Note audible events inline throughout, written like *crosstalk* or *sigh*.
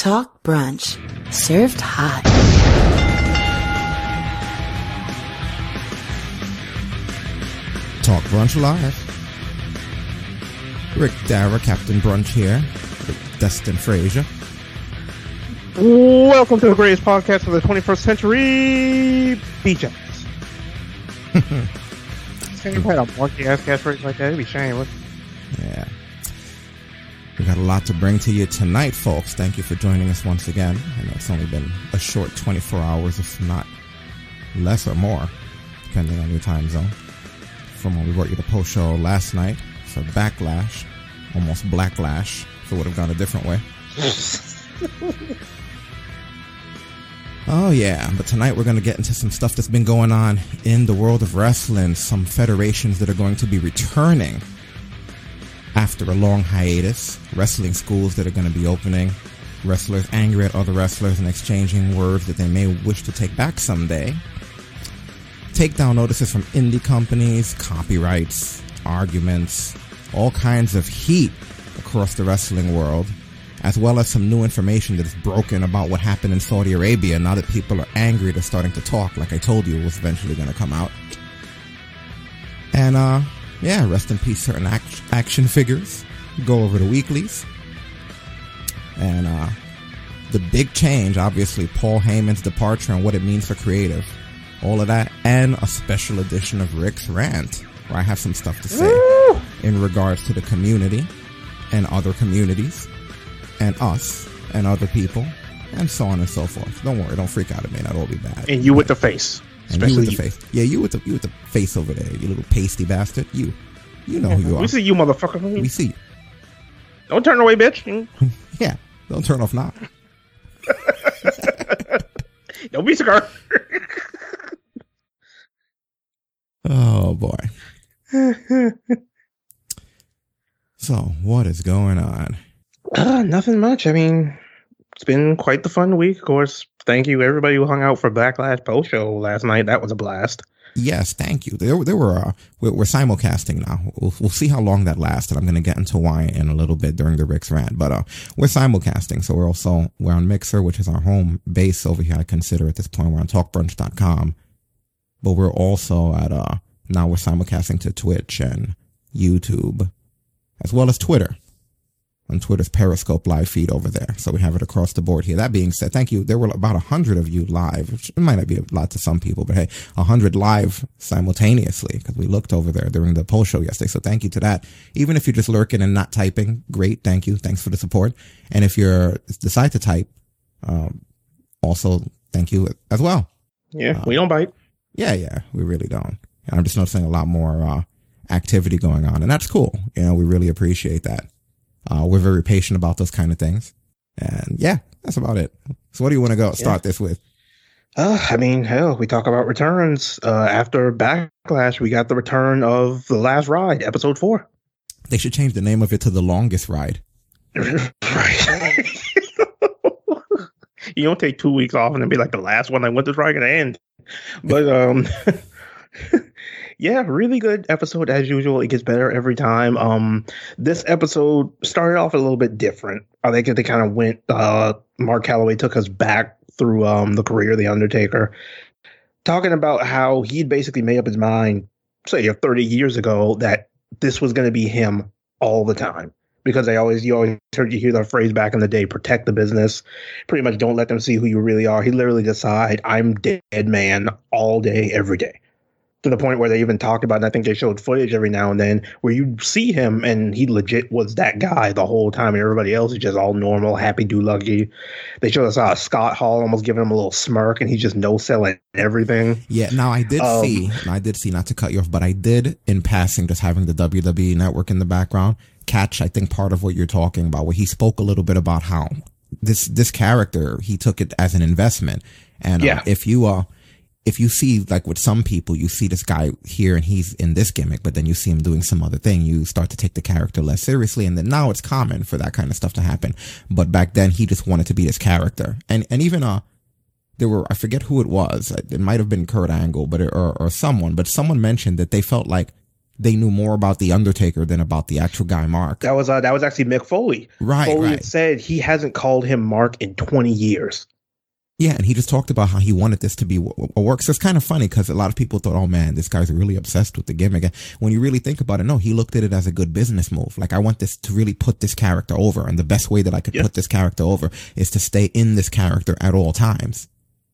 Talk Brunch. Served hot. Talk Brunch Live. Rick Dara, Captain Brunch here with Destin Frazier. Welcome to the greatest podcast of the 21st century, Beach Ass. *laughs* Can you had a monkey ass catchphrase like that? It'd be shameless. Yeah. We got a lot to bring to you tonight, folks. Thank you for joining us once again. I know it's only been a short 24 hours, if not less or more, depending on your time zone, from when we brought you the post show last night for Backlash, almost Blacklash, if it would have gone a different way. *laughs* Oh, yeah, but tonight we're going to get into some stuff that's been going on in the world of wrestling, some federations that are going to be returning after a long hiatus, wrestling schools that are going to be opening, wrestlers angry at other wrestlers and exchanging words that they may wish to take back someday, takedown notices from indie companies, copyrights, arguments, all kinds of heat across the wrestling world as well as some new information that is broken about what happened in Saudi Arabia. Now that people are angry, they're starting to talk, like I told you, was eventually going to come out. And, uh, yeah, rest in peace, certain act- action figures. Go over the weeklies. And, uh, the big change, obviously, Paul Heyman's departure and what it means for creative. All of that, and a special edition of Rick's Rant, where I have some stuff to say Woo! in regards to the community and other communities and us and other people and so on and so forth. Don't worry, don't freak out. It may not all be bad. And you with the face. And you Especially with the face. Yeah, you with the you with the face over there, you little pasty bastard. You, you know who you are. We see you, motherfucker. We see you. Don't turn away, bitch. *laughs* Yeah, don't turn off now. *laughs* Don't be scared. *laughs* Oh boy. So what is going on? Uh, nothing much. I mean, it's been quite the fun week. Of course, thank you everybody who hung out for Backlash post show last night. That was a blast. Yes, thank you. There, there were uh, we're, we're simulcasting now. We'll, we'll see how long that lasted. I'm going to get into why in a little bit during the Rick's rant, but uh, we're simulcasting. So we're also we're on Mixer, which is our home base over here. I consider at this point we're on TalkBrunch.com, but we're also at uh now we're simulcasting to Twitch and YouTube, as well as Twitter. On Twitter's Periscope live feed over there. So we have it across the board here. That being said, thank you. There were about a hundred of you live, which might not be a lot to some people, but hey, a hundred live simultaneously because we looked over there during the poll show yesterday. So thank you to that. Even if you're just lurking and not typing, great. Thank you. Thanks for the support. And if you're decide to type, um, also thank you as well. Yeah, we don't bite. Yeah, yeah, we really don't. And I'm just noticing a lot more uh, activity going on, and that's cool. You know, we really appreciate that. Uh, we're very patient about those kind of things, and yeah, that's about it. So, what do you want to go start this with? Uh, I mean, hell, we talk about returns. Uh, after Backlash, we got the return of The Last Ride, episode four. They should change the name of it to the longest ride. *laughs* right. *laughs* you don't take two weeks off and then be like, the last one I went to try to end. But, um, *laughs* yeah, really good episode as usual. It gets better every time. Um, this episode started off a little bit different. I think they kind of went, uh, Mark Calaway took us back through, um, the career of The Undertaker, talking about how he'd basically made up his mind, say, 30 years ago that this was going to be him all the time because they always you always heard you hear that phrase back in the day protect the business pretty much don't let them see who you really are he literally decide i'm dead man all day every day to the point where they even talked about and i think they showed footage every now and then where you see him and he legit was that guy the whole time and everybody else is just all normal happy do lucky they showed us uh, scott hall almost giving him a little smirk and he's just no selling everything Yeah, now I did Um, see, I did see, not to cut you off, but I did in passing, just having the WWE network in the background, catch, I think, part of what you're talking about, where he spoke a little bit about how this, this character, he took it as an investment. And uh, Yeah. if you, uh, if you see, like with some people, you see this guy here and he's in this gimmick, but then you see him doing some other thing, you start to take the character less seriously. And then now it's common for that kind of stuff to happen. But back then he just wanted to be this character. And, and even, uh, there were I forget who it was. It might have been Kurt Angle, but it, or or someone, but someone mentioned that they felt like they knew more about the Undertaker than about the actual guy Mark. That was uh, that was actually Mick Foley. Right, Foley right. said he hasn't called him Mark in 20 years. Yeah, and he just talked about how he wanted this to be a work. So it's kind of funny because a lot of people thought, "Oh man, this guy's really obsessed with the gimmick." And when you really think about it, no, he looked at it as a good business move. Like, I want this to really put this character over, and the best way that I could Yeah. put this character over is to stay in this character at all times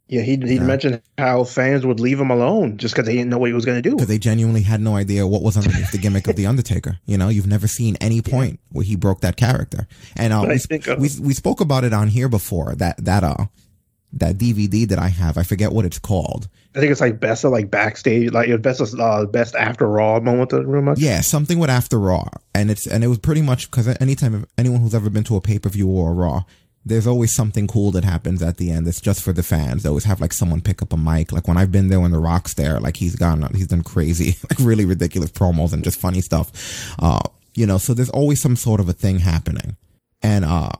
Yeah, he he Yeah. mentioned how fans would leave him alone just because they didn't know what he was going to do. because they genuinely had no idea what was underneath the gimmick of the *laughs* Undertaker. You know, you've never seen any point where he broke that character. And uh, we, think, uh, we we spoke about it on here before. That that uh that DVD that I have, I forget what it's called. I think it's like best of like backstage, like best of, uh, best after Raw moment, uh, real much. Yeah, something with After Raw, and it's and it was pretty much because anytime anyone who's ever been to a pay per view or a Raw, there's always something cool that happens at the end. It's just for the fans. They always have like someone pick up a mic. Like when I've been there when The Rock's there, like he's gone, he's done crazy, *laughs* like really ridiculous promos and just funny stuff. Uh, you know, so there's always some sort of a thing happening, and uh.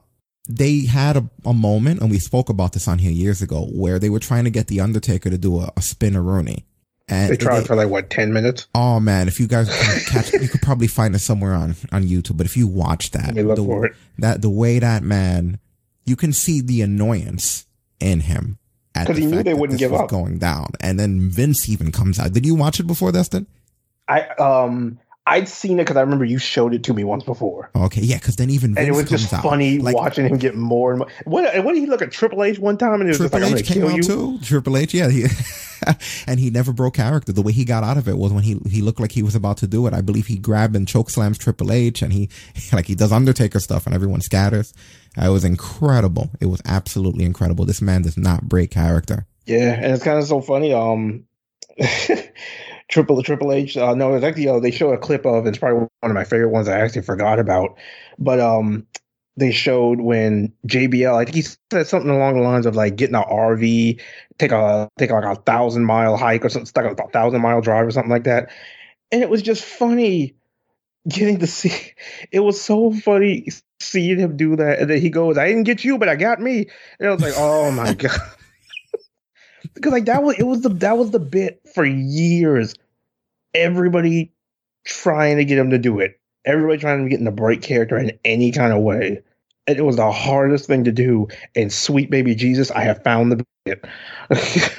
They had a, a moment, and we spoke about this on here years ago, where they were trying to get the Undertaker to do a, spin a Spinaroonie, and They tried for like what ten minutes. Oh man, if you guys can catch, you could probably find it somewhere on on YouTube. But if you watch that, Let me look the, for it. that the way that man, you can see the annoyance in him at 'Cause the he knew they wouldn't give up. going down, and then Vince even comes out. Did you watch it before, Dustin? I um I'd seen it because I remember you showed it to me once before, Okay, yeah, because then even Vince and it was just out. funny Like, watching him get more and more. What what did he look at Triple H one time and it was Triple just like I'm H gonna came kill out you. too. Triple H, yeah, he, *laughs* and he never broke character. The way he got out of it was when he he looked like he was about to do it. I believe he grabbed and choke slams Triple H, and he *laughs* like he does Undertaker stuff, and everyone scatters. It was incredible. It was absolutely incredible. This man does not break character. Yeah, and it's kind of so funny. Um, *laughs* Triple Triple H. Uh, no, it's actually uh, they show a clip of. It's probably one of my favorite ones. I actually forgot about, but um, they showed when JBL. I think he said something along the lines of like getting an RV, take a take like a thousand mile hike or something, like a thousand mile drive or something like that, and it was just funny getting to see. It was so funny seeing him do that, and then he goes, "I didn't get you, but I got me," and I was like, "Oh my *laughs* god." Because like that was it was the that was the bit for years. Everybody trying to get him to do it. Everybody trying to get him to break character in any kind of way. And it was the hardest thing to do. And sweet baby Jesus, I have found the bit. *laughs*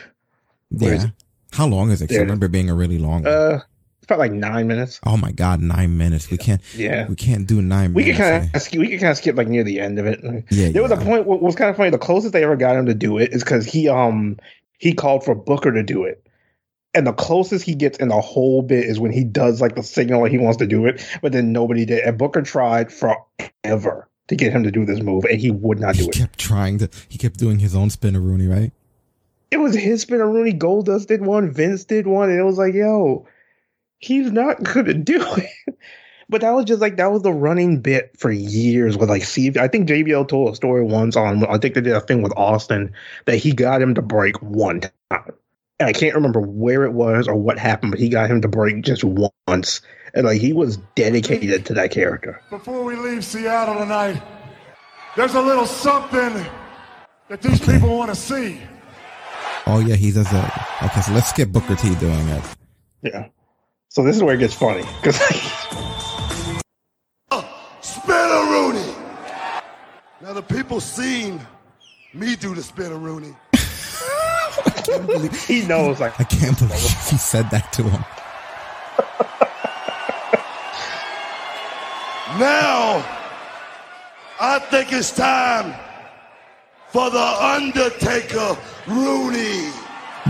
Yeah. How long is it? 'Cause I remember being a really long. one. uh, it's about like nine minutes. oh my god, nine minutes. We can't. Yeah. We can't do nine We could minutes. kind of we could kind of skip like near the end of it. yeah, There was a point what was kind of funny. The closest they ever got him to do it is because he um he called for Booker to do it, and the closest he gets in the whole bit is when he does like the signal that he wants to do it, but then nobody did. And Booker tried forever to get him to do this move, and he would not do He it. He kept trying to. He kept doing his own Spinaroonie, right? It was his spin. Rooney Goldust did one, Vince did one, and it was like, yo, he's not gonna do it. *laughs* But that was just like that was the running bit for years with like Steve. I think JBL told a story once on I think they did a thing with Austin that he got him to break one time. And I can't remember where it was or what happened, but he got him to break just once. And like he was dedicated to that character. Before we leave Seattle tonight, there's a little something that these people want to see. Oh yeah, he does that. Okay, so let's skip Booker T doing it. Yeah. So this is where it gets funny. Because Spinaroonie. Now the people seen me do the Spinaroonie. *laughs* he knows like I can't believe he said that to him. Now, I think it's time for the Undertaker Rooney.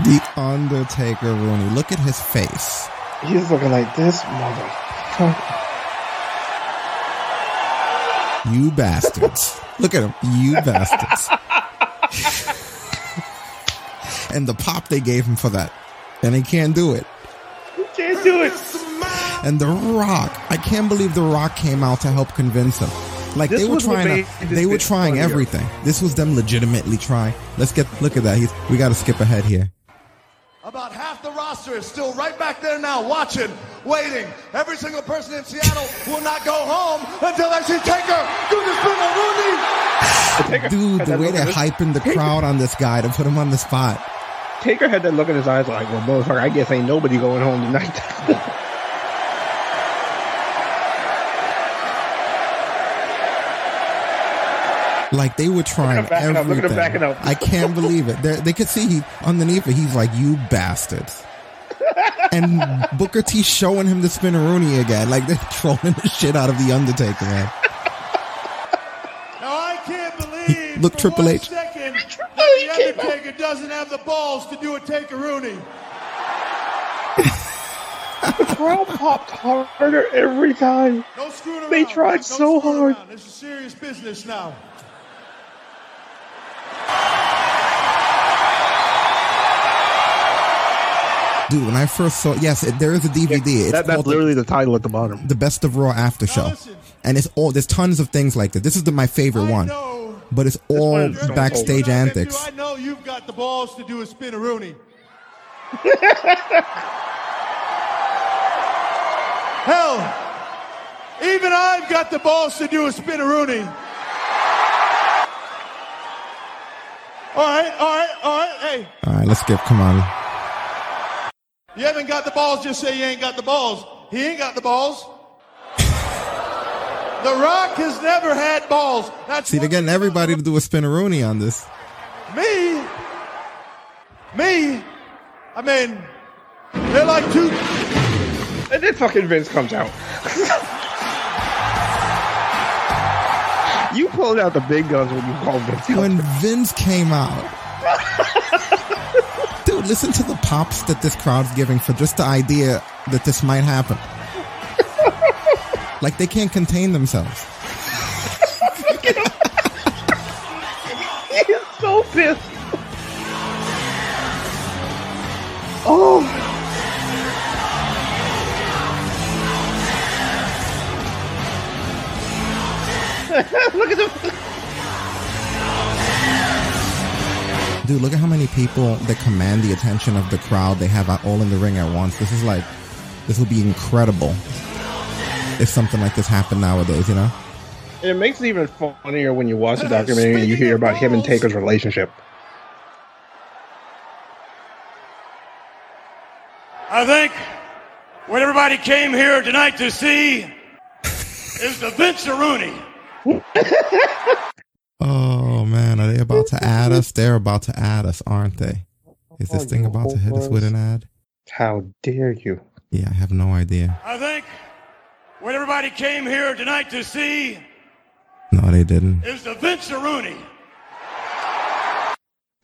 The Undertaker Rooney. Look at his face. he's looking like this mother. You bastards. Look at him. You *laughs* bastards. and the pop they gave him for that. And he can't do it. He can't do it. And The Rock. I can't believe The Rock came out to help convince him. Like This they were trying to, they were trying funnier. everything. This was them legitimately trying. Let's get look at that. He's, we got to skip ahead here. About half the roster is still right back there now, watching, waiting. Every single person in Seattle will not go home until they see Taker do the Spinaroonie. Dude, the way they're in hyping the crowd on this guy to put him on the spot. Taker had that look in his eyes like, well, motherfucker, I guess ain't nobody going home tonight. *laughs* Like they were trying back it up. Look at everything. him backing up. I can't believe it. They're, they could see he underneath it. He's like, "You bastards!" And Booker T showing him the spinneroonie again. Like they're trolling the shit out of the Undertaker, man. Now I can't believe Look, for Triple one H. second *laughs* the Undertaker doesn't have the balls to do a takerooney. Crowd popped harder every time. No. They tried No so hard. around. This is serious business now. Dude, when I first saw, yes, it, there is a DVD. it's That, that's called the- literally the title at the bottom. the Best of Raw After Show, and it's all there's tons of things like this. This is the, my favorite I one, know. but it's all one is Stone backstage When I antics. I know you've got the balls to do a spinneroonie. *laughs* Hell, even I've got the balls to do a spinneroonie. All right, all right, all right. Hey, All right, let's skip. Come on. You haven't got the balls, just say you ain't got the balls. He ain't got the balls. The Rock has never had balls. That's See, they're getting everybody to do a spinneroonie on this. Me? Me? I mean, they're like two. And then fucking Vince comes out. *laughs* you pulled out the big guns when you called Vince. When Vince came out, listen to the pops that this crowd's giving for just the idea that this might happen. Like they can't contain themselves. He is so pissed. Oh. *laughs* Look at him. Dude, look at how many people that command the attention of the crowd they have all in the ring at once. This is like, this would be incredible if something like this happened nowadays, you know? And it makes it even funnier when you watch the documentary and you hear about him and Taker's relationship. I think what everybody came here tonight to see is the Vince Rooney. *laughs* Oh man, are they about to add us? They're about to add us, aren't they? Is this thing about to hit us with an ad? How dare you? Yeah, I have no idea. I think what everybody came here tonight to see No, they didn't. is the Vince Rooney. I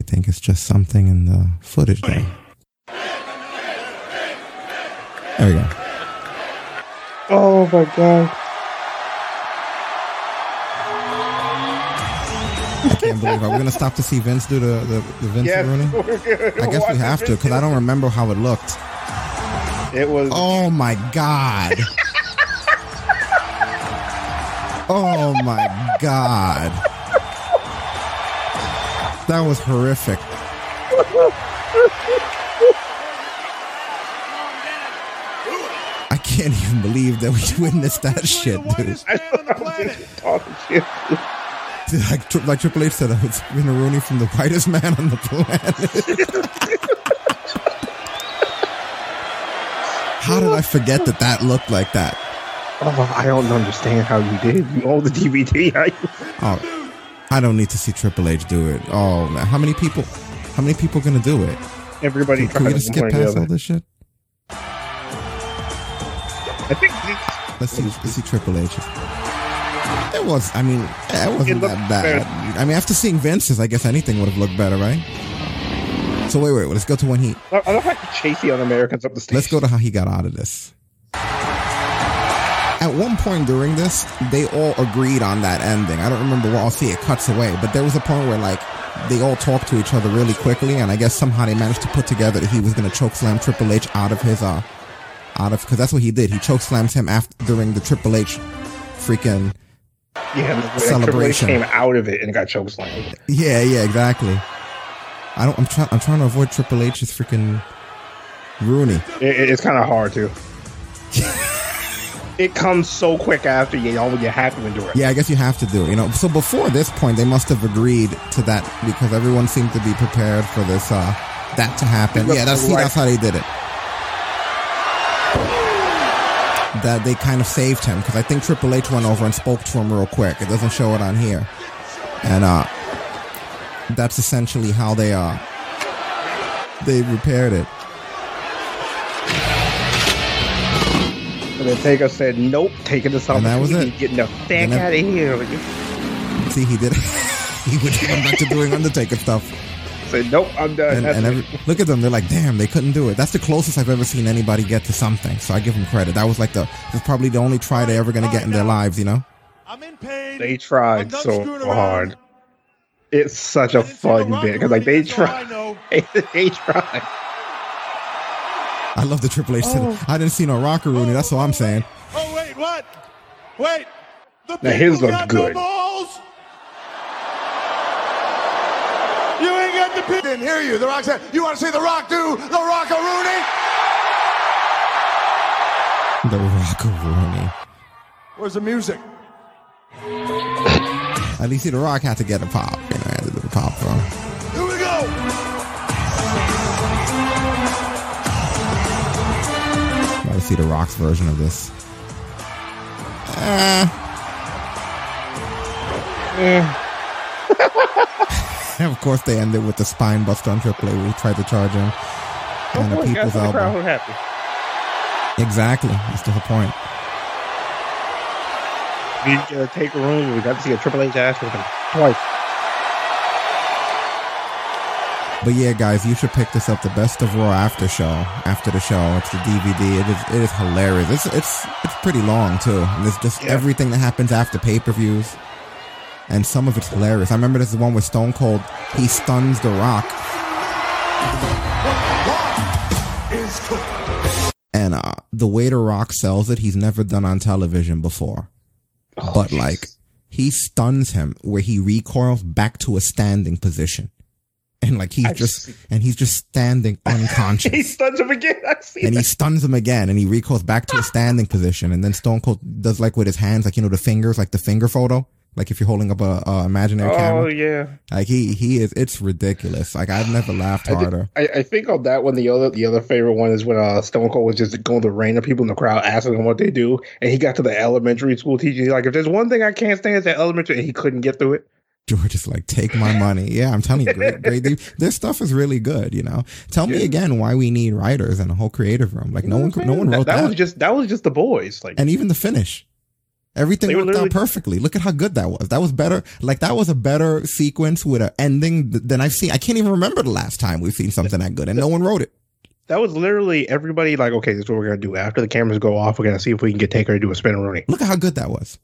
think it's just something in the footage though. There we go. Oh my god. I can't believe it. Are we gonna stop to see Vince do the the, the Vince Yes, Rooney? I guess we have to because I don't remember how it looked. It was. Oh my god. Oh my god. That was horrific. I can't even believe that we *laughs* witnessed that shit, dude. I'm on the *laughs* dude. *laughs* *laughs* Like, Tri- like Triple H said, it's been a Rooney from the whitest man on the planet. *laughs* How did I forget that that looked like that? Oh, I don't understand how you did. You own the DVD. You- *laughs* Oh, I don't need to see Triple H do it. Oh man, how many people? How many people gonna do it? Everybody Can we just skip way or the past all this shit? I think this- Let's see. Let's see Triple H. It was. I mean, it wasn't that bad. I mean, after seeing Vince's, I guess anything would have looked better, right? So wait, wait. Let's go to when he. I how he chased the un-Americans up the stage. Let's go to how he got out of this. At one point during this, they all agreed on that ending. I don't remember what. I'll see. It cuts away, but there was a point where like they all talked to each other really quickly, and I guess somehow they managed to put together that he was going to choke slam Triple H out of his uh out of because that's what he did. He choke slams him after during the Triple H freaking yeah, the celebration. Triple H came out of it and got chokeslammed. yeah yeah exactly. I don't. I'm trying. I'm trying to avoid Triple H's freaking Rooney. It, it- it's kind of hard to. *laughs* it comes so quick after you you have to endure it. Yeah, I guess you have to do it. You know, so before this point, they must have agreed to that because everyone seemed to be prepared for this. uh That to happen. Yeah, that's see, that's how they did it. That they kind of saved him because I think Triple H went over and spoke to him real quick. It doesn't show it on here, and uh, that's essentially how they uh they repaired it. And then Taker said, "Nope, taking this off. And that was it. Getting the fuck out of here." See, he did. *laughs* he would went back to doing Undertaker stuff. Said, "Nope, I'm done." And, and every, look at them. They're like, damn, they couldn't do it. That's the closest I've ever seen anybody get to something. So I give them credit. That was like the, that's probably the only try they're ever going to get in their lives, you know? I'm in pain. they tried so hard. It's such a I didn't see the fun bit because like they Rooney, I tried. know. *laughs* they tried. I love the Triple H. said, oh. I didn't see no Rocker Rooney. That's all I'm saying. Oh wait, what? Wait. The Now his people look good. No balls? You ain't got the people. Didn't hear you. The Rock said, "You want to see The Rock do the Rock Rooney? The Rocker Rooney. Where's the music? At least see, The Rock had to get a pop. You know, had to do the pop for him. Here we go. Gotta see The Rock's version of this. Eh. and *laughs* of course, they ended with the spine buster on Triple H. where He tried to charge him. And a Oh, people's the crowd elbow. happy. Exactly. That's the whole point. We didn't get a room. We got to see a Triple H ass with him twice. But yeah, guys, you should pick this up. The best of Raw after show. After the show, it's the DVD. It is it is hilarious. It's it's it's pretty long too. And it's just Yeah. everything everything that happens after pay per views, and some of it's hilarious. I remember this is the one with Stone Cold. He stuns The Rock, and uh, the way The Rock sells it, he's never done on television before. but like, he stuns him where he recoils back to a standing position. And like he's I've just seen- and he's just standing *laughs* unconscious. He stuns him again. I see and he stuns him again and he recoils back to a standing position and then stone cold does like with his hands like you know the fingers like the finger photo like if you're holding up a, a imaginary Oh camera Oh yeah. like he he is it's ridiculous like i've never laughed I, thi- harder I, I think on that one, the other the other favorite one is when uh, Stone Cold was just going to rain of people in the crowd, asking them what they do, and he got to the elementary school teacher. He's like, "If there's one thing I can't stand, it's that elementary," and he couldn't get through it. george is like take my *laughs* money yeah i'm telling you great great they, *laughs* their stuff is really good you know tell me Yeah. again why we need writers and a whole creative room like no one no one wrote that, that, that was just that was just the boys. Like and even the finish Everything They worked out perfectly. Look at how good that was. That was better. Like that was a better sequence with an ending than I've seen. I can't even remember the last time we've seen something that good, and no one wrote it. that was literally everybody. Like, okay, this is what we're gonna do after the cameras go off. We're gonna see if we can get Taker to do a spin and Rooney. Look at how good that was.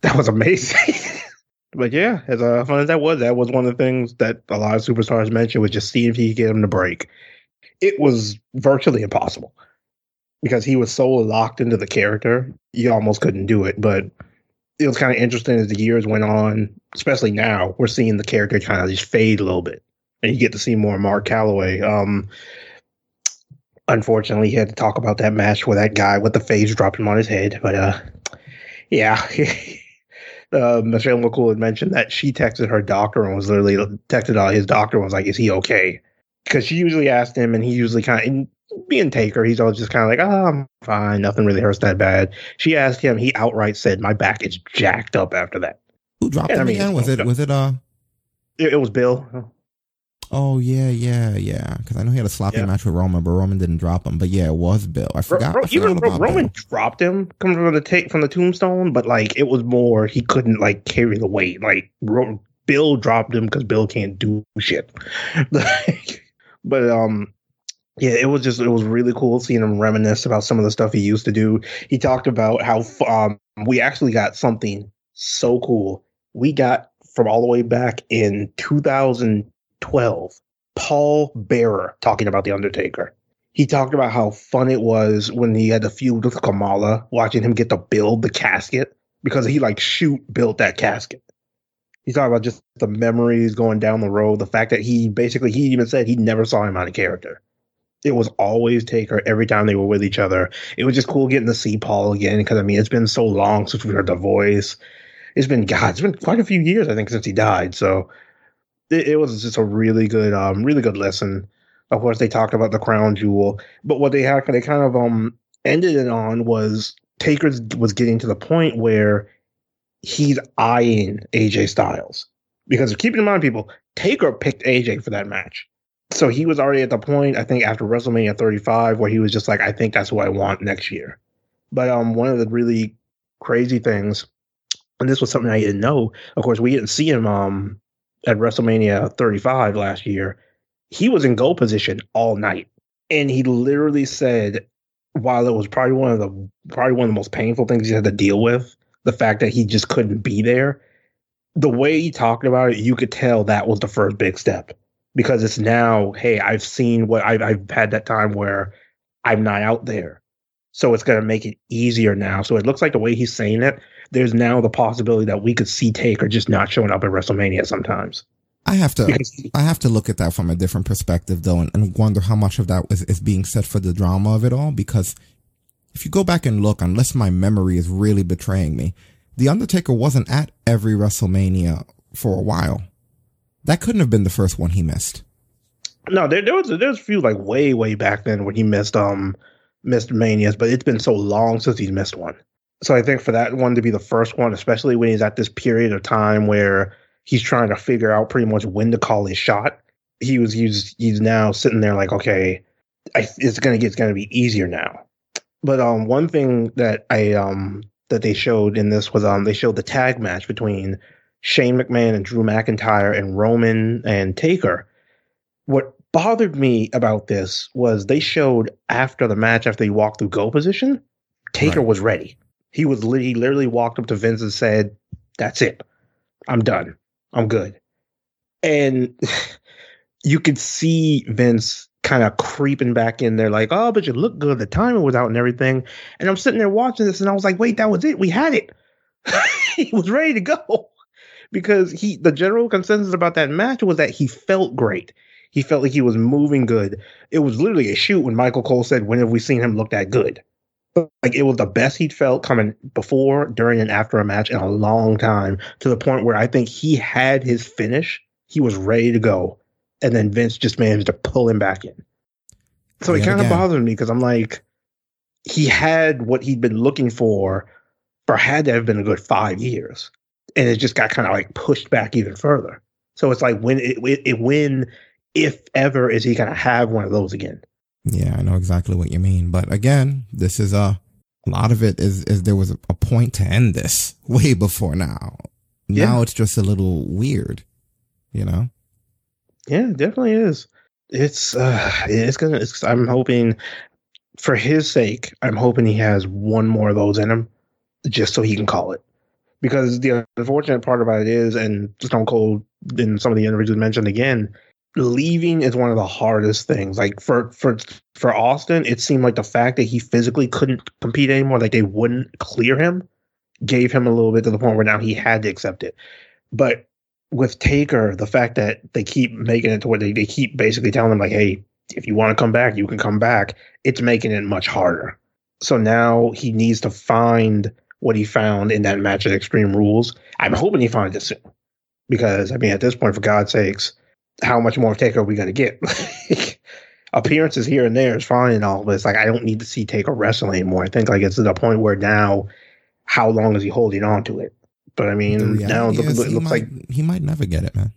That was amazing. *laughs* but yeah, as uh, fun as that was, that was one of the things that a lot of superstars mentioned was just seeing if he could get him to break. It was virtually impossible because he was so locked into the character, you almost couldn't do it. But it was kind of interesting as the years went on, especially now, we're seeing the character kind of just fade a little bit, and you get to see more Mark Calaway. Um, unfortunately, he had to talk about that match where that guy with the face dropped him on his head, but uh, yeah. *laughs* uh, Michelle McCool had mentioned that she texted her doctor and was literally texted out his doctor and was like, "Is he okay?" Because she usually asked him, and he usually kind of being Taker, he's always just kind of like, "Oh, I'm fine, nothing really hurts that bad." She asked him, he outright said, "My back is jacked up after that." Who dropped I him mean, again? Was it was it uh? It, it was Bill. Oh yeah, yeah, yeah. Because I know he had a sloppy Yeah. match with Roman, but Roman didn't drop him. But yeah, it was Bill. I forgot. Ro- I forgot even Ro- Roman Bill. dropped him coming from the take from the tombstone, but like it was more he couldn't like carry the weight. Like Ro- Bill dropped him because Bill can't do shit. *laughs* But um, yeah, it was just it was really cool seeing him reminisce about some of the stuff he used to do. He talked about how um we actually got something so cool. We got from all the way back in 2012, Paul Bearer talking about the Undertaker he talked about how fun it was when he had the feud with Kamala, watching him get to build the casket because he like shoot built that casket. He talked about just the memories going down the road, the fact that he basically he even said he never saw him out of character. It was always Taker every time they were with each other. It was just cool getting to see Paul again because I mean it's been so long since we heard the voice. It's been God, it's been quite a few years I think since he died. So it, it was just a really good, um, really good lesson. Of course, they talked about the crown jewel, but what they had, they kind of um ended it on was Taker was getting to the point where he's eyeing AJ Styles. Because keeping in mind, people, Taker picked AJ for that match. So he was already at the point, I think, after WrestleMania 35, where he was just like, I think that's what I want next year. But um, one of the really crazy things, and this was something I didn't know. Of course, we didn't see him um at WrestleMania 35 last year. He was in goal position all night, and he literally said, while it was probably one of the probably one of the most painful things he had to deal with, the fact that he just couldn't be there. The way he talked about it, you could tell that was the first big step because it's now, hey, I've seen what I've, I've had that time where I'm not out there. So it's going to make it easier now. So it looks like the way he's saying it, there's now the possibility that we could see Taker just not showing up at WrestleMania sometimes. I have to Because- I have to look at that from a different perspective though and, and wonder how much of that is, is being said for the drama of it all because if you go back and look, unless my memory is really betraying me, The Undertaker wasn't at every WrestleMania for a while. That couldn't have been the first one he missed. No, there, there was there's a few like way way back then when he missed um missed manias, but it's been so long since he's missed one. So I think for that one to be the first one, especially when he's at this period of time where he's trying to figure out pretty much when to call his shot, he was he's he's now sitting there like, okay, I, it's gonna get it's gonna be easier now. But um, one thing that I um that they showed in this was um they showed the tag match between Shane McMahon and Drew McIntyre and Roman and Taker. What bothered me about this was they showed after the match, after he walked through go position, Taker Right. was ready. He was he literally walked up to Vince and said, "That's it, I'm done, I'm good." And *laughs* you could see Vince kind of creeping back in there, like, "Oh, but you look good. The timing was out and everything." And I'm sitting there watching this, and I was like, "Wait, that was it. We had it. *laughs* he was ready to go." Because he, the general consensus about that match was that he felt great. He felt like he was moving good. It was literally a shoot when Michael Cole said, "When have we seen him look that good?" Like it was the best he'd felt coming before, during, and after a match in a long time. To the point where I think he had his finish. He was ready to go, and then Vince just managed to pull him back in. So it kind of bothered me because I'm like, he had what he'd been looking for, for had to have been a good five years, and it just got kind of like pushed back even further. So it's like when it, it, it when if ever is he gonna have one of those again? Yeah, I know exactly what you mean. But again, this is a, a lot of it is, is there was a, point to end this *laughs* way before now. Now Yeah. it's just a little weird, you know? Yeah, it definitely is. It's uh it's gonna it's I'm hoping for his sake, I'm hoping he has one more of those in him just so he can call it. Because the unfortunate part about it is, and Stone Cold in some of the interviews mentioned again, leaving is one of the hardest things. Like for for for Austin, it seemed like the fact that he physically couldn't compete anymore, like they wouldn't clear him, gave him a little bit to the point where now he had to accept it. But with Taker, the fact that they keep making it to where they, they keep basically telling him like, hey, if you want to come back, you can come back. It's making it much harder. So now he needs to find what he found in that match at Extreme Rules. I'm hoping he finds it soon. Because I mean, at this point, for God's sakes, how much more of Taker are we gonna get? *laughs* Appearances here and there is fine and all, but it's like I don't need to see Taker wrestle anymore. I think like it's to the point where now, how long is he holding on to it? But I mean, now reality look, it looks might, like he might never get it, man.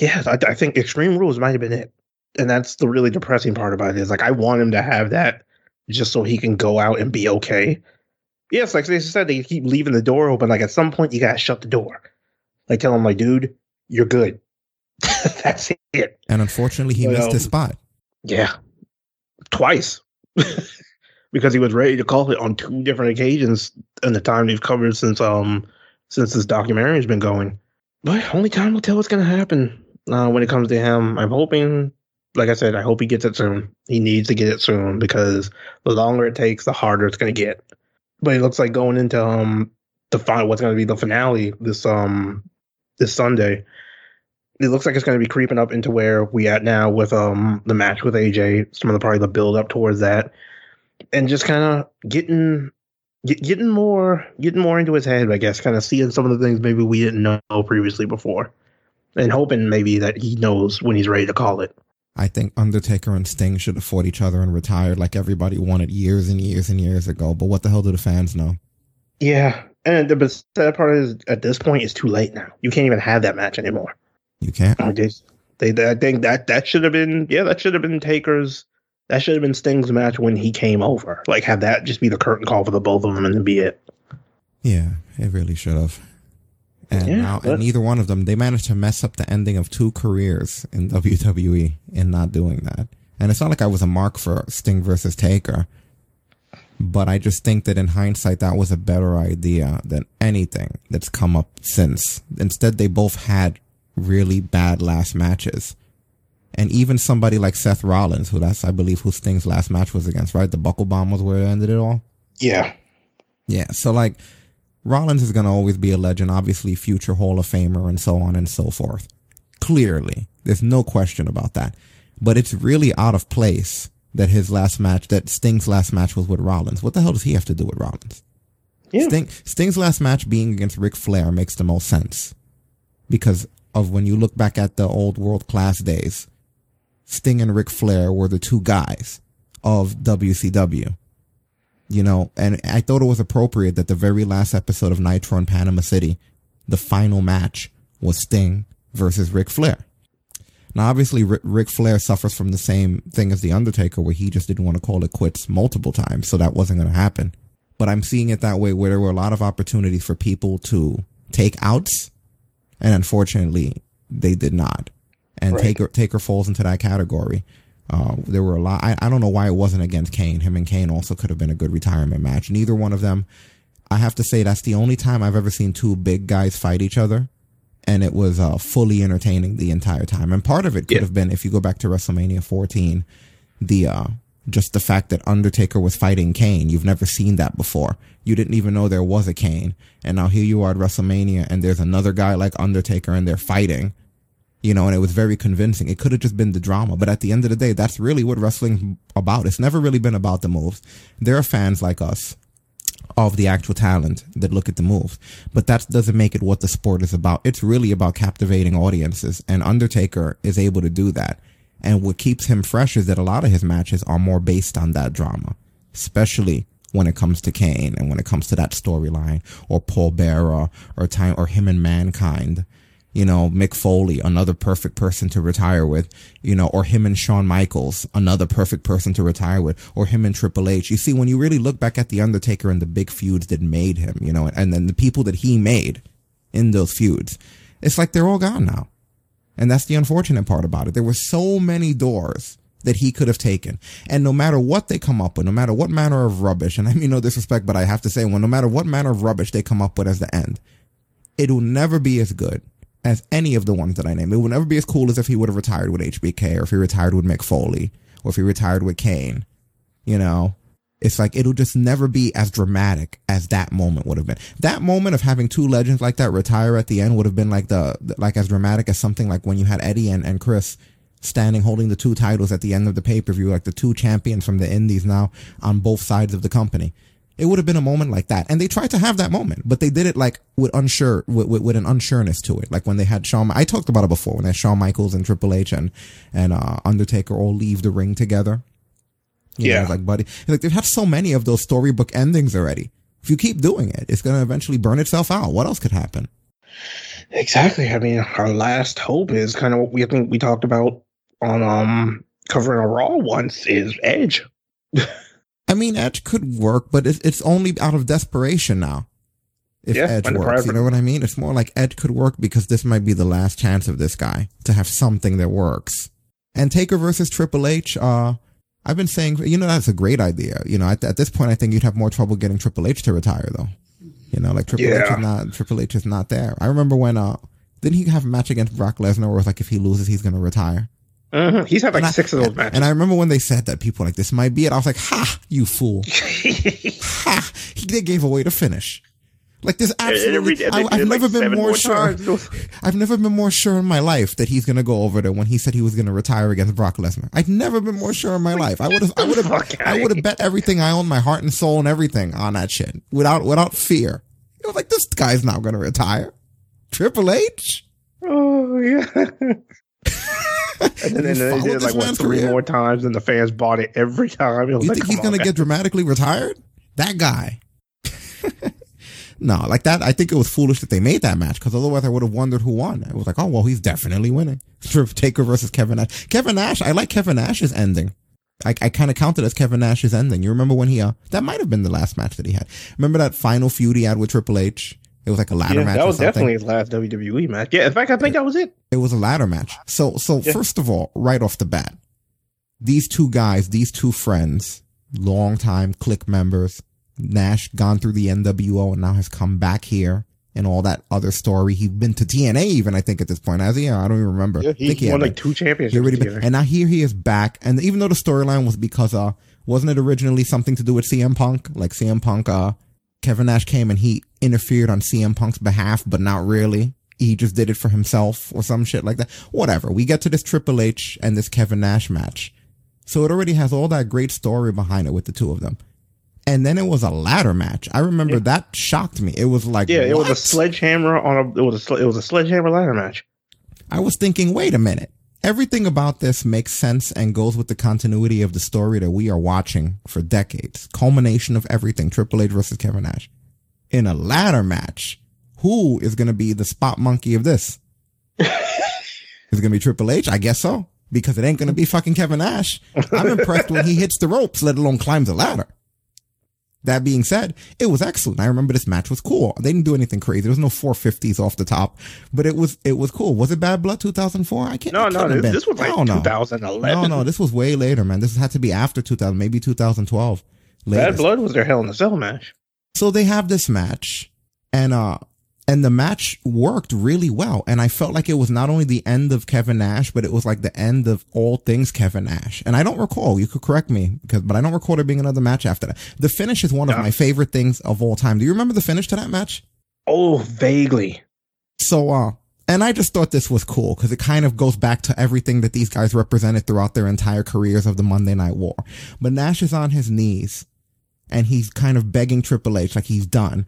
yeah, I, I think Extreme Rules might have been it, and that's the really depressing part about it. Is like I want him to have that just so he can go out and be okay. Yes, like they said, they keep leaving the door open. Like at some point, you gotta shut the door. Like tell him, like, dude, you're good. *laughs* that's it. And unfortunately, he missed his um, spot. Yeah, twice *laughs* because he was ready to call it on two different occasions in the time they've covered since um since this documentary has been going. But only time will tell what's gonna happen uh, when it comes to him. I'm hoping, like I said, I hope he gets it soon. He needs to get it soon because the longer it takes, the harder it's gonna get. But it looks like going into um the final, what's gonna be the finale this um this Sunday it looks like it's going to be creeping up into where we at now with um the match with AJ, some of the probably the build up towards that, and just kind of getting get, getting more getting more into his head, I guess, kind of seeing some of the things maybe we didn't know previously before, and hoping maybe that he knows when he's ready to call it. I think Undertaker and Sting should have fought each other and retired like everybody wanted years and years and years ago. But what the hell do the fans know? Yeah, And the sad part is, at this point, it's too late now. You can't even have that match anymore. You can't. They, they, I think that that should have been, yeah, that should have been Taker's. That should have been Sting's match when he came over. Like, have that just be the curtain call for the both of them and then be it. Yeah, it really should have. And Yeah, now, and neither one of them, they managed to mess up the ending of two careers in *laughs* WWE in not doing that. And it's not like I was a mark for Sting versus Taker, but I just think that in hindsight, that was a better idea than anything that's come up since. Instead, they both had really bad last matches. And even somebody like Seth Rollins, who that's, I believe, who Sting's last match was against, right? The buckle bomb was where it ended it all. Yeah. Yeah. So like Rollins is going to always be a legend, obviously future Hall of Famer and so on and so forth. Clearly, there's no question about that. But it's really out of place that his last match, that Sting's last match was with Rollins. What the hell does he have to do with Rollins? Yeah. Sting, Sting's last match being against Ric Flair makes the most sense because of when you look back at the old world class days, Sting and Ric Flair were the two guys of WCW you know, and I thought it was appropriate that the very last episode of Nitro in Panama City, the final match was Sting versus Ric Flair. Now, obviously, Ric Ric Flair suffers from the same thing as The Undertaker, where he just didn't want to call it quits multiple times, so that wasn't going to happen. But I'm seeing it that way, where there were a lot of opportunities for people to take outs, and unfortunately, they did not. And Right. Taker Taker falls into that category. Uh, there were a lot. I, I don't know why it wasn't against Kane. Him and Kane also could have been a good retirement match. Neither one of them. I have to say that's the only time I've ever seen two big guys fight each other, and it was uh, fully entertaining the entire time. And part of it could Yeah. have been if you go back to WrestleMania 14, the uh, just the fact that Undertaker was fighting Kane. You've never seen that before. You didn't even know there was a Kane, and now here you are at WrestleMania, and there's another guy like Undertaker, and they're fighting you know, and it was very convincing. It could have just been the drama, but at the end of the day, that's really what wrestling's about. It's never really been about the moves. There are fans like us of the actual talent that look at the moves, but that doesn't make it what the sport is about. It's really about captivating audiences, and Undertaker is able to do that. And what keeps him fresh is that a lot of his matches are more based on that drama, especially when it comes to Kane and when it comes to that storyline or Paul Bearer or time or him and Mankind you know, Mick Foley, another perfect person to retire with, you know, or him and Shawn Michaels, another perfect person to retire with, or him and Triple H. You see, when you really look back at The Undertaker and the big feuds that made him, you know, and then the people that he made in those feuds, it's like they're all gone now. And that's the unfortunate part about it. There were so many doors that he could have taken. And no matter what they come up with, no matter what manner of rubbish, and I mean no disrespect, but I have to say, well, no matter what manner of rubbish they come up with as the end, it will never be as good as any of the ones that I named. It will never be as cool as if he would have retired with HBK or if he retired with Mick Foley or if he retired with Kane. You know, it's like it'll just never be as dramatic as that moment would have been. That moment of having two legends like that retire at the end would have been like the like as dramatic as something like when you had Eddie and, and Chris standing holding the two titles at the end of the pay per view, like the two champions from the Indies now on both sides of the company. It would have been a moment like that. And they tried to have that moment, but they did it like with unsure, with, with, with an unsureness to it. Like when they had Shawn, I talked about it before, when they had Shawn Michaels and Triple H and, and, uh, Undertaker all leave the ring together. You Yeah. it's like, buddy, like they've had so many of those storybook endings already. If you keep doing it, it's going to eventually burn itself out. What else could happen? Exactly. I mean, our last hope is kind of what we I think we talked about on um covering a Raw once is Edge. *laughs* I mean, Edge could work, but it's, it's only out of desperation now. If Yeah, Edge works, you know what I mean? It's more like Edge could work because this might be the last chance of this guy to have something that works. And Taker versus Triple H, uh, I've been saying, you know, that's a great idea. You know, at, at this point, I think you'd have more trouble getting Triple H to retire, though. You know, like Triple H is not Triple H is not there. I remember when uh, didn't he have a match against Brock Lesnar where it was like if he loses, he's gonna retire? Mhm. He's had like And I- six of those matches. And I remember when they said that, people were like, this might be it. I was like, ha, you fool. *laughs* ha, he, they gave away the finish. Like this absolutely, they I, I've it, like, never been more more sure. *laughs* I've never been more sure in my life that he's gonna go over there when he said he was gonna retire against Brock Lesnar. I've never been more sure in my life. I would have, I would have, I would have bet everything I own, my heart and soul and everything on that shit without, without fear. It was like this guy's not gonna retire. Triple H. oh yeah. *laughs* and then, and then they did it like what three career? more times, and the fans bought it every time. It You like, think he's gonna guys. get dramatically retired? That guy. No, like that. I think it was foolish that they made that match because otherwise I would have wondered who won. It was like, oh well, he's definitely winning. *laughs* Taker versus Kevin Nash. Kevin Nash. I like Kevin Nash's ending. I, I kind of counted as Kevin Nash's ending. You remember when he, uh, that might have been the last match that he had. Remember that final feud he had with Triple H? It was like a ladder Yeah, match. that was definitely his last WWE match. Yeah, in fact, I think that was it. It was a ladder match. So, so Yeah. first of all, right off the bat, these two guys, these two friends, long time Kliq members, Nash gone through the NWO and now has come back here and all that other story. He's been to TNA even, I think, at this point. Has he? I don't even remember. Yeah, he had won like two He championships already been- and now here he is back. And even though the storyline was because, uh, wasn't it originally something to do with CM Punk? Like CM Punk, uh, Kevin Nash came and he interfered on CM Punk's behalf, but not really. He just did it for himself or some shit like that. Whatever. We get to this Triple H and this Kevin Nash match. So it already has all that great story behind it with the two of them. And then it was a ladder match. I remember that shocked me. It was like, yeah, it was a sledgehammer on a. It was a. It was a sledgehammer ladder match. I was thinking, wait a minute. Everything about this makes sense and goes with the continuity of the story that we are watching for decades. Culmination of everything. Triple H versus Kevin Nash. In a ladder match, who is going to be the spot monkey of this? *laughs* is it going to be Triple H? I guess so. Because it ain't going to be fucking Kevin Nash. I'm impressed when he hits the ropes, let alone climbs a ladder. That being said, it was excellent. I remember this match was cool. They didn't do anything crazy. There was no 450s off the top, but it was it was cool. Was it Bad Blood 2004? I can't. No, no, this, this was like 2011. No, no, this was way later, man. This had to be after 2000, maybe 2012. Bad. Blood was their Hell in a Cell match. So they have this match and, uh, and the match worked really well. And I felt like it was not only the end of Kevin Nash, but it was like the end of all things Kevin Nash. And I don't recall, you could correct me because, but I don't recall there being another match after that. The finish is one of my favorite things of all time. Do you remember the finish to that match? Oh, vaguely. So, uh, and I just thought this was cool because it kind of goes back to everything that these guys represented throughout their entire careers of the Monday Night War. But Nash is on his knees and he's kind of begging Triple H like he's done.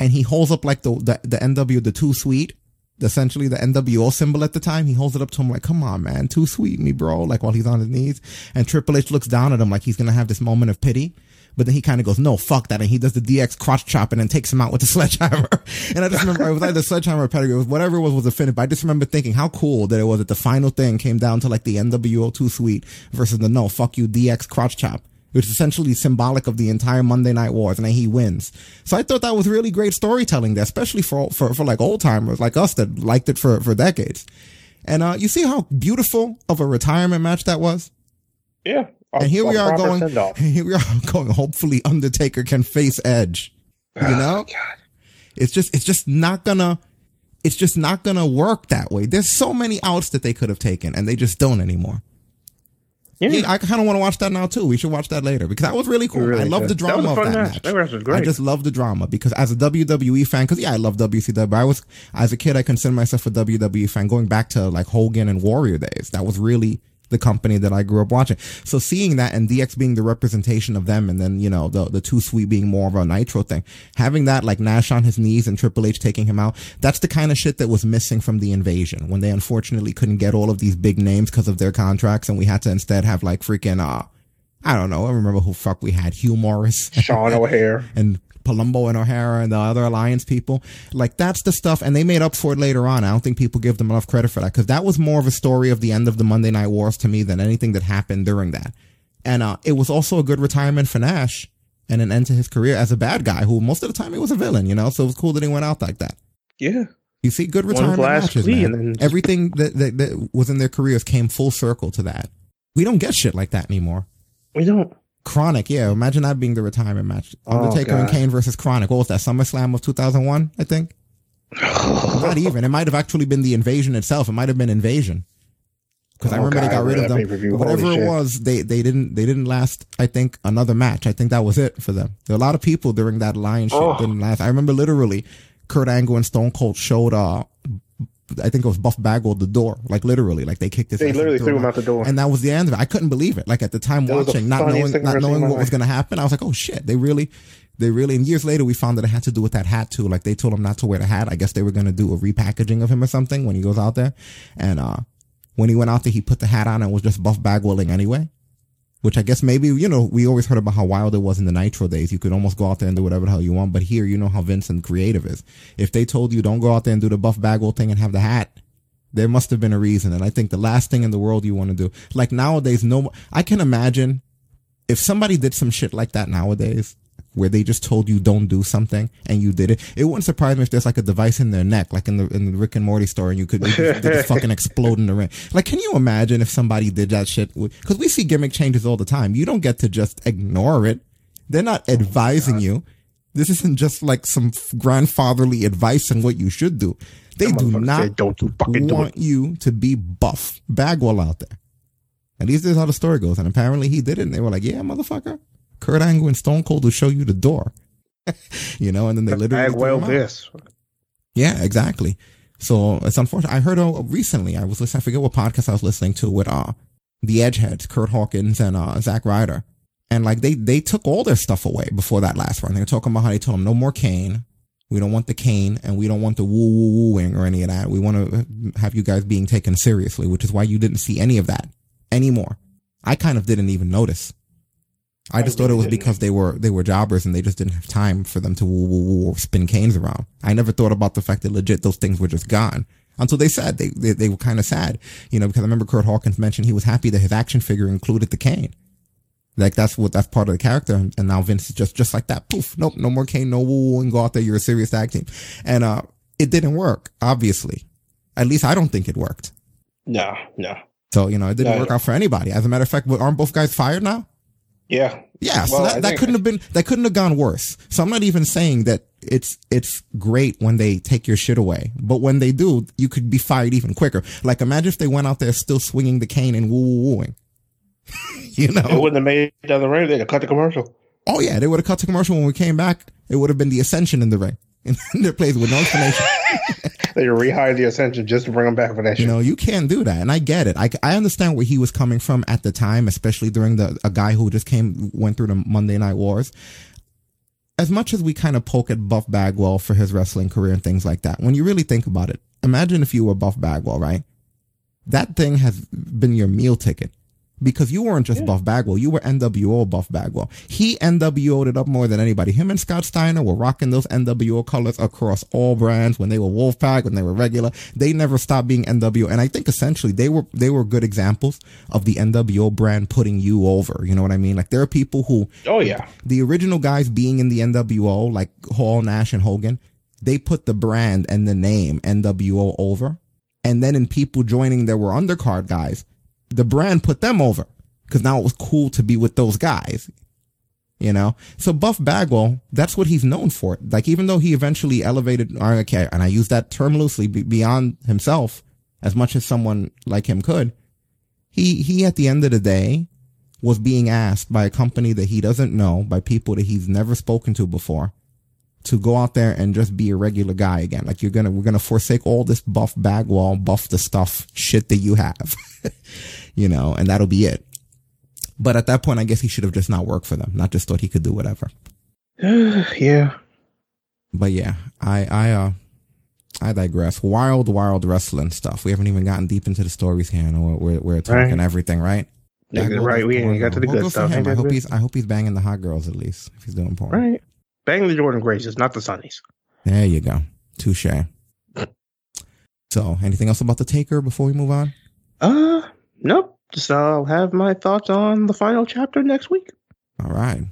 And he holds up like the, the, the NW, the too sweet, essentially the NWO symbol at the time. He holds it up to him like, come on, man, too sweet me, bro. Like while he's on his knees and Triple H looks down at him like he's going to have this moment of pity. But then he kind of goes, no, fuck that. And he does the DX crotch chop and then takes him out with the *laughs* sledgehammer. and I just remember it was either sledgehammer or pedigree. It was whatever it was was a finish. But I just remember thinking how cool that it was that the final thing came down to like the NWO too sweet versus the no, fuck you DX crotch chop. Which is essentially symbolic of the entire Monday Night Wars, and then he wins. So I thought that was really great storytelling there, especially for for, for like old timers like us that liked it for for decades. And uh, you see how beautiful of a retirement match that was. Yeah. And *laughs* here we are going. Here we are going. Hopefully, Undertaker can face Edge. You know, Oh, God. it's just it's just not gonna it's just not gonna work that way. There's so many outs that they could have taken, and they just don't anymore. Yeah. Yeah, I kind of want to watch that now too. We should watch that later because that was really cool. Really I love the That drama a of that match. match. That match was great. I just love the drama because as a WWE fan, because yeah, I love WCW. I was as a kid, I considered myself a WWE fan. Going back to like Hogan and Warrior days, that was really the company that I grew up watching. So seeing that and DX being the representation of them, and then you know the the Too Sweet being more of a Nitro thing, having that like Nash on his knees and Triple H taking him out, that's the kind of shit that was missing from the Invasion when they unfortunately couldn't get all of these big names because of their contracts, and we had to instead have like freaking uh. I don't know. I remember who fuck we had. Hugh Morrus Sean *laughs* O'Haire. and Palumbo and O'Hara and the other alliance people. Like that's the stuff, and they made up for it later on. I don't think people give them enough credit for that because that was more of a story of the end of the Monday Night Wars to me than anything that happened during that. And uh, it was also a good retirement for Nash and an end to his career as a bad guy who most of the time he was a villain, you know. So it was cool that he went out like that. Yeah. You see, good retirement matches, man. and then- Everything that, that that was in their careers came full circle to that. We don't get shit like that anymore. We don't. KroniK, yeah. Imagine that being the retirement match. Oh, Undertaker and Kane versus KroniK. What was that? SummerSlam of 2001, I think? *laughs* Not even. It might have actually been the invasion itself. It might have been invasion. Because I Oh, remember they God, I got rid of them. that. Whatever Holy it shit. was, they, they didn't they didn't last. I think another match. I think that was it for them. There a lot of people during that lion shit Oh. didn't last. I remember literally, Kurt Angle and Stone Cold showed uh I think it was Buff Bagwell the door, like literally, like they kicked his. They literally threw him out the door. and that was the end of it. I couldn't believe it. Like at the time That watching, not knowing, not knowing what was going to happen, I was like, oh shit, they really, they really. And years later, we found that it had to do with that hat too. Like they told him not to wear the hat. I guess they were going to do a repackaging of him or something when he goes out there. And uh when he went out there, he put the hat on and was just Buff Bagwelling anyway. Which I guess maybe, you know, we always heard about how wild it was in the Nitro days. You could almost go out there and do whatever the hell you want. But here, you know how Vincent creative is. If they told you don't go out there and do the Buff Bagwell thing and have the hat, there must have been a reason. And I think the last thing in the world you want to do, like nowadays, no, I can imagine if somebody did some shit like that nowadays, where they just told you don't do something and you did it. It wouldn't surprise me if there's like a device in their neck, like in the in the Rick and Morty story, and you could just, just fucking *laughs* explode in the ring. Like, can you imagine if somebody did that shit? Because we see gimmick changes all the time. You don't get to just ignore it. They're not oh advising you. This isn't just like some grandfatherly advice on what you should do. They do not said, "Don't do want you to be buff Bagwell out there. At least this is how the story goes. And apparently he did it. And they were like, yeah, motherfucker. Kurt Angle and Stone Cold will show you the door. *laughs* you know, and then they literally. him out. this. Yeah, exactly. So it's unfortunate. I heard uh, recently, I was listening, I forget what podcast I was listening to with, uh, the Edgeheads, Curt Hawkins and, uh, Zack Ryder. And like they, they took all their stuff away before that last run. They were talking about how they told them no more cane. We don't want the cane and we don't want the woo woo wooing or any of that. We want to have you guys being taken seriously, which is why you didn't see any of that anymore. I kind of didn't even notice. I just thought it was because they were they were jobbers and they just didn't have time for them to woo woo woo spin canes around. I never thought about the fact that legit those things were just gone until they said they they, they were kind of sad, you know, because I remember Curt Hawkins mentioned he was happy that his action figure included the cane. Like that's what that's part of the character, and now Vince is just just like that. Poof, nope, no more cane, no woo woo, and go out there. You're a serious tag team, and uh, it didn't work. Obviously, at least I don't think it worked. No, no. So you know, it didn't No. work out for anybody. As a matter of fact, aren't both guys fired now? Yeah. Yeah, so Well, that, that couldn't have been that couldn't have gone worse. So I'm not even saying that it's it's great when they take your shit away, but when they do, you could be fired even quicker. Like imagine if they went out there still swinging the cane and woo woo wooing. *laughs* you know, It wouldn't have made it down the ring. They'd have cut the commercial. Oh yeah, they would have cut the commercial when we came back. It would have been the Ascension in the ring *laughs* in their place with no explanation. *laughs* *laughs* They rehired the Ascension just to bring them back for that You shit. know, you can't do that. And I get it. I, I understand where he was coming from at the time, especially during the, a guy who just came, went through the Monday Night Wars. As much as we kind of poke at Buff Bagwell for his wrestling career and things like that, when you really think about it, imagine if you were Buff Bagwell, right? That thing has been your meal ticket because you weren't just Buff Bagwell, you were NWO Buff Bagwell. He NWO'd it up more than anybody. Him and Scott Steiner were rocking those NWO colors across all brands when they were Wolfpack, when they were regular. They never stopped being NWO. And I think essentially they were, they were good examples of the NWO brand putting you over. You know what I mean? Like there are people who, Oh yeah. the original guys being in the NWO, like Hall, Nash, and Hogan, they put the brand and the name NWO over. And then in people joining there were undercard guys, the brand put them over because now it was cool to be with those guys. You know, so Buff Bagwell, that's what he's known for. Like, even though he eventually elevated, okay, and I use that term loosely, beyond himself as much as someone like him could, he, he at the end of the day was being asked by a company that he doesn't know, by people that he's never spoken to before, to go out there and just be a regular guy again. Like you're gonna, we're gonna forsake all this buff Bagwell, buff the stuff shit that you have, *laughs* you know, and that'll be it. But at that point, I guess he should have just not worked for them, not just thought he could do whatever. *sighs* yeah. But yeah, I, I, uh, I digress. Wild, wild wrestling stuff. We haven't even gotten deep into the stories here, and we're, we're, we're talking Right. everything, right? Yeah, right, we ain't got to the good stuff. him. I hope he's, I hope he's banging the hot girls at least if he's doing porn. Right. Bang the Jordynne Graces, not the Sunnies. There you go. Touche. So, anything else about the Taker before we move on? Uh, nope. Just I'll have my thoughts on the final chapter next week. All right.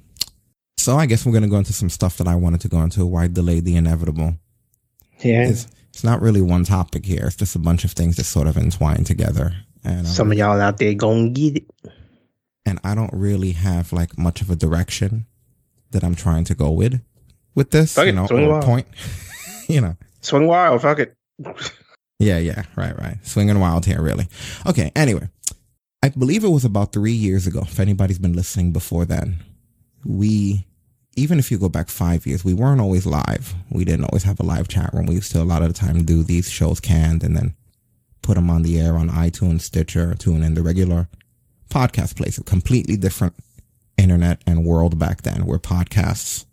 So, I guess we're going to go into some stuff that I wanted to go into. Why delay the inevitable? Yeah. It's, it's not really one topic here. It's just a bunch of things that sort of entwine together. And, um, Some of y'all out there gonna get it. and I don't really have like much of a direction that I'm trying to go with with this, Fuck you it, know, swing wild. point, *laughs* you know. Swing wild, fuck it. Yeah, yeah, right, right. Swinging wild here, really. Okay, anyway, I believe it was about three years ago. If anybody's been listening before then, we, even if you go back five years, we weren't always live. We didn't always have a live chat room. We used to a lot of the time do these shows canned and then put them on the air on iTunes, Stitcher, TuneIn the regular podcast place. A completely different internet and world back then where podcasts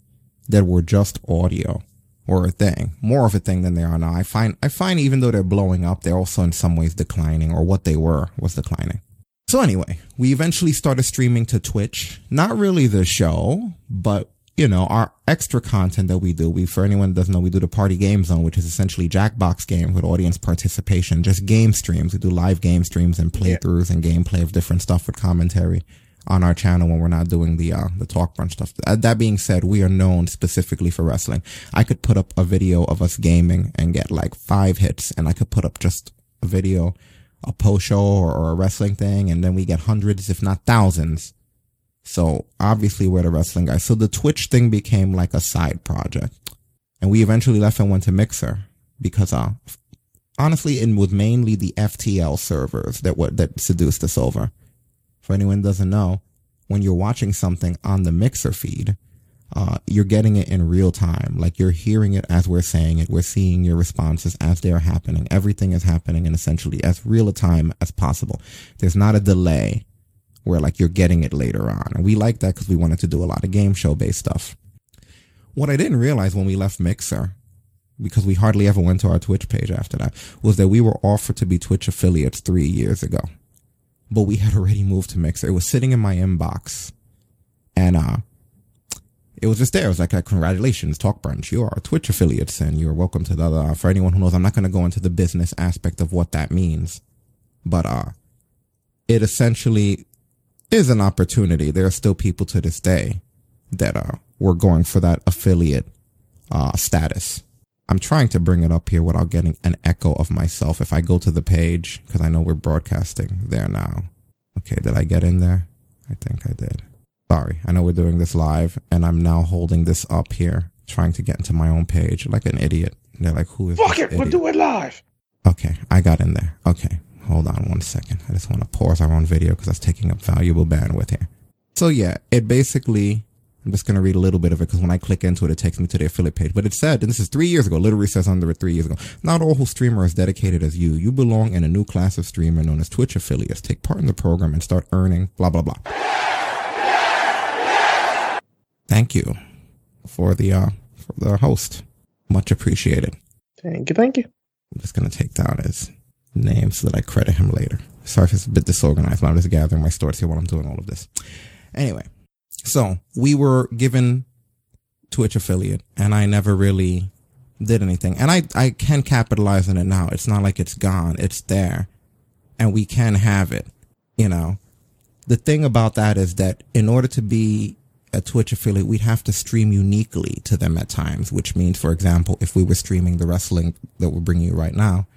that were just audio were a thing, more of a thing than they are now. I find, I find even though they're blowing up, they're also in some ways declining or what they were was declining. So anyway, we eventually started streaming to Twitch. Not really the show, but you know, our extra content that we do. We, for anyone that doesn't know, we do the party game zone, which is essentially Jackbox games with audience participation, just game streams. We do live game streams and playthroughs and gameplay of different stuff with commentary on our channel when we're not doing the, uh, the talk brunch stuff. Uh, that being said, we are known specifically for wrestling. I could put up a video of us gaming and get like five hits and I could put up just a video, a post show or, or a wrestling thing. And then we get hundreds, if not thousands so obviously we're the wrestling guys. So the Twitch thing became like a side project. And we eventually left and went to Mixer because, uh, honestly, it was mainly the FTL servers that were, that seduced us over. For anyone doesn't know, when you're watching something on the Mixer feed, uh, you're getting it in real time. Like you're hearing it as we're saying it. We're seeing your responses as they're happening. Everything is happening in essentially as real a time as possible. There's not a delay where like you're getting it later on. And we like that because we wanted to do a lot of game show based stuff. What I didn't realize when we left Mixer, because we hardly ever went to our Twitch page after that, was that we were offered to be Twitch affiliates three years ago. But we had already moved to Mixer. It was sitting in my inbox. And uh it was just there. It was like, congratulations, Talk Brunch. You are a Twitch affiliates and you're welcome to the, uh, for anyone who knows, I'm not going to go into the business aspect of what that means, but, uh, it essentially is an opportunity. There are still people to this day that uh, were going for that affiliate uh, status. I'm trying to bring it up here without getting an echo of myself. If I go to the page, because I know we're broadcasting there now. Okay, did I get in there? I think I did. Sorry, I know we're doing this live, and I'm now holding this up here, trying to get into my own page like an idiot. They're like, "Who is?" Fuck it, idiot? we'll do it live. Okay, I got in there. Okay, hold on one second. I just want to pause our own video because that's taking up valuable bandwidth here. So yeah, it basically, I'm just going to read a little bit of it because when I click into it, it takes me to the affiliate page. But it said, and this is three years ago, literally says under it three years ago, not all who streamer is dedicated as you. You belong in a new class of streamer known as Twitch affiliates. Take part in the program and start earning blah, blah, blah. Thank you for the, uh, for the host. Much appreciated. Thank you, thank you. I'm just going to take down his name so that I credit him later. Sorry if it's a bit disorganized, but I'm just gathering my thoughts here while I'm doing all of this. Anyway, so we were given Twitch affiliate and I never really did anything. And I, I can capitalize on it now. It's not like it's gone. It's there and we can have it, you know. The thing about that is that in order to be a Twitch affiliate, we'd have to stream uniquely to them at times, which means, for example, if we were streaming the wrestling that we're bringing you right now,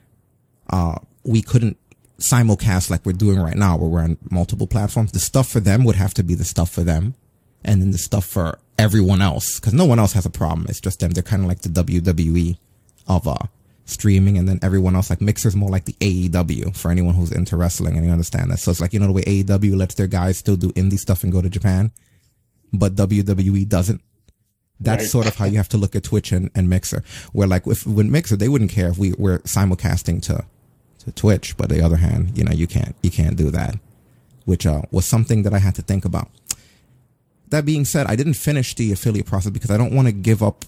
uh, we couldn't simulcast like we're doing right now, where we're on multiple platforms. The stuff for them would have to be the stuff for them, and then the stuff for everyone else, because no one else has a problem. It's just them. They're kind of like the WWE of uh streaming, and then everyone else like Mixer's more like the AEW for anyone who's into wrestling and you understand that. So it's like you know the way AEW lets their guys still do indie stuff and go to Japan, but WWE doesn't. That's Right. sort of how you have to look at Twitch and, and Mixer. Where like if with Mixer, they wouldn't care if we were simulcasting to to Twitch, but the other hand, you know, you can't you can't do that, which uh, was something that I had to think about. That being said, I didn't finish the affiliate process because I don't want to give up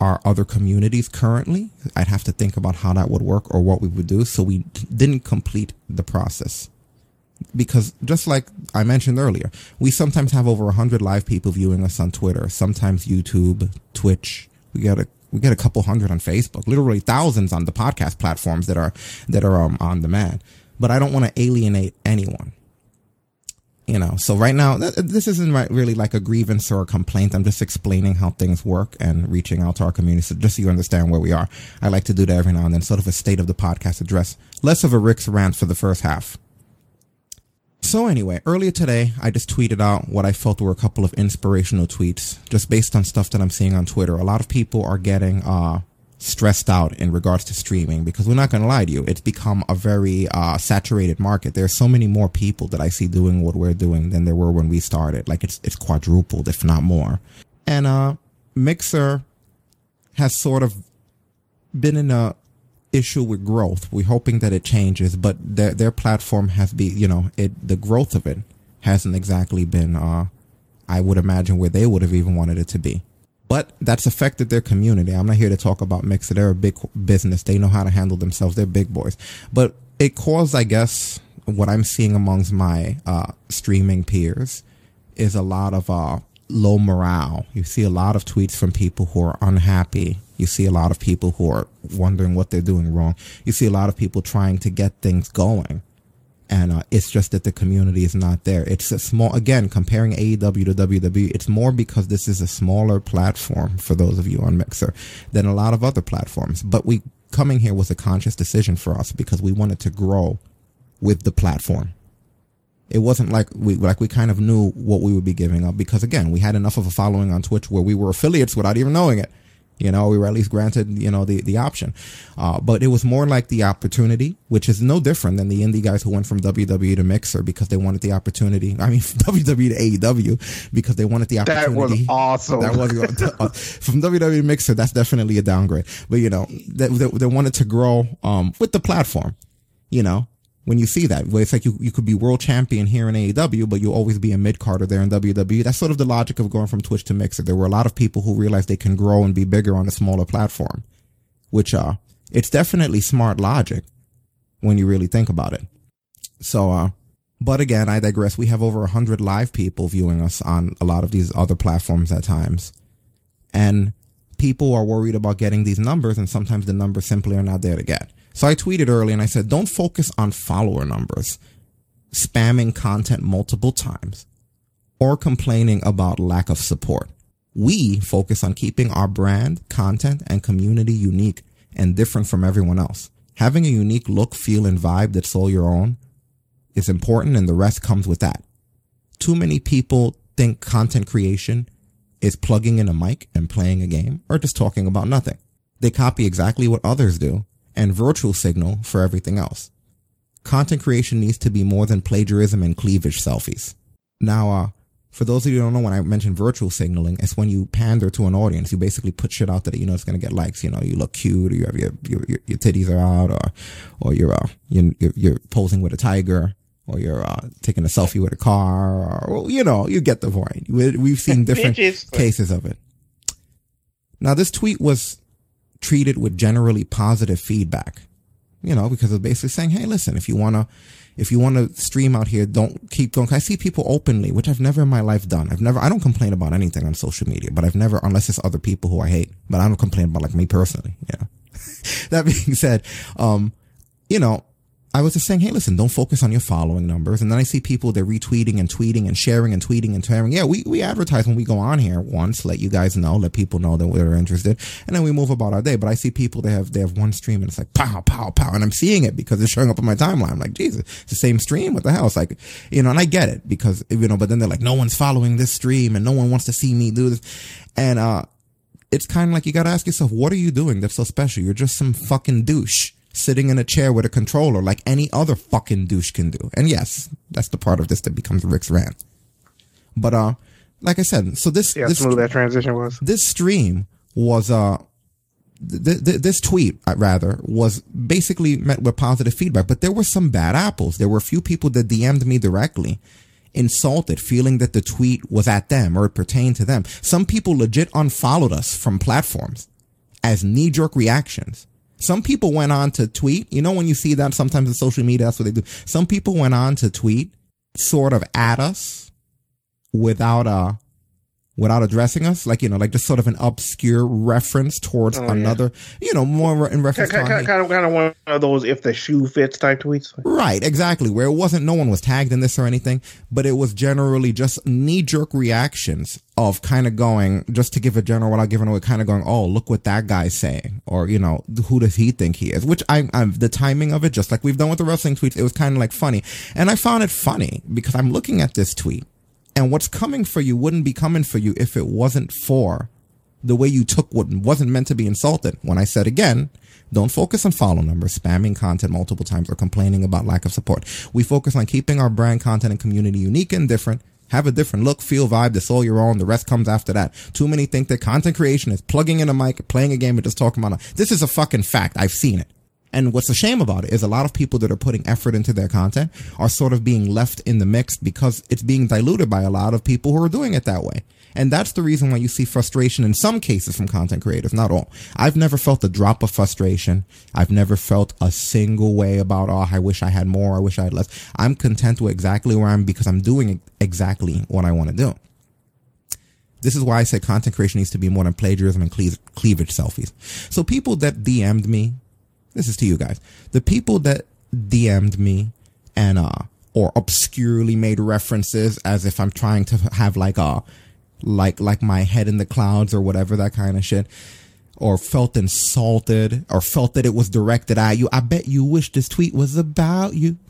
our other communities currently. I'd have to think about how that would work or what we would do. So we didn't complete the process because just like I mentioned earlier, we sometimes have over 100 live people viewing us on Twitter, sometimes YouTube, Twitch. We get a we get a couple hundred on Facebook, literally thousands on the podcast platforms that are that are um, on demand. But I don't want to alienate anyone. You know, so right now, th- this isn't right, really like a grievance or a complaint. I'm just explaining how things work and reaching out to our community, so just so you understand where we are. I like to do that every now and then, sort of a state of the podcast address, less of a Rick's rant for the first half. So anyway, earlier today, I just tweeted out what I felt were a couple of inspirational tweets, just based on stuff that I'm seeing on Twitter. A lot of people are getting uh, stressed out in regards to streaming because we're not going to lie to you, it's become a very uh, saturated market. There are so many more people that I see doing what we're doing than there were when we started. Like it's it's quadrupled, if not more. And uh, Mixer has sort of been in a issue with growth. We're hoping that it changes, but their their platform has been, you know, it the growth of it hasn't exactly been uh I would imagine where they would have even wanted it to be. But that's affected their community. I'm not here to talk about Mixer. They're a big business. They know how to handle themselves. They're big boys. But it caused, I guess, what I'm seeing amongst my uh, streaming peers is a lot of uh, low morale. You see a lot of tweets from people who are unhappy. You see a lot of people who are wondering what they're doing wrong. You see a lot of people trying to get things going. And uh, it's just that the community is not there. It's a small, again, comparing AEW to WWE, it's more because this is a smaller platform for those of you on Mixer than a lot of other platforms. But we coming here was a conscious decision for us because we wanted to grow with the platform. It wasn't like we like we kind of knew what we would be giving up because again, we had enough of a following on Twitch where we were affiliates without even knowing it. You know, we were at least granted, you know, the, the option. Uh, but it was more like the opportunity, which is no different than the indie guys who went from WWE to Mixer because they wanted the opportunity. I mean, *laughs* WWE to AEW because they wanted the opportunity. That was awesome. That was uh, *laughs* from WWE to Mixer. That's definitely a downgrade. But you know, they, they, they wanted to grow, um, with the platform, you know, when you see that, it's like you, you could be world champion here in AEW, but you'll always be a mid carder there in WWE. That's sort of the logic of going from Twitch to Mixer. There were a lot of people who realized they can grow and be bigger on a smaller platform, which, uh, it's definitely smart logic when you really think about it. So, uh, but again, I digress. We have over a hundred live people viewing us on a lot of these other platforms at times. And people are worried about getting these numbers and sometimes the numbers simply are not there to get. So I tweeted early and I said, don't focus on follower numbers, spamming content multiple times, or complaining about lack of support. We focus on keeping our brand, content, and community unique and different from everyone else. Having a unique look, feel, and vibe that's all your own is important and the rest comes with that. Too many people think content creation is plugging in a mic and playing a game or just talking about nothing. They copy exactly what others do and virtual signal for everything else. Content creation needs to be more than plagiarism and cleavage selfies. Now, uh, for those of you who don't know, when I mentioned virtual signaling, it's when you pander to an audience. You basically put shit out that you know it's going to get likes. You know, you look cute, or you have your your, your titties are out, or or you're uh, you're, you're posing with a tiger, or you're uh, taking a selfie with a car, or you know, you get the point. We've seen *laughs* different cases of it. Now, this tweet was treated with generally positive feedback. You know, because it's basically saying, hey, listen, if you want to, if you want to stream out here, don't keep going. I see people openly, which I've never in my life done. I've never, I don't complain about anything on social media, but I've never, unless it's other people who I hate, but I don't complain about like me personally. Yeah. *laughs* that being said, um, you know, I was just saying, hey, listen, don't focus on your following numbers. And then I see people, they're retweeting and tweeting and sharing and tweeting and sharing. Yeah, we, we advertise when we go on here once, let you guys know, let people know that we're interested. And then we move about our day. But I see people, they have, they have one stream and it's like pow, pow, pow. And I'm seeing it because it's showing up on my timeline. I'm like, Jesus, it's the same stream. What the hell? It's like, you know, and I get it because, you know, but then they're like, no one's following this stream and no one wants to see me do this. And, uh, it's kind of like you got to ask yourself, what are you doing that's so special? You're just some fucking douche sitting in a chair with a controller like any other fucking douche can do. And yes, that's the part of this that becomes Rick's rant. But, uh, like I said, so this, yeah, this, smooth that transition was. This stream was, uh, th- th- this tweet, uh, rather, was basically met with positive feedback, but there were some bad apples. There were a few people that DM'd me directly, insulted, feeling that the tweet was at them or it pertained to them. Some people legit unfollowed us from platforms as knee jerk reactions some people went on to tweet. You know, when you see that sometimes in social media, that's what they do. Some people went on to tweet sort of at us without a without addressing us, like you know, like just sort of an obscure reference towards oh, another, yeah. you know, more in reference kind, to kind, of kind of one of those if the shoe fits type tweets. Right, exactly. Where it wasn't, no one was tagged in this or anything, but it was generally just knee jerk reactions of kind of going, just to give a general without giving away, kind of going, oh, look what that guy's saying, or you know, who does he think he is? Which I, I'm the timing of it, just like we've done with the wrestling tweets, it was kind of like funny, and I found it funny because I'm looking at this tweet and what's coming for you wouldn't be coming for you if it wasn't for the way you took what wasn't meant to be insulted. When I said again, don't focus on follow numbers, spamming content multiple times, or complaining about lack of support. We focus on keeping our brand content and community unique and different. Have a different look, feel, vibe that's all your own. The rest comes after that. Too many think that content creation is plugging in a mic, playing a game, and just talking about it. This is a fucking fact. I've seen it. And what's a shame about it is a lot of people that are putting effort into their content are sort of being left in the mix because it's being diluted by a lot of people who are doing it that way. And that's the reason why you see frustration in some cases from content creators, not all. I've never felt a drop of frustration. I've never felt a single way about, oh, I wish I had more. I wish I had less. I'm content with exactly where I'm because I'm doing exactly what I want to do. This is why I say content creation needs to be more than plagiarism and cleavage selfies. So people that DM'd me, this is to you guys, the people that DM'd me and, uh, or obscurely made references as if I'm trying to have like a, like, like my head in the clouds or whatever, that kind of shit, or felt insulted or felt that it was directed at you. I bet you wish this tweet was about you. *laughs*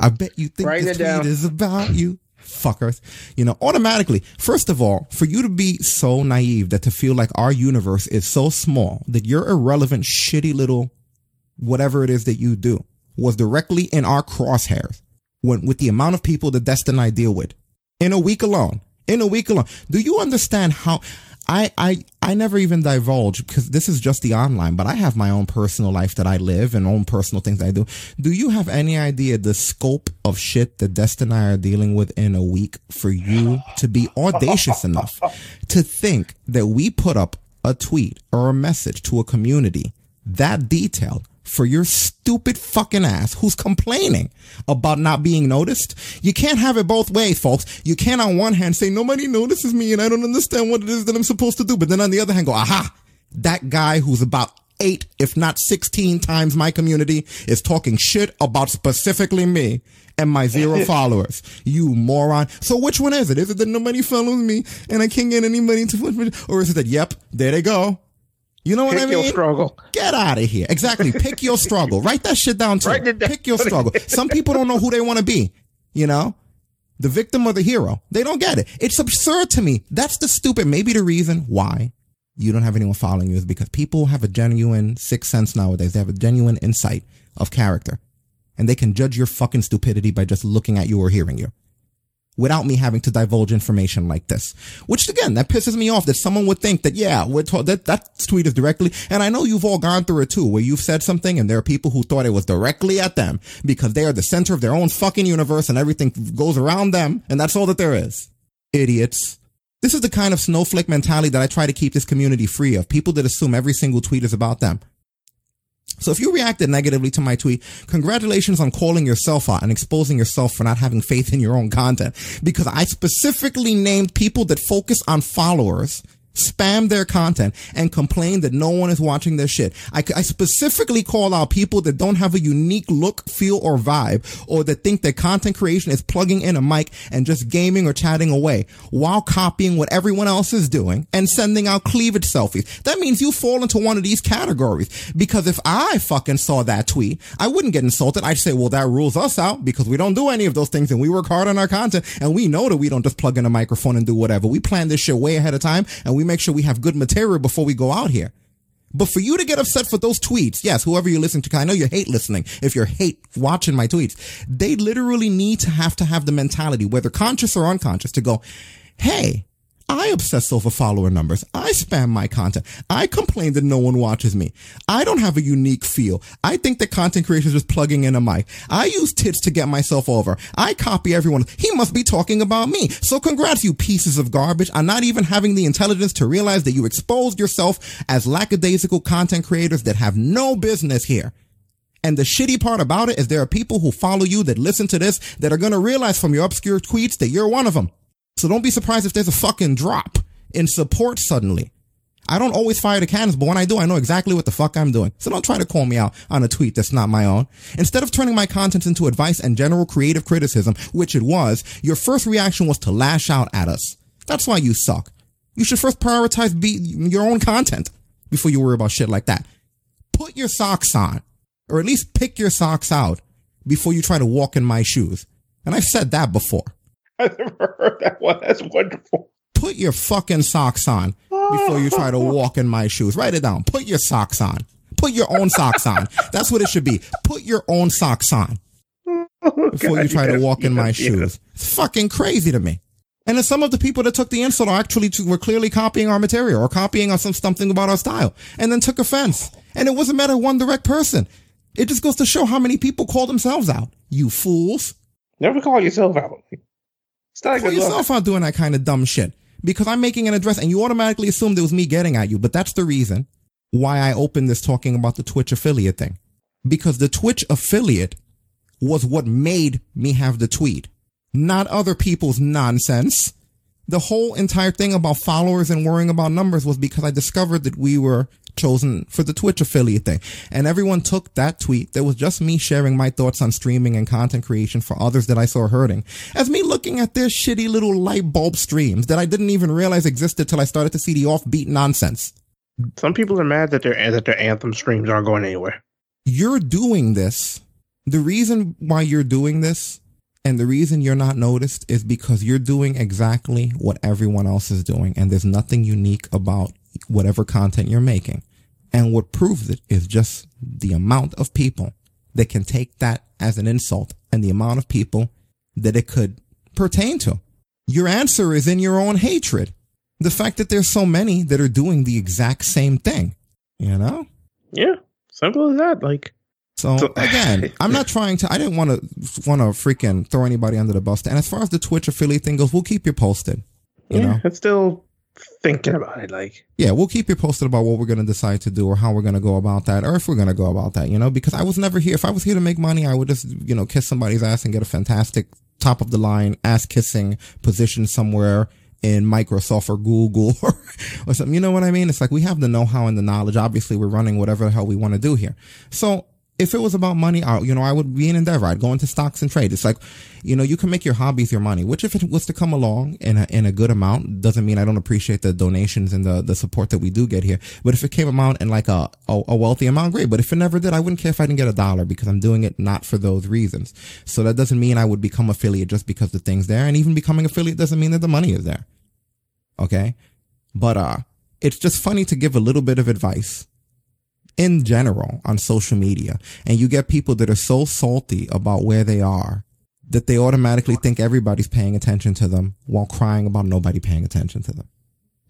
I bet you think Write this tweet down. is about you fuckers. You know, automatically, first of all, for you to be so naive that to feel like our universe is so small that your irrelevant, shitty little whatever it is that you do was directly in our crosshairs when, with the amount of people that Destin I deal with in a week alone. In a week alone. Do you understand how I, I, I never even divulge because this is just the online, but I have my own personal life that I live and own personal things I do. Do you have any idea the scope of shit that Destin and I are dealing with in a week for you to be audacious enough to think that we put up a tweet or a message to a community that detailed for your stupid fucking ass who's complaining about not being noticed. You can't have it both ways, folks. You can't on one hand say nobody notices me and I don't understand what it is that I'm supposed to do. But then on the other hand go, aha, that guy who's about eight, if not 16 times my community is talking shit about specifically me and my zero *laughs* followers. You moron. So which one is it? Is it that nobody follows me and I can't get anybody to, *laughs* or is it that, yep, there they go. You know what Pick I mean? your struggle. Get out of here. Exactly. Pick your struggle. *laughs* Write that shit down too. Down. Pick your struggle. Some people don't know who they want to be. You know, the victim or the hero. They don't get it. It's absurd to me. That's the stupid. Maybe the reason why you don't have anyone following you is because people have a genuine sixth sense nowadays. They have a genuine insight of character and they can judge your fucking stupidity by just looking at you or hearing you without me having to divulge information like this. Which again, that pisses me off that someone would think that, yeah, we're that, that tweet is directly, and I know you've all gone through it too, where you've said something and there are people who thought it was directly at them because they are the center of their own fucking universe and everything goes around them and that's all that there is. Idiots. This is the kind of snowflake mentality that I try to keep this community free of. People that assume every single tweet is about them. So if you reacted negatively to my tweet, congratulations on calling yourself out and exposing yourself for not having faith in your own content. Because I specifically named people that focus on followers, spam their content, and complain that no one is watching their shit. I, I specifically call out people that don't have a unique look, feel, or vibe, or that think that content creation is plugging in a mic and just gaming or chatting away while copying what everyone else is doing and sending out cleavage selfies. That means you fall into one of these categories. Because if I fucking saw that tweet, I wouldn't get insulted. I'd say, well, that rules us out because we don't do any of those things and we work hard on our content and we know that we don't just plug in a microphone and do whatever. We plan this shit way ahead of time and we make sure we have good material before we go out here. But for you to get upset for those tweets, yes, whoever you listen to, I know you hate listening. If you're hate watching my tweets, they literally need to have to have the mentality, whether conscious or unconscious, to go, Hey, I obsess over follower numbers. I spam my content. I complain that no one watches me. I don't have a unique feel. I think that content creation is just plugging in a mic. I use tits to get myself over. I copy everyone. He must be talking about me. So congrats, you pieces of garbage, on not even having the intelligence to realize that you exposed yourself as lackadaisical content creators that have no business here. And the shitty part about it is there are people who follow you that listen to this that are going to realize from your obscure tweets that you're one of them. So don't be surprised if there's a fucking drop in support suddenly. I don't always fire the cannons, but when I do, I know exactly what the fuck I'm doing. So don't try to call me out on a tweet that's not my own. Instead of turning my content into advice and general creative criticism, which it was, your first reaction was to lash out at us. That's why you suck. You should first prioritize be your own content before you worry about shit like that. Put your socks on, or at least pick your socks out before you try to walk in my shoes. And I've said that before. I've never heard that one. That's wonderful. Put your fucking socks on before you try to *laughs* walk in my shoes. Write it down. Put your socks on. Put your own socks on. That's what it should be. Put your own socks on before you try to yes, walk in my yes. shoes. It's fucking crazy to me. And then some of the people that took the insult are actually to, were clearly copying our material or copying us some something about our style and then took offense. And it wasn't matter one direct person. It just goes to show how many people call themselves out. You fools. Never call yourself out. It's not a Call good look. yourself out doing that kind of dumb shit. Because I'm making an address and you automatically assumed it was me getting at you. But that's the reason why I opened this talking about the Twitch affiliate thing. Because the Twitch affiliate was what made me have the tweet, not other people's nonsense. The whole entire thing about followers and worrying about numbers was because I discovered that we were chosen for the Twitch affiliate thing. And everyone took that tweet that was just me sharing my thoughts on streaming and content creation for others that I saw hurting as me looking at their shitty little light bulb streams that I didn't even realize existed till I started to see the offbeat nonsense. Some people are mad that their that their anthem streams aren't going anywhere. You're doing this. The reason why you're doing this and the reason you're not noticed is because you're doing exactly what everyone else is doing. And there's nothing unique about whatever content you're making. And what proves it is just the amount of people that can take that as an insult and the amount of people that it could pertain to. Your answer is in your own hatred. The fact that there's so many that are doing the exact same thing, you know? Yeah, simple as that. Like, So, So- *laughs* again, I'm not trying to. I didn't want to want to freaking throw anybody under the bus. And as far as the Twitch affiliate thing goes, we'll keep you posted. You yeah, know, it's still thinking about it. Like, yeah, we'll keep you posted about what we're going to decide to do or how we're going to go about that, or if we're going to go about that. You know, because I was never here. If I was here to make money, I would just you know kiss somebody's ass and get a fantastic top of the line ass kissing position somewhere in Microsoft or Google *laughs* or, or something. You know what I mean? It's like we have the know how and the knowledge. Obviously, we're running whatever the hell we want to do here. So if it was about money, I, you know, I would be endeavor. I'd go into stocks and trade. It's like, you know, you can make your hobbies your money, which if it was to come along in a, in a good amount, doesn't mean I don't appreciate the donations and the, the support that we do get here. But if it came amount in like a, a, a wealthy amount, great. But if it never did, I wouldn't care if I didn't get a dollar because I'm doing it not for those reasons. So that doesn't mean I would become affiliate just because the thing's there. And even becoming affiliate doesn't mean that the money is there. Okay. But, uh, it's just funny to give a little bit of advice in general on social media and you get people that are so salty about where they are that they automatically think everybody's paying attention to them while crying about nobody paying attention to them.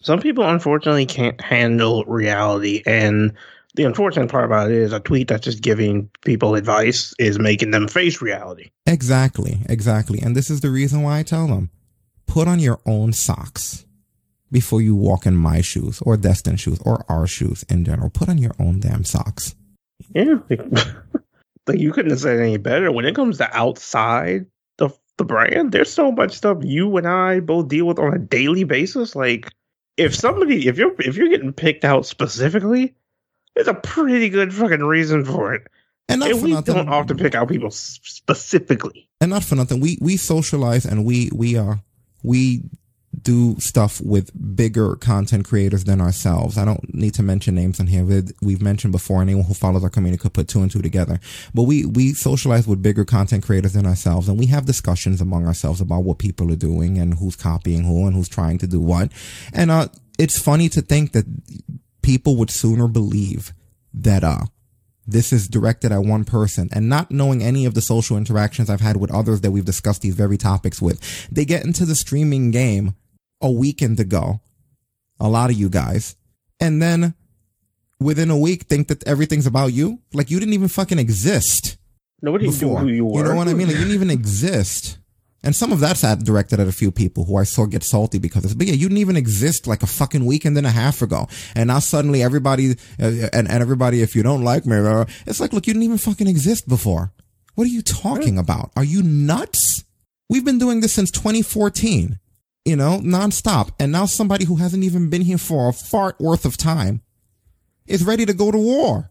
some people unfortunately can't handle reality, and the unfortunate part about it is a tweet that's just giving people advice is making them face reality. Exactly, exactly. And this is the reason why I tell them put on your own socks before you walk in my shoes or Destin's shoes or our shoes in general. Put on your own damn socks. Yeah, *laughs* like, you couldn't have said any better. When it comes to outside the the brand, there's so much stuff you and I both deal with on a daily basis. Like, if somebody, if you're if you're getting picked out specifically, there's a pretty good fucking reason for it. And not And for we nothing. don't often pick out people specifically. and not for nothing, we we socialize and we we are we do stuff with bigger content creators than ourselves. I don't need to mention names on here. We've- mentioned before. Anyone who follows our community could put two and two together. But we we socialize with bigger content creators than ourselves, and we have discussions among ourselves about what people are doing and who's copying who and who's trying to do what. And uh, it's funny to think that people would sooner believe that uh this is directed at one person and not knowing any of the social interactions I've had with others that we've discussed these very topics with. They get into the streaming game a weekend ago. A lot of you guys. And then within a week think that everything's about you. Like you didn't even fucking exist Nobody before. knew who you were. You know what I mean? Like you didn't even exist. And some of that's at, directed at a few people who I saw get salty because it's, but yeah, you didn't even exist like a fucking weekend and a half ago. And now suddenly everybody, uh, and, and everybody, if you don't like me, it's like, look, you didn't even fucking exist before. What are you talking about? Are you nuts? We've been doing this since 2014, you know, nonstop. And now somebody who hasn't even been here for a fart worth of time is ready to go to war.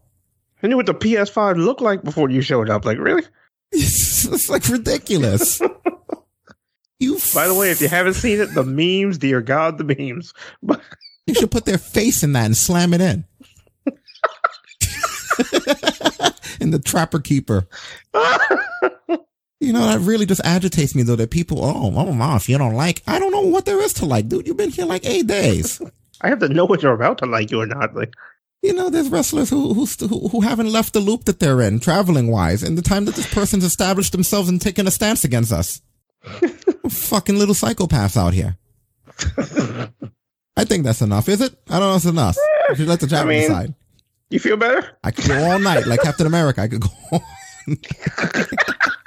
I knew what the PS5 looked like before you showed up. Like, really? *laughs* it's like ridiculous. *laughs* you By the way, if you haven't seen it, the memes, dear God, the memes. *laughs* You should put their face in that and slam it in. in the trapper keeper. You know, that really just agitates me though that people, oh, oh, ma, if you don't like, I don't know what there is to like, dude. You've been here like eight days. *laughs* I have to know what you're about to like you or not. Like, You know, there's wrestlers who, who, who, haven't left the loop that they're in, traveling wise, in the time that this person's established themselves and taken a stance against us. *laughs* fucking little psychopaths out here. I think that's enough. Is it? I don't know. if It's enough. You should let the chat I mean- decide. You feel better? I could go all night like Captain America. I could go. *laughs*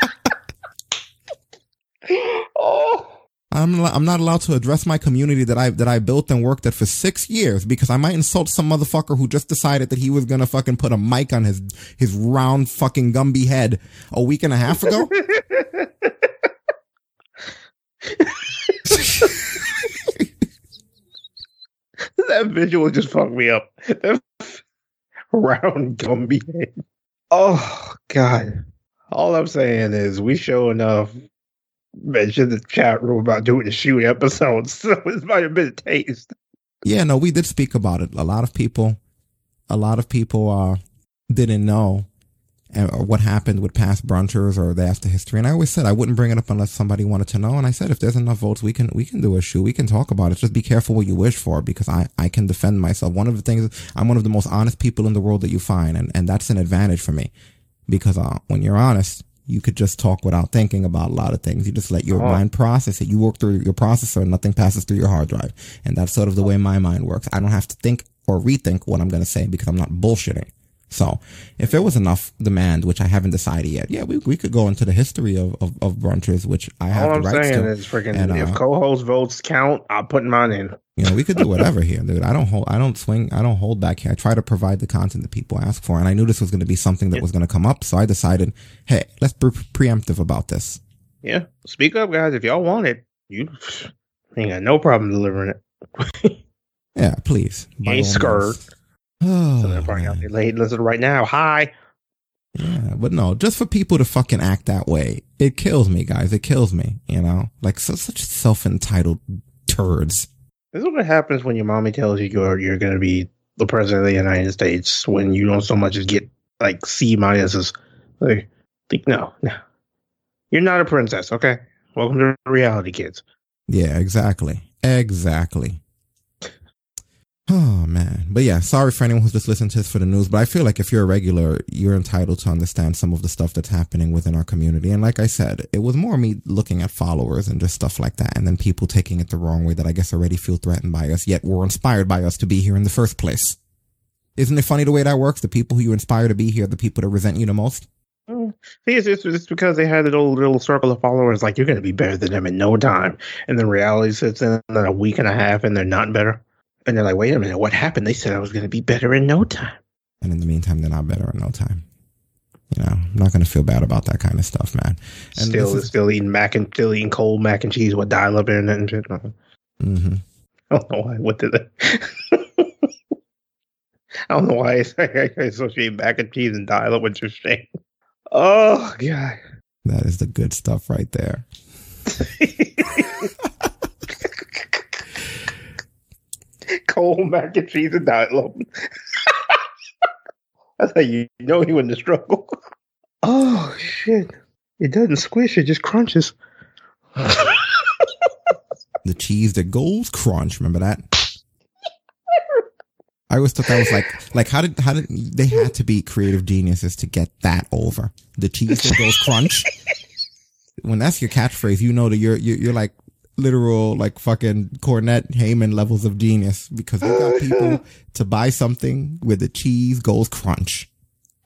*gasps* Oh. I'm not- I'm not allowed to address my community that I that I built and worked at for six years because I might insult some motherfucker who just decided that he was gonna fucking put a mic on his his round fucking Gumby head a week and a half ago. *laughs* that visual just fucked me up. That round Gumby head. Oh God! All I'm saying is we show enough mention the chat room about doing the shoot episodes, *laughs* so it might have been a taste. Yeah, no, we did speak about it. A lot of people, a lot of people uh, didn't know uh, what happened with past brunchers or the history. And I always said I wouldn't bring it up unless somebody wanted to know. And I said if there's enough votes, we can we can do a shoe. We can talk about it. Just be careful what you wish for because I I can defend myself. One of the things I'm one of the most honest people in the world that you find, and and that's an advantage for me because uh, when you're honest. You could just talk without thinking about a lot of things. You just let your Oh. mind process it. You work through your processor and nothing passes through your hard drive. And that's sort of the way my mind works. I don't have to think or rethink what I'm going to say because I'm not bullshitting. So if there was enough demand, which I haven't decided yet, yeah, we, we could go into the history of, of, of brunchers, which I have All the I'm rights saying to. is freaking And, uh, if co-host votes count, I'm putting mine in. You know, we could do *laughs* whatever here, dude. I don't hold, I don't swing, I don't hold back here. I try to provide the content that people ask for. And I knew this was going to be something that was going to come up. So I decided, hey, let's be preemptive about this. Yeah, speak up, guys. If y'all want it, you ain't got no problem delivering it. *laughs* Yeah, please. Ain't scared. means. *sighs* So Oh, they're probably out there late. Listen right now. Hi. Yeah, but no, just for people to fucking act that way, it kills me, guys. It kills me, you know? Like, so, such self-entitled turds. This is what happens when your mommy tells you you're you're gonna be the president of the United States when you don't so much as get like C minuses. Like, think no, no. You're not a princess, okay? Welcome to reality, kids. Yeah, exactly. Exactly. Oh man. But yeah, sorry for anyone who's just listening to this for the news, but I feel like if you're a regular, you're entitled to understand some of the stuff that's happening within our community. And like I said, it was more me looking at followers and just stuff like that, and then people taking it the wrong way that I guess already feel threatened by us, yet were inspired by us to be here in the first place. Isn't it funny the way that works? The people who you inspire to be here, the people that resent you the most. Mm. See, it's, it's because they had that old little circle of followers. Like you're gonna be better than them in no time, and then reality sits in in a week and a half, and they're not better. And they're like, wait a minute, what happened? They said I was gonna be better in no time. And in the meantime, they're not better in no time. You know, I'm not going to feel bad about that kind of stuff, man. And still, is- still eating mac and still eating cold mac and cheese with dial up internet and shit. *laughs* I Mhm. don't know why. What did it? *laughs* I don't know why I, I associate mac and cheese and dial up with your shame. Oh god. That is the good stuff right there. *laughs* *laughs* cold mac and cheese and dial up. *laughs* That's how you know you in the struggle. *laughs* Oh shit! It doesn't squish; it just crunches. The cheese that goes crunch. Remember that? I always thought that was like, like how did how did they had to be creative geniuses to get that over? The cheese that goes crunch. When that's your catchphrase, you know that you're you're, you're like literal like fucking Cornette Heyman levels of genius because you got people *laughs* to buy something where the cheese goes crunch. *laughs*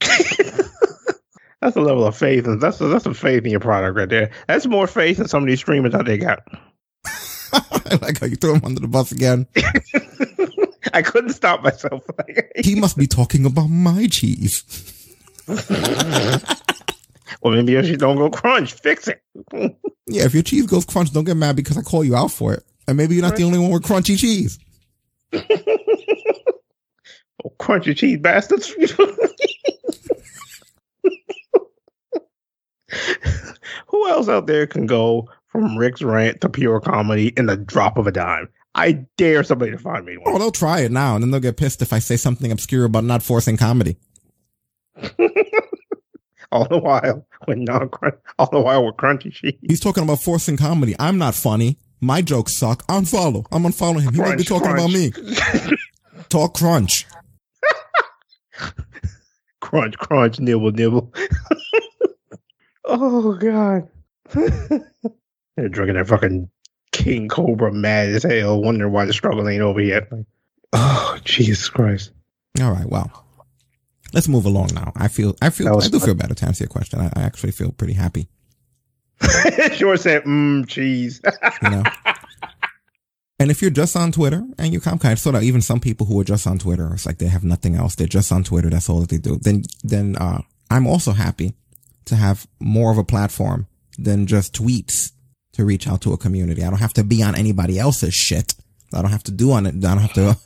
That's a level of faith, and that's a, that's some faith in your product right there. That's more faith than some of these streamers out there got. *laughs* I like how you throw him under the bus again. I couldn't stop myself. He must be talking about my cheese. Well, maybe if you don't go crunch, *laughs* fix it. Yeah, if your cheese goes crunch, don't get mad because I call you out for it. And maybe you're not the only one with crunchy cheese. *laughs* Oh, crunchy cheese bastards. *laughs* Who else out there can go from Rick's rant to pure comedy in the drop of a dime? I dare somebody to find me Oh, one. they'll try it now, and then they'll get pissed if I say something obscure about not forcing comedy. *laughs* All the while, when non all the while with crunchy cheese. He's talking about forcing comedy. I'm not funny. My jokes suck. Unfollow. I'm unfollowing him. He might be Crunch, talking about me. *laughs* Talk crunch. *laughs* crunch, crunch, nibble, nibble. oh God. They're drinking that fucking King Cobra mad as hell, wondering why the struggle ain't over yet. Like, oh, Jesus Christ. All right, well, let's move along now. I feel, I feel, I do fun. feel better to answer your question. I, I actually feel pretty happy. *laughs* sure said, mmm, cheese. *laughs* You know. and if you're just on Twitter and you come kind of sort of even some people who are just on Twitter, it's like they have nothing else. They're just on Twitter. That's all that they do. Then, then, uh, I'm also happy to have more of a platform than just tweets to reach out to a community. I don't have to be on anybody else's shit. I don't have to do on it. I don't have to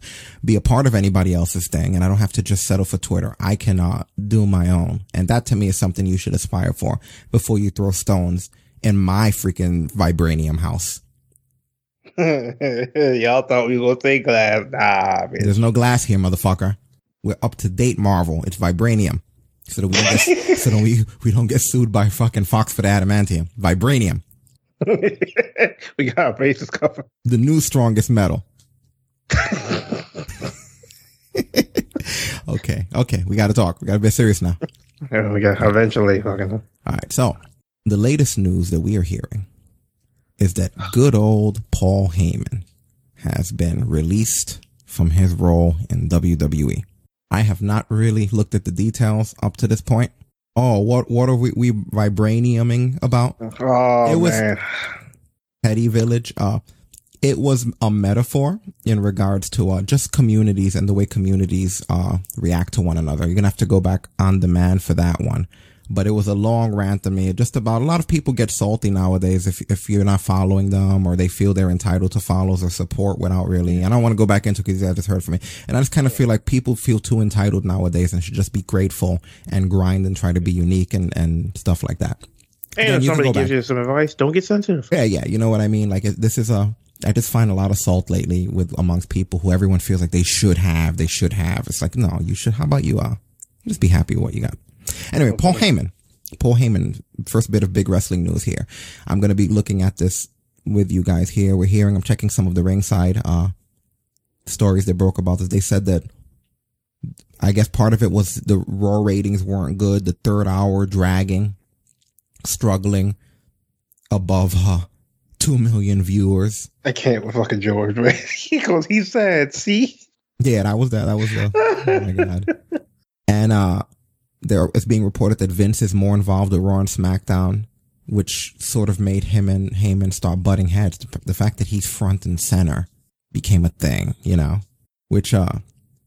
be a part of anybody else's thing and I don't have to just settle for Twitter. I can, uh, do my own. And that to me is something you should aspire for before you throw stones in my freaking vibranium house. *laughs* Y'all thought we were gonna say glass. Nah, man. There's no glass here, motherfucker. We're up to date, Marvel. It's vibranium. So that we don't get, *laughs* so that we, we don't get sued by fucking Fox for the adamantium. Vibranium. *laughs* we got our bases covered. The new strongest metal. *laughs* okay. Okay. We gotta talk. We gotta be serious now. Yeah, we got eventually fucking. All right. So the latest news that we are hearing is that good old Paul Heyman has been released from his role in WWE. I have not really looked at the details up to this point. Oh, what what are we we vibraniuming about? Oh It was- man, Petty Village. Uh, it was a metaphor in regards to uh, just communities and the way communities uh, react to one another. You're gonna have to go back on demand for that one. But it was a long rant to me, just about a lot of people get salty nowadays if if you're not following them or they feel they're entitled to follows or support without really. And I don't want to go back into because I just heard from me, and I just kind of feel like people feel too entitled nowadays and should just be grateful and grind and try to be unique and and stuff like that. and Again, if somebody gives back. you some advice, don't get sensitive. Yeah, yeah, you know what I mean. Like this is a. I just find a lot of salt lately with amongst people who everyone feels like they should have. They should have. It's like no, you should. How about you? Uh, just be happy with what you got. Anyway, Paul Heyman. Paul Heyman. First bit of big wrestling news here. I'm going to be looking at this with you guys here. We're hearing. I'm checking some of the ringside uh stories that broke about this. They said that. I guess part of it was the raw ratings weren't good. The third hour dragging, struggling above uh, 2 million viewers. I can't with fucking George, man. *laughs* he goes, he said, see? Yeah, that was that. That was the, oh my God. *laughs* And, uh, there it's being reported that Vince is more involved with Raw and SmackDown, which sort of made him and Heyman start butting heads. The, fact that he's front and center became a thing, you know, which, uh,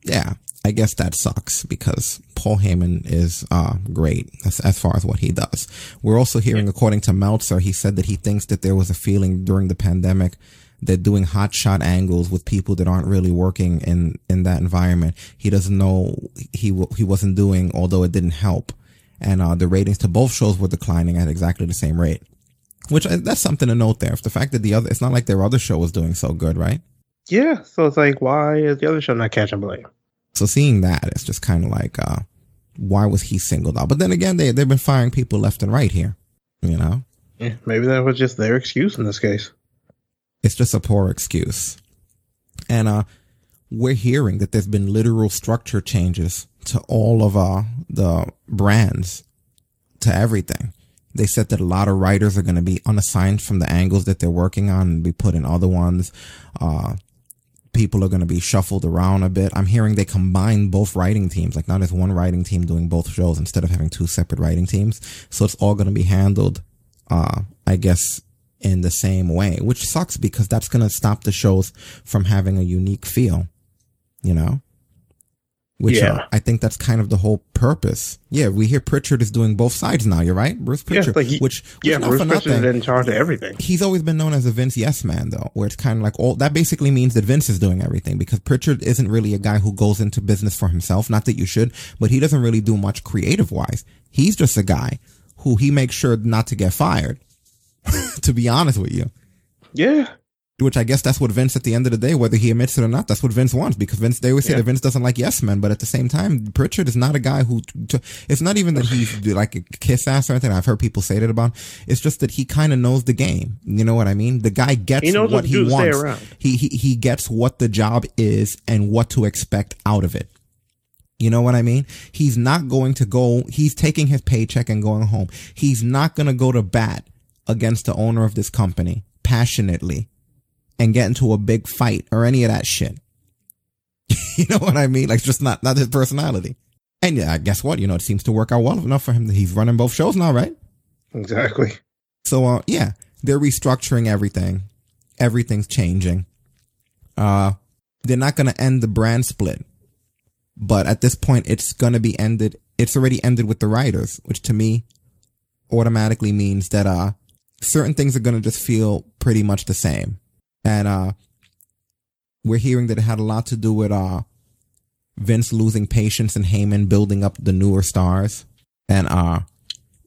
yeah, I guess that sucks because Paul Heyman is, uh, great as, as far as what he does. We're also hearing, according to Meltzer, he said that he thinks that there was a feeling during the pandemic that doing hot shot angles with people that aren't really working in, in that environment, he doesn't know he, w- he wasn't doing, although it didn't help. And, uh, the ratings to both shows were declining at exactly the same rate. Which, uh, that's something to note there. If the fact that the other, it's not like their other show was doing so good, right? Yeah, so it's like, why is the other show not catching blame? So seeing that, it's just kind of like, uh, why was he singled out? But then again, they, they've been firing people left and right here, you know? Yeah, maybe that was just their excuse in this case. It's just a poor excuse. And, uh, we're hearing that there's been literal structure changes to all of, uh, the brands, to everything. They said that a lot of writers are going to be unassigned from the angles that they're working on and be put in other ones. Uh, people are going to be shuffled around a bit. I'm hearing they combine both writing teams. Like not there's one writing team doing both shows instead of having two separate writing teams. So it's all going to be handled, uh, I guess in the same way, which sucks because that's going to stop the shows from having a unique feel, you know? Which Yeah. uh, I think that's kind of the whole purpose. Yeah, we hear Pritchard is doing both sides now. You're right, Bruce Yeah, Pritchard. like he- which, which Yeah, not Bruce Pritchard is in charge of everything. he's always been known as a Vince yes man though, where it's kind of like all that basically means that Vince is doing everything because Pritchard isn't really a guy who goes into business for himself. Not that you should, but he doesn't really do much creative wise. He's just a guy who he makes sure not to get fired. *laughs* to be honest with you. Yeah. Which I guess that's what Vince at the end of the day, whether he admits it or not, that's what Vince wants because Vince, they always say Yeah. that Vince doesn't like yes men, but at the same time, Pritchard is not a guy who, it's not even that he's *laughs* like a kiss ass or anything. I've heard people say that about him. It's just that he kind of knows the game. You know what I mean? The guy gets He knows what he do to stay wants. He, he, he gets what the job is and what to expect out of it. You know what I mean? He's not going to go, he's taking his paycheck and going home. He's not going to go to bat against the owner of this company passionately and get into a big fight or any of that shit. *laughs* you know what I mean? Like just not not his personality. And yeah, guess what? You know, it seems to work out well enough for him. That he's running both shows now, right? Exactly. So uh yeah, they're restructuring everything. Everything's changing. Uh they're not going to end the brand split. But at this point it's going to be ended. It's already ended with the writers, which to me automatically means that uh certain things are going to just feel pretty much the same. And uh we're hearing that it had a lot to do with uh Vince losing patience and Heyman building up the newer stars. And uh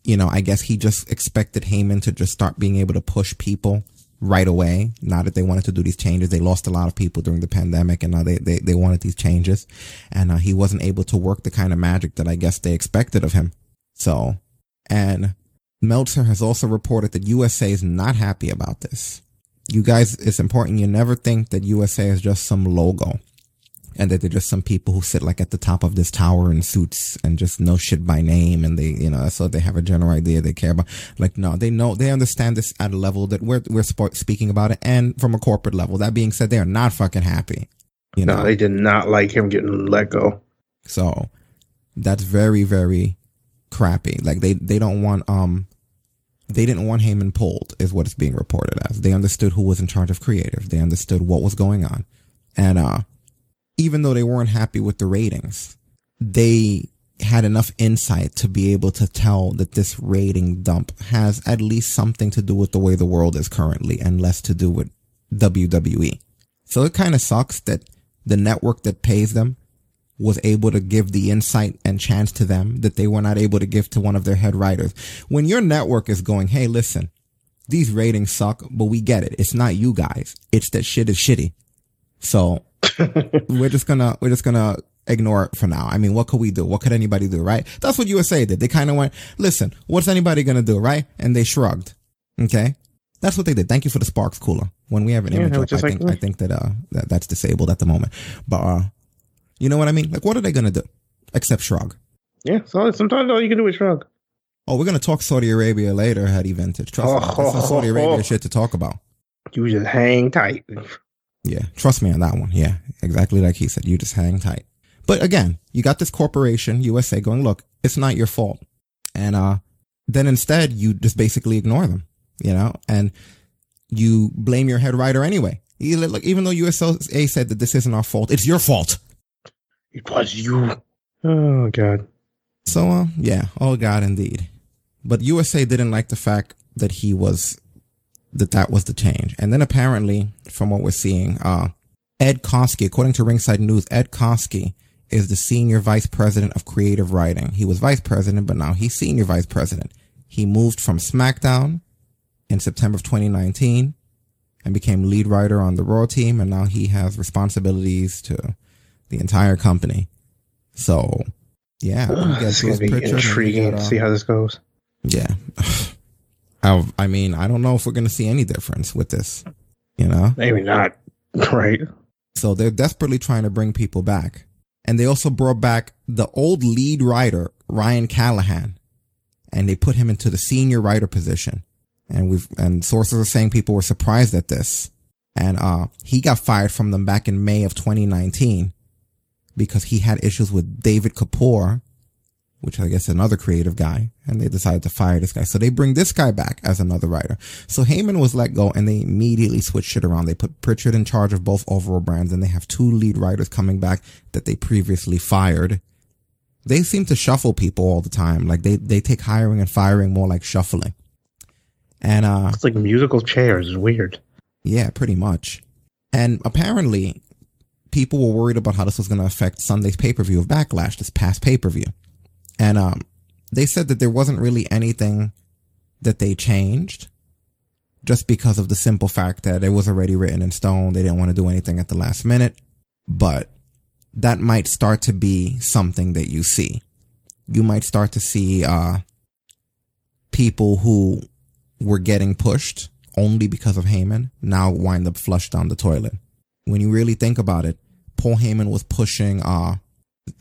you know, I guess he just expected Heyman to just start being able to push people right away. Now that they wanted to do these changes, they lost a lot of people during the pandemic and now they, they, they wanted these changes. And uh, he wasn't able to work the kind of magic that I guess they expected of him. So, and Meltzer has also reported that USA is not happy about this. You guys, it's important you never think that USA is just some logo and that they're just some people who sit like at the top of this tower in suits and just know shit by name and they, you know, so they have a general idea they care about. Like, no, they know, they understand this at a level that we're, we're speaking about it and from a corporate level. That being said, they are not fucking happy. You know, they did not like him getting let go. So that's very, very crappy. Like they, they don't want, um, they didn't want Heyman pulled is what it's being reported as. They understood who was in charge of creative. They understood what was going on. And, uh, even though they weren't happy with the ratings, they had enough insight to be able to tell that this rating dump has at least something to do with the way the world is currently and less to do with WWE. So it kind of sucks that the network that pays them was able to give the insight and chance to them that they were not able to give to one of their head writers. When your network is going, Hey, listen, these ratings suck, but we get it. It's not you guys. It's that shit is shitty. So *laughs* we're just gonna we're just gonna ignore it for now. I mean, what could we do? What could anybody do, right? That's what USA did. They kind of went, listen, what's anybody gonna do, right? And they shrugged. Okay. That's what they did. Thank you for the Sparks cooler. When we have an yeah, image up, I like think, I think that, uh, that, that's disabled at the moment. But, uh, you know what I mean? Like, what are they gonna do? Except shrug. Yeah. So sometimes all you can do is shrug. Oh, we're gonna talk Saudi Arabia later, Hadi Vintage. Trust oh, me. That's Saudi Arabia oh, shit to talk about. You just hang tight. Yeah, trust me on that one. Yeah, exactly like he said. You just hang tight. But again, you got this corporation, USA, going, look, it's not your fault. And, uh, then instead you just basically ignore them, you know, and you blame your head writer anyway. Even though USA said that this isn't our fault, it's your fault. It was you. Oh, God. So, uh, yeah. Oh, God, indeed. But USA didn't like the fact that he was that that was the change. And then apparently, from what we're seeing, uh, Ed Koskey, according to Ringside News, Ed Koskey is the senior vice president of creative writing. He was vice president, but now he's senior vice president. He moved from SmackDown in September of 2019 and became lead writer on the Raw team. And now he has responsibilities to the entire company. So yeah, it's going to be intriguing to see how this goes. Yeah. *sighs* I, I mean, I don't know if we're going to see any difference with this, you know? Maybe not. *laughs* Right. So they're desperately trying to bring people back. And they also brought back the old lead writer, Ryan Callahan, and they put him into the senior writer position. And we've, and sources are saying people were surprised at this. And, uh, he got fired from them back in May of 2019 because he had issues with David Kapoor, which I guess is another creative guy, and they decided to fire this guy. So they bring this guy back as another writer. So Heyman was let go and they immediately switched it around. They put Pritchard in charge of both overall brands and they have two lead writers coming back that they previously fired. They seem to shuffle people all the time. Like they, they take hiring and firing more like shuffling. And, uh, it's like musical chairs. It's weird. Yeah, pretty much. And apparently people were worried about how this was going to affect Sunday's pay-per-view of Backlash, this past pay-per-view. And um, they said that there wasn't really anything that they changed just because of the simple fact that it was already written in stone. They didn't want to do anything at the last minute, but that might start to be something that you see. You might start to see, uh, people who were getting pushed only because of Heyman now wind up flushed down the toilet. When you really think about it, Paul Heyman was pushing, uh,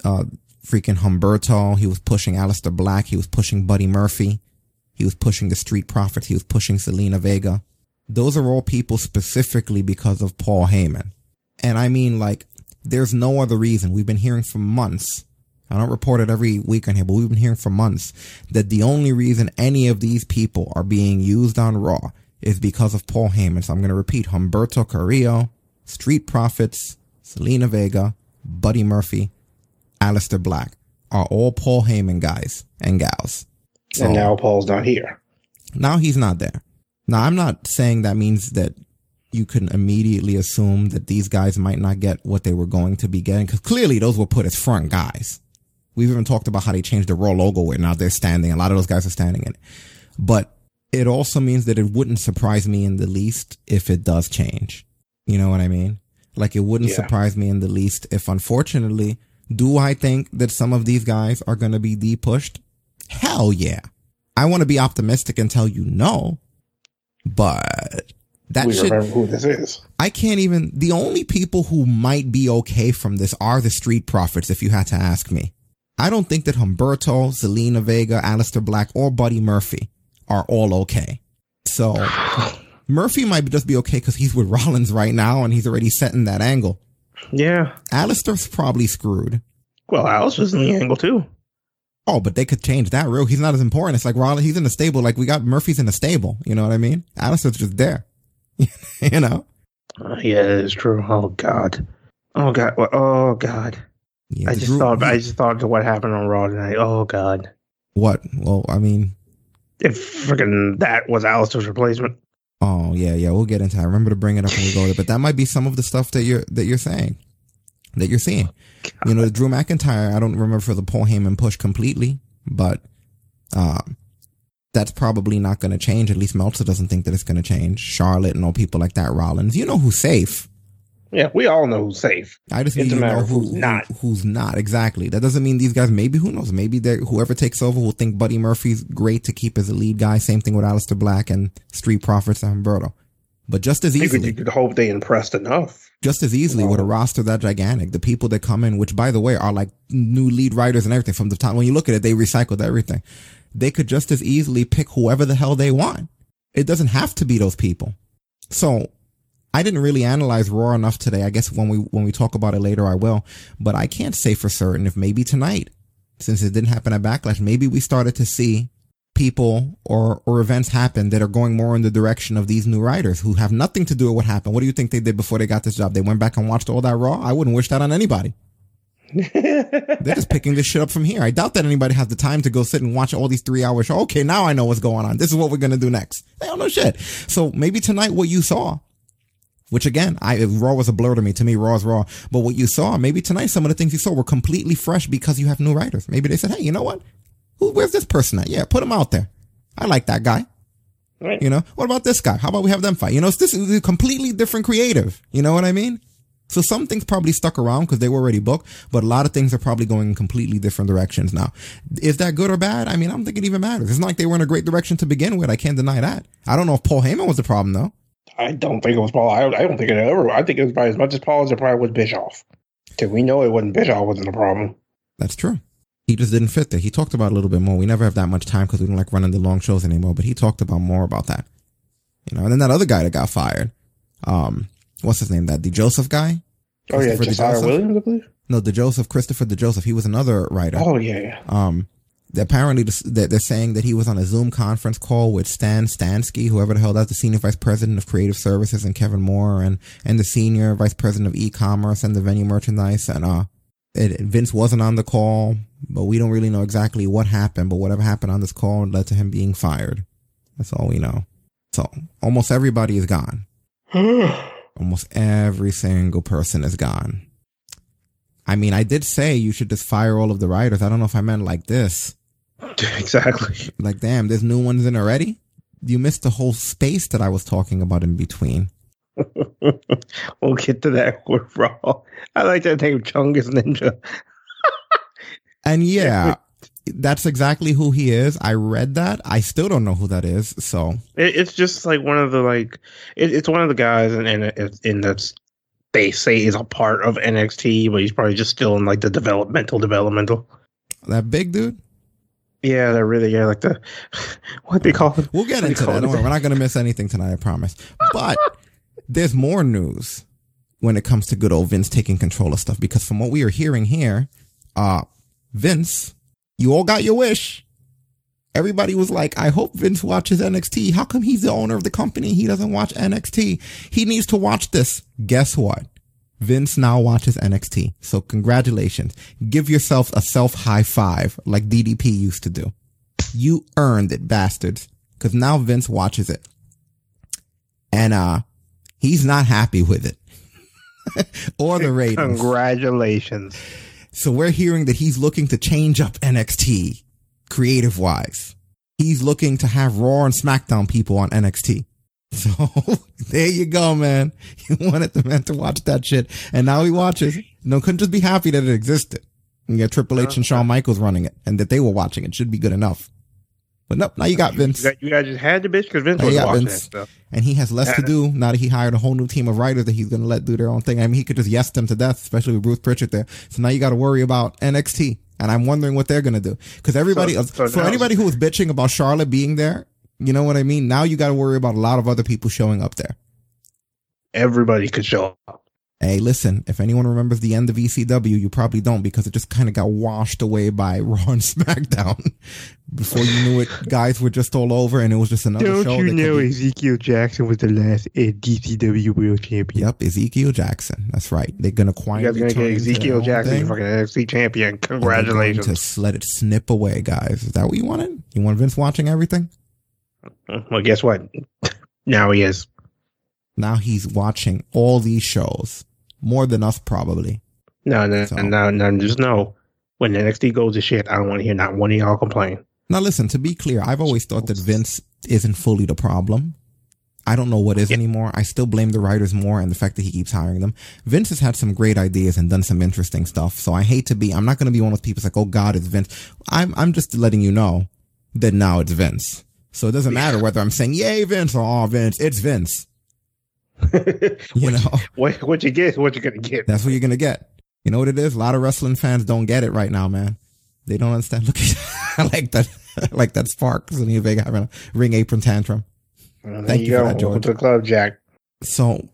uh, freaking Humberto. He was pushing Aleister Black. He was pushing Buddy Murphy. He was pushing the Street Profits. He was pushing Zelina Vega. those are all people specifically because of Paul Heyman. And I mean, like, there's no other reason. We've been hearing for months. I don't report it every week on here, but we've been hearing for months that the only reason any of these people are being used on Raw is because of Paul Heyman. So I'm going to repeat Humberto Carrillo, Street Profits, Zelina Vega, Buddy Murphy, Aleister Black are all Paul Heyman guys and gals. So and now Paul's not here. now he's not there. Now I'm not saying that means that you can immediately assume that these guys might not get what they were going to be getting because clearly those were put as front guys. We've even talked about how they changed the Raw logo where now they're standing. A lot of those guys are standing in it. But it also means that it wouldn't surprise me in the least if it does change. You know what I mean? Like it wouldn't Yeah. surprise me in the least if unfortunately, do I think that some of these guys are going to be de-pushed? Hell yeah. I want to be optimistic and tell you no, but that we should, remember who this is. I can't even, the only people who might be okay from this are the street profits, if you had to ask me. I don't think that Humberto, Zelina Vega, Aleister Black, or Buddy Murphy are all okay. So *sighs* *sighs* *sighs* Murphy might just be okay because he's with *laughs* Rollins right now and he's already setting that angle. Yeah. Aleister's probably screwed. Well, was in the angle too. Oh, but they could change that real. He's not as important. It's like Rollins, he's in the stable. Like we got Murphy's in the stable. You know what I mean? Aleister's just there. *laughs* you know? Uh, yeah, it is true. Oh God. Oh God. Oh God. Yeah, I just Drew- thought. I just thought of what happened on Raw tonight. Oh God. what? Well, I mean, If freaking that was Aleister's replacement. Oh yeah, yeah, we'll get into that. Remember to bring it up when we go there. But that might be some of the stuff that you're that you're saying, that you're seeing. You know, Drew McIntyre. I don't remember for the Paul Heyman push completely, but um, that's probably not going to change. At least Meltzer doesn't think that it's going to change. Charlotte and all people like that. Rollins, you know who's safe. Yeah, we all know who's oh. safe. I just It's need to know who, who's not. who- who's not exactly. That doesn't mean these guys. Maybe who knows? Maybe whoever takes over will think Buddy Murphy's great to keep as a lead guy. Same thing with Aleister Black and Street Profits and Humberto. But just as easily, you could hope they impressed enough. just as easily with a roster that gigantic, the people that come in, which by the way are like new lead writers and everything from the top. When you look at it, they recycled everything. They could just as easily pick whoever the hell they want. It doesn't have to be those people. So I didn't really analyze Raw enough today. I guess when we when we talk about it later, I will. But I can't say for certain if maybe tonight, since it didn't happen at Backlash, maybe we started to see people or or events happen that are going more in the direction of these new writers who have nothing to do with what happened. What do you think they did before they got this job? They went back and watched all that Raw. I wouldn't wish that on anybody. *laughs* They're just picking this shit up from here. I doubt that anybody has the time to go sit and watch all these three hour shows. Okay, now I know what's going on. This is what we're gonna do next. They don't know shit. So maybe tonight what you saw, which again, I Raw was a blur to me. To me, Raw is Raw. But what you saw, maybe tonight some of the things you saw were completely fresh because you have new writers. Maybe they said, hey, you know what? Who, where's this person at? Yeah, put him out there. I like that guy. Right. You know, what about this guy? How about we have them fight? You know, it's this is a completely different creative. You know what I mean? So some things probably stuck around because they were already booked, but a lot of things are probably going in completely different directions now. Is that good or bad? I mean, I don't think it even matters. It's not like they were in a great direction to begin with. I can't deny that. I don't know if Paul Heyman was the problem though. I don't think it was Paul. I, I don't think it ever. I think it was probably as much as Paul as it probably was Bischoff. Because we know it wasn't Bischoff wasn't the problem. That's true. He just didn't fit there. He talked about it a little bit more. We never have that much time because we don't like running the long shows anymore, but he talked about more about that. You know, and then that other guy that got fired. Um, what's his name? That the Joseph guy? Oh yeah, Josiah? Williams, I believe. No, the Joseph, Christopher the Joseph. He was another writer. Oh yeah, yeah. Um, apparently they're they're saying that he was on a Zoom conference call with Stan Stanski, whoever the hell that's the senior vice president of creative services, and Kevin Moore, and and the senior vice president of e-commerce and the venue merchandise. And uh, it, Vince wasn't on the call, but we don't really know exactly what happened. But whatever happened on this call led to him being fired. That's all we know. So almost everybody is gone. *sighs* Almost every single person is gone. I mean, I did say you should just fire all of the writers. I don't know if I meant like this. *laughs* exactly. Like, damn, there's new ones in already? You missed the whole space that I was talking about in between. *laughs* we'll get to that with Raw. I like that name, Chungus Ninja. *laughs* And yeah, that's exactly who he is. I read that. I still don't know who that is. So It, it's just like one of the like. It, it's one of the guys, and and and that's they say is a part of NXT, but he's probably just still in like the developmental developmental. that big dude, Yeah, they're really yeah, like the *laughs* what they call it. We'll get into that. Don't worry, we're not going to miss anything tonight, I promise. But *laughs* there's more news when it comes to good old Vince taking control of stuff because from what we are hearing here, uh, Vince, you all got your wish. Everybody was like, I hope Vince watches NXT. How come he's the owner of the company? He doesn't watch NXT. He needs to watch this. Guess what? Vince now watches NXT. So congratulations. Give yourself a self high five like DDP used to do. You earned it, bastards. Cause now Vince watches it. And, uh, he's not happy with it. *laughs* or the ratings. Congratulations. So we're hearing that he's looking to change up NXT creative wise. He's looking to have Raw and SmackDown people on NXT. *laughs* So there you go, man. *laughs* He wanted the man to watch that shit. And now he watches. No, couldn't just be happy that it existed. And get Triple H and Shawn Michaels running it and that they were watching it should be good enough. But nope, now you got Vince. You, got, you guys just had the bitch because Vince Now was watching Vince. that stuff. And he has less to uh, do now that he hired a whole new team of writers that he's going to let do their own thing. I mean, he could just yes them to death, especially with Bruce Pritchard there. So now you got to worry about NXT. And I'm wondering what they're going to do. Cause everybody, So- so for anybody who was bitching about Charlotte being there, you know what I mean? Now you got to worry about a lot of other people showing up there. Everybody could show up. Hey, listen, if anyone remembers the end of ECW, you probably don't because it just kind of got washed away by *laughs* Raw and SmackDown. Before you knew it, guys were just all over and it was just another show. that could be- Ezekiel Jackson was the last ECW World Champion? Yep, Ezekiel Jackson. That's right. They're gonna you guys are gonna turn get Ezekiel Jackson, thing, fucking NXT champion. going Congratulations. To let it snip away, guys. Is that what you wanted? You want Vince watching everything? Well, guess what? Now he is. Now he's watching all these shows more than us, probably. No, no, So- no, no. Just know when NXT goes to shit, I don't want to hear not one of y'all complain. Now, listen. To be clear, I've always thought that Vince isn't fully the problem. I don't know what is anymore. I still blame the writers more and the fact that he keeps hiring them. Vince has had some great ideas and done some interesting stuff. So I hate to be, I'm not going to be one of those people that's like, oh God, it's Vince. I'm, I'm just letting you know that now it's Vince. So it doesn't matter whether I'm saying, yay, Vince or oh, Vince, it's Vince. *laughs* You know, what what you get, is what you're gonna get. that's what you're going to get. You know what it is? A lot of wrestling fans don't get it right now, man. They don't understand. *laughs* Look at, I *laughs* like that, like that spark. Sonny Vega having a ring apron tantrum. Well, Thank you for that, Welcome to the club, Jack. So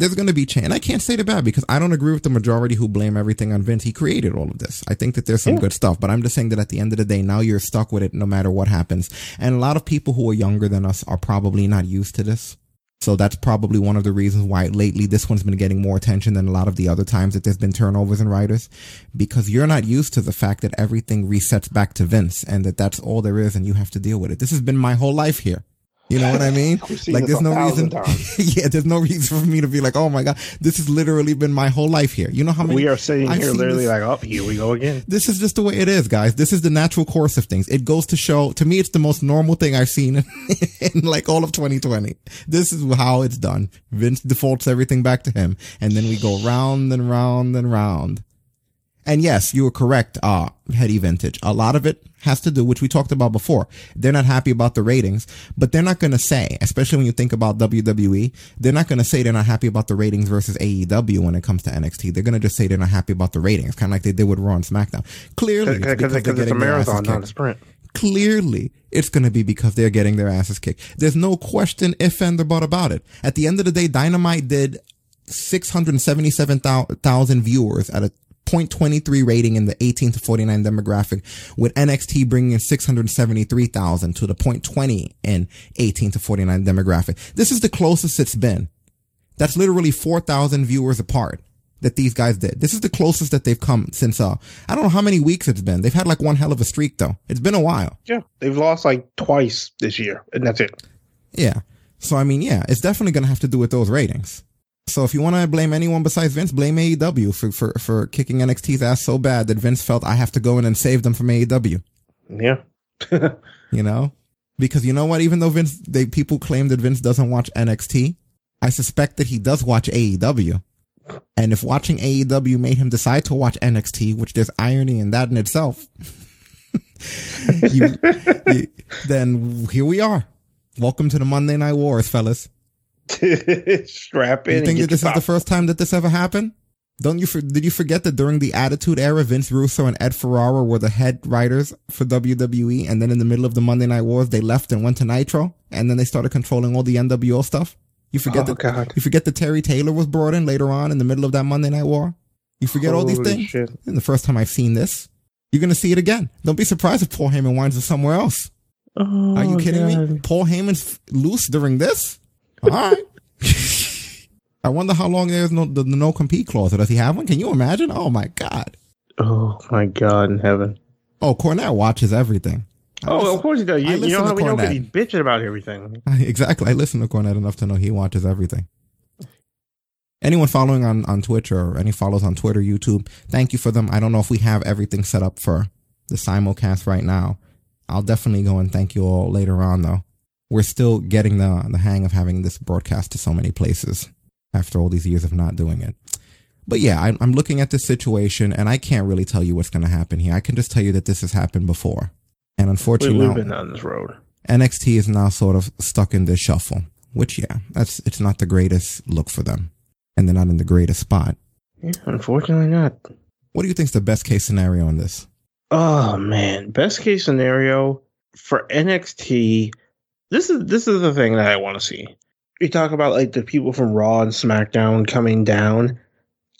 there's going to be change. And I can't say the bad because I don't agree with the majority who blame everything on Vince. He created all of this. I think that there's some Yeah. good stuff, but I'm just saying that at the end of the day, now you're stuck with it no matter what happens. And a lot of people who are younger than us are probably not used to this. So that's probably one of the reasons why lately this one's been getting more attention than a lot of the other times that there's been turnovers in writers because you're not used to the fact that everything resets back to Vince and that that's all there is and you have to deal with it. This has been my whole life here. You know what I mean? Like there's no reason. *laughs* yeah, there's no reason for me to be like, oh my god, this has literally been my whole life here. You know how many We are sitting I've here literally this- like, oh, here we go again. this is just the way it is, guys. This is the natural course of things. It goes to show, to me, it's the most normal thing I've seen in, *laughs* in like all of 2020. This is how it's done. Vince defaults everything back to him. And then we go round and round and round. And yes, you were correct, uh, Heady Vintage. A lot of it has to do, which we talked about before. They're not happy about the ratings, but they're not going to say, especially when you think about WWE, they're not going to say they're not happy about the ratings versus AEW when it comes to NXT. They're going to just say they're not happy about the ratings, kind of like they did with Raw and SmackDown. Clearly, it's Because because it's a getting their asses marathon, not a sprint. Clearly, it's going to be because they're getting their asses kicked. There's no question if and but about it. At the end of the day, Dynamite did 677,000 viewers at a 0.23 rating in the 18 to 49 demographic, with NXT bringing in 673,000 to the 0.20 in 18 to 49 demographic. This is the closest it's been. That's literally 4,000 viewers apart that these guys did. This is the closest that they've come since, uh, I don't know how many weeks it's been. They've had like one hell of a streak though. It's been a while. Yeah, they've lost like twice this year, and that's it. Yeah. So I mean, yeah, it's definitely going to have to do with those ratings. So if you want to blame anyone besides Vince, blame AEW for, for, for kicking NXT's ass so bad that Vince felt I have to go in and save them from AEW. Yeah. *laughs* You know? Because you know what? Even though Vince, they, people claim that Vince doesn't watch NXT, I suspect that he does watch AEW. And if watching AEW made him decide to watch NXT, which there's irony in that in itself, *laughs* you, you, then here we are. Welcome to the Monday Night Wars, fellas. *laughs* Strap in. You think get that this is your the first time that this ever happened? Don't you for, did you forget that during the Attitude Era, Vince Russo and Ed Ferrara were the head writers for WWE, and then in the middle of the Monday Night Wars, they left and went to Nitro, and then they started controlling all the NWO stuff. You forget Oh, that God. you forget that Terry Taylor was brought in later on in the middle of that Monday Night War. You forget all these things. shit. And the first time I've seen this, you're gonna see it again. Don't be surprised if Paul Heyman winds up somewhere else. Oh, Are you kidding me? Paul Heyman's loose during this? All right. *laughs* I wonder how long there's no the, the no compete clause. Does he have one? Can you imagine? Oh my god. Oh my God in heaven. Oh, Cornette watches everything. I Oh, listen- of course he does. You, you know how we know he's bitching about everything. *laughs* exactly. I listen to Cornette enough to know he watches everything. Anyone following on, on Twitch or any follows on Twitter, YouTube, thank you for them. I don't know if we have everything set up for the simulcast right now. I'll definitely go and thank you all later on though. We're still getting the, the hang of having this broadcast to so many places after all these years of not doing it. But yeah, I'm, I'm looking at this situation and I can't really tell you what's going to happen here. I can just tell you that this has happened before. And unfortunately, we've been down this road. NXT is now sort of stuck in this shuffle, which yeah, that's it's not the greatest look for them, and they're not in the greatest spot. Yeah, unfortunately not. What do you think's the best case scenario on this? Oh man, best case scenario for NXT. This is this is the thing that I want to see. You talk about like the people from Raw and SmackDown coming down.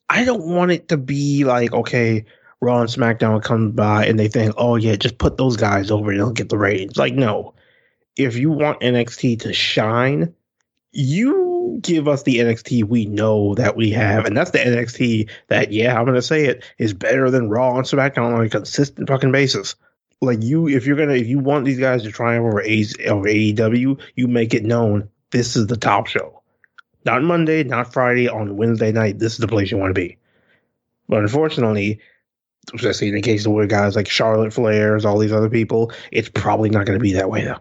I don't want it to be like okay, Raw and SmackDown come by and they think, oh yeah, just put those guys over and they'll get the ratings. Like no, if you want NXT to shine, you give us the NXT we know that we have, and that's the NXT that, yeah, I'm gonna say it is better than Raw and SmackDown on a consistent fucking basis. Like you, if you're gonna, if you want these guys to triumph over, A- over AEW, you make it known this is the top show. Not Monday, not Friday, on Wednesday night. This is the place you want to be. But unfortunately, especially in the case of where guys like Charlotte Flairs, all these other people, it's probably not to be that way though.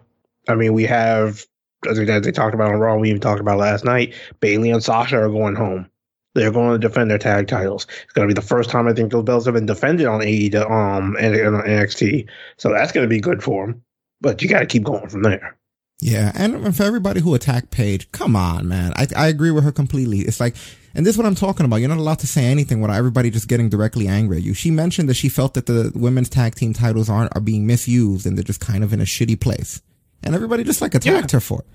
I mean, we have as they talked about on Raw, we even talked about last night. Bayley and Sasha are going home. They're going to defend their tag titles. It's going to be the first time I think those belts have been defended on AEW, um, and, and on NXT. So that's going to be good for them. But you got to keep going from there. Yeah, and for everybody who attacked Paige, come on, man. I I agree with her completely. It's like, and this is what I'm talking about. You're not allowed to say anything without everybody just getting directly angry at you. She mentioned that she felt that the women's tag team titles aren't are being misused and they're just kind of in a shitty place, and everybody just like attacked her for it.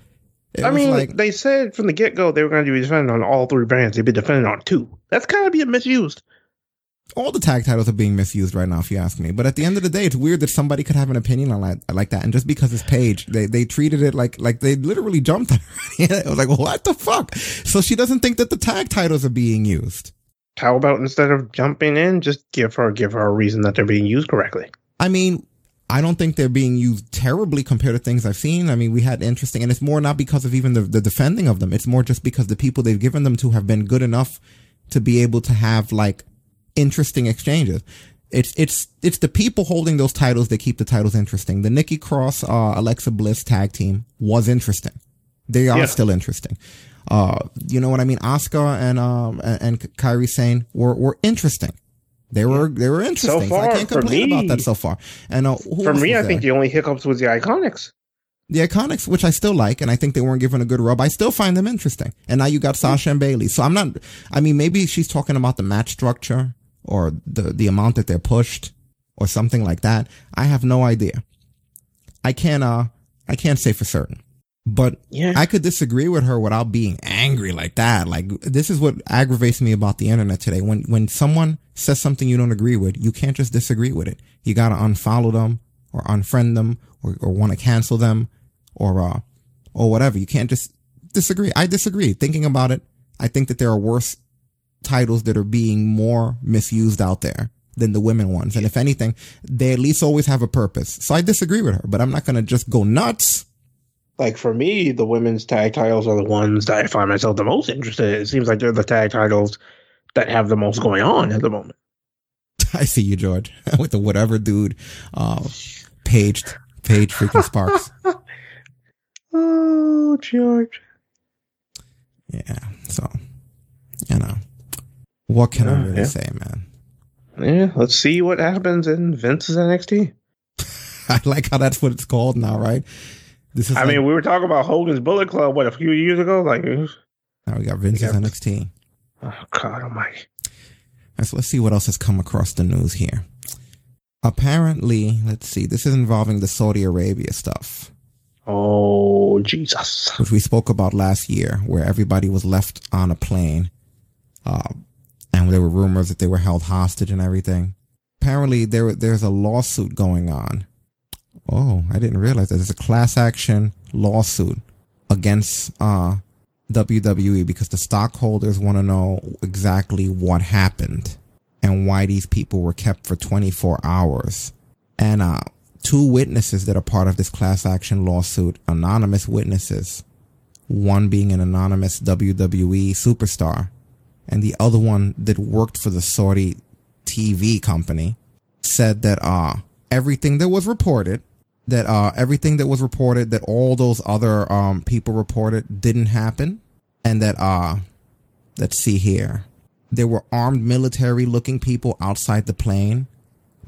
It I mean, like, they said from the get go they were going to be defending on all three brands. They've been defending on two. That's kind of being misused. all the tag titles are being misused right now, if you ask me. But at the end of the day, it's weird that somebody could have an opinion on like, like that. And just because it's Paige, they, they treated it like, like they literally jumped on her. *laughs* it was like, what the fuck? So she doesn't think that the tag titles are being used. How about instead of jumping in, just give her give her a reason that they're being used correctly? I mean, I don't think they're being used terribly compared to things I've seen. I mean, we had interesting, and it's more not because of even the, the defending of them. It's more just because the people they've given them to have been good enough to be able to have like interesting exchanges. It's, it's, it's the people holding those titles that keep the titles interesting. The Nikki Cross, uh, Alexa Bliss tag team was interesting. They are Yeah. still interesting. Uh, you know what I mean? Asuka and, um, and, and Kairi Sane were, were interesting. They were, they were interesting. So far, I can't complain me- about that so far. And, uh, who For me, I there? think the only hiccups was the Iconics. the Iconics, which I still like, and I think they weren't given a good rub. I still find them interesting. And now you got Sasha and Bayley. So I'm not, I mean, maybe she's talking about the match structure or the, the amount that they're pushed or something like that. I have no idea. I can't, uh, I can't say for certain, but Yeah. I could disagree with her without being angry like that. Like this is what aggravates me about the internet today. When, when someone says something you don't agree with, you can't just disagree with it. You gotta unfollow them or unfriend them or, or want to cancel them or, uh, or whatever. You can't just disagree. I disagree. Thinking about it, I think that there are worse titles that are being more misused out there than the women ones. And if anything, they at least always have a purpose. So I disagree with her, but I'm not going to just go nuts. Like for me, the women's tag titles are the ones that I find myself the most interested in. It seems like they're the tag titles that have the most going on at the moment. *laughs* I see you, George, *laughs* with the whatever dude, uh, paged, page freaking sparks. *laughs* Oh, George. Yeah. So, you know, what can I really yeah. say, man? Yeah, let's see what happens in Vince's NXT. I like how that's what it's called now, right? This is I like- mean, we were talking about Hogan's Bullet Club, what, a few years ago? Like, now we got Vince's Yeah. NXT. oh, God almighty. Right, so let's see what else has come across the news here. Apparently, let's see, this is involving the Saudi Arabia stuff. Oh Jesus! Which we spoke about last year, where everybody was left on a plane, uh, and there were rumors that they were held hostage and everything. Apparently, there there's a lawsuit going on. Oh, I didn't realize that there's a class action lawsuit against uh, WWE because the stockholders want to know exactly what happened and why these people were kept for 24 hours. And uh, two witnesses that are part of this class action lawsuit, anonymous witnesses, one being an anonymous WWE superstar, and the other one that worked for the Saudi TV company, said that uh, everything that was reported that uh, everything that was reported that all those other um, people reported didn't happen. And that uh let's see here. There were armed military looking people outside the plane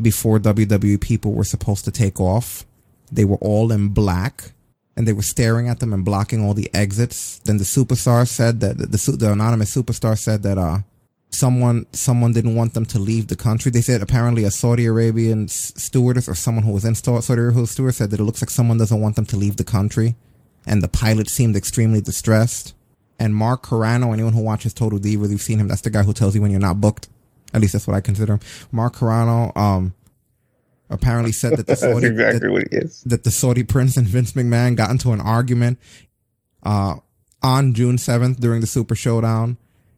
before WWE people were supposed to take off. They were all in black and they were staring at them and blocking all the exits. Then the superstar said that the, the, the anonymous superstar said that uh someone someone didn't want them to leave the country. They said apparently a Saudi Arabian stewardess or someone who was in Saudi Arabia steward said that it looks like someone doesn't want them to leave the country, and the pilot seemed extremely distressed. And Mark Carrano, anyone who watches Total Divas, you've seen him. That's the guy who tells you when you're not booked. At least that's what I consider him. Mark Carrano, um, apparently said that the *laughs* Saudi exactly that, what he is. that the Saudi prince and Vince McMahon got into an argument uh, on June 7th during the Super Showdown,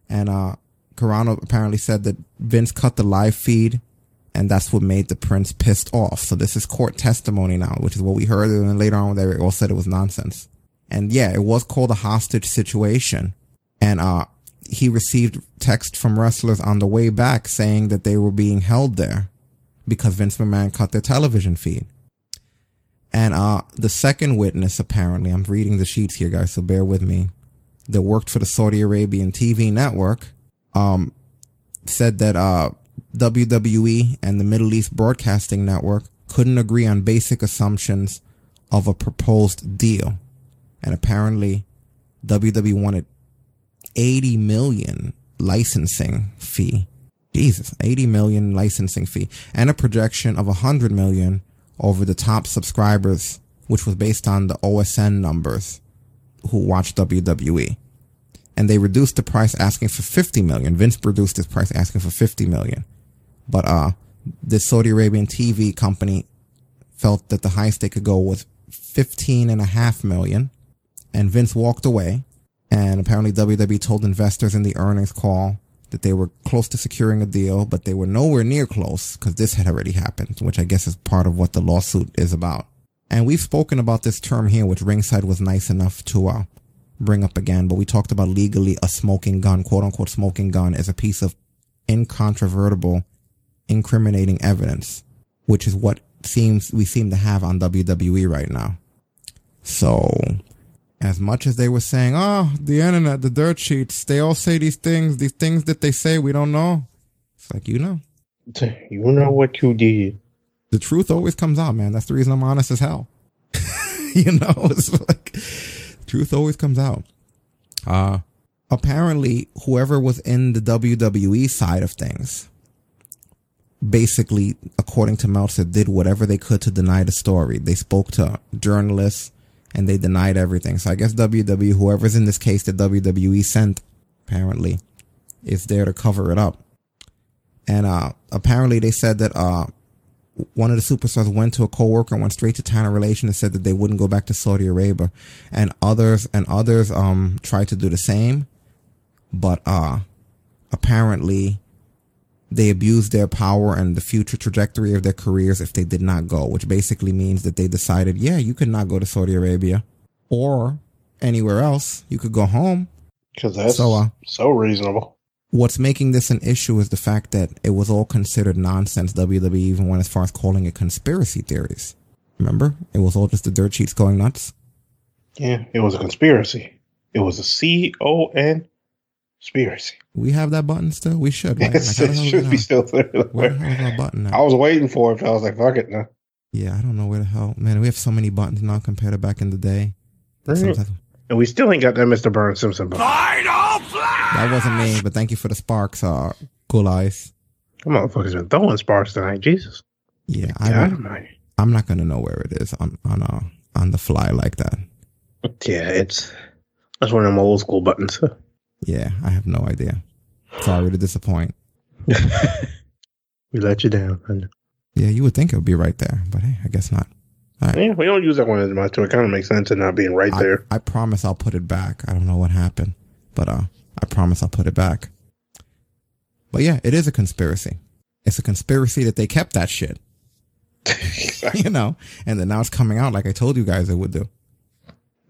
and uh, Carrano apparently said that Vince cut the live feed and that's what made the prince pissed off. So this is court testimony now, which is what we heard. And then later on, they all said it was nonsense. And yeah, it was called a hostage situation. And, uh, he received text from wrestlers on the way back saying that they were being held there because Vince McMahon cut their television feed. And, uh, the second witness, apparently, I'm reading the sheets here, guys, so bear with me, that worked for the Saudi Arabian TV network um, said that uh, WWE and the Middle East Broadcasting Network couldn't agree on basic assumptions of a proposed deal. And apparently, WWE wanted 80 million licensing fee. Jesus, 80 million licensing fee and a projection of 100 million over the top subscribers, which was based on the OSN numbers who watch WWE and they reduced the price asking for 50 million. Vince reduced his price asking for 50 million. But, uh, the Saudi Arabian TV company felt that the highest they could go was 15 and a half million and Vince walked away. And apparently WWE told investors in the earnings call that they were close to securing a deal, but they were nowhere near close because this had already happened, which I guess is part of what the lawsuit is about. And we've spoken about this term here, which Ringside was nice enough to, uh, bring up again, but we talked about legally a smoking gun, quote unquote smoking gun is a piece of incontrovertible, incriminating evidence, which is what seems we seem to have on WWE right now. So, as much as they were saying, oh, the internet, the dirt sheets, they all say these things, these things that they say we don't know. It's like, you know. *laughs* You know what you did. The truth always comes out, man. That's the reason I'm honest as hell. *laughs* you know, it's like, truth always comes out. Uh, apparently whoever was in the WWE side of things, basically, according to Meltzer, did whatever they could to deny the story. They spoke to journalists and they denied everything. So I guess WWE, whoever's in this case that WWE sent, apparently, is there to cover it up. And, uh, apparently they said that, uh, one of the superstars went to a coworker and went straight to Talent Relation and said that they wouldn't go back to Saudi Arabia, and others and others um tried to do the same, but uh apparently they abused their power and the future trajectory of their careers if they did not go, which basically means that they decided, yeah, you could not go to Saudi Arabia or anywhere else. You could go home. Because that's so, uh, so reasonable what's making this an issue is the fact that it was all considered nonsense. WWE even went as far as calling it conspiracy theories. Remember, it was all just the dirt sheets going nuts. Yeah, it was a conspiracy. It was a C O N conspiracy. We have that button still. We should. Right? Yes, like, it should be still there. Where the hell button? Now? I was waiting for it. I was like, fuck it now. Yeah, I don't know where the hell. Man, we have so many buttons now compared to back in the day. And we still ain't got that Mr. Burns Simpson button. That wasn't me, but thank you for the sparks, uh, cool eyes. Them motherfuckers been throwing sparks tonight. Jesus. Yeah, I God. I'm not gonna know where it is on on uh, on the fly like that. Yeah, it's that's one of my old school buttons. *laughs* Yeah, I have no idea. Sorry to disappoint. *laughs* we let you down. Know. Yeah, you would think it would be right there, but hey, I guess not. Yeah, we don't use that one as much, so it kind of makes sense it not being right I, there. I promise I'll put it back. I don't know what happened, but uh, I promise I'll put it back. But yeah, it is a conspiracy. It's a conspiracy that they kept that shit, *laughs* you know, and then now it's coming out like I told you guys it would do.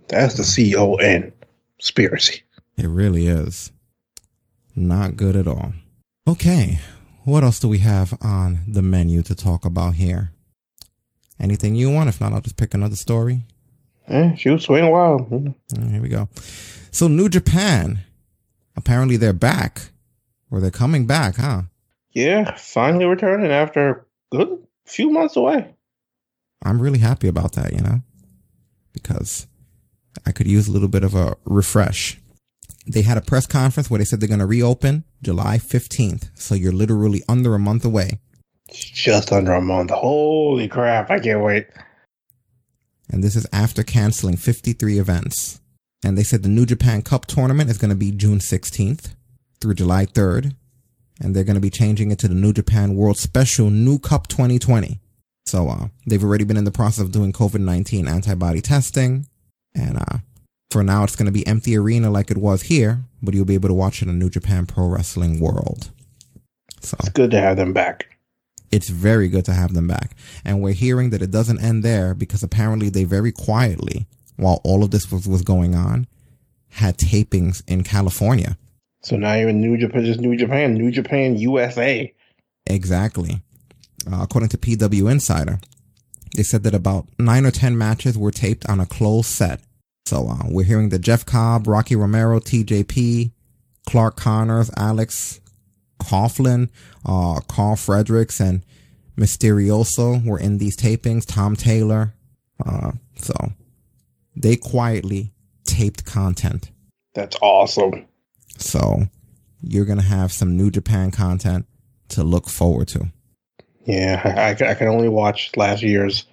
That's the C O N conspiracy. It really is. Not good at all. Okay. What else do we have on the menu to talk about here? Anything you want? If not, I'll just pick another story. Yeah, shoot, swing wild. Here we go. So New Japan, apparently they're back, or they're coming back, huh? Yeah, finally returning after a good few months away. I'm really happy about that, you know, because I could use a little bit of a refresh. They had a press conference where they said they're going to reopen July 15th. So you're literally under a month away. It's just under a month. Holy crap! I can't wait. And this is after canceling 53 events. And they said the New Japan Cup tournament is going to be June 16th through July 3rd. And they're going to be changing it to the New Japan World Special New Cup 2020. So, uh, they've already been in the process of doing COVID-19 antibody testing. And, uh, for now, it's going to be empty arena like it was here, but you'll be able to watch it on New Japan Pro Wrestling World. So It's good to have them back. it's very good to have them back. And we're hearing that it doesn't end there because apparently they very quietly, while all of this was, was going on, had tapings in California. So now you're in New Japan, just New Japan, New Japan USA. Exactly. Uh, according to PW Insider, they said that about nine or 10 matches were taped on a closed set. So uh, we're hearing that Jeff Cobb, Rocky Romero, TJP, Clark Connors, Alex Coughlin, uh, Karl Fredericks, and Misterioso were in these tapings. Tom Taylor. Uh, so they quietly taped content. That's awesome. So you're going to have some New Japan content to look forward to. Yeah, I, I, can- only watch last year's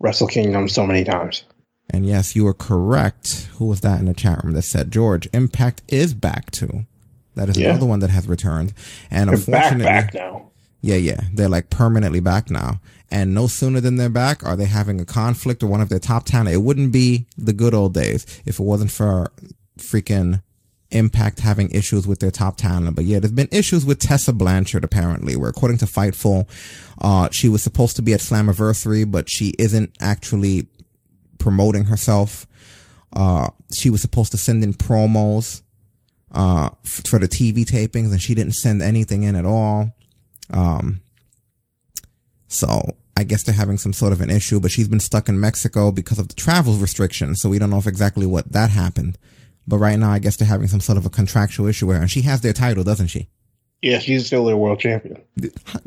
Wrestle Kingdom so many times. And yes, you are correct. Who was that in the chat room that said George Impact is back too? That is Yeah. another one that has returned. And They're back, unfortunately, back now. yeah, yeah, they're like permanently back now. And no sooner than they're back are they having a conflict or one of their top talent. It wouldn't be the good old days if it wasn't for freaking Impact having issues with their top talent. But yeah, there's been issues with Tessa Blanchard apparently, where according to Fightful, uh, she was supposed to be at Slammiversary, but she isn't actually promoting herself. Uh, she was supposed to send in promos, uh, for the TV tapings and she didn't send anything in at all. Um, so I guess they're having some sort of an issue, but she's been stuck in Mexico because of the travel restrictions. So we don't know if exactly what that happened. But right now, I guess they're having some sort of a contractual issue where, and she has their title, doesn't she? Yeah, she's still their world champion.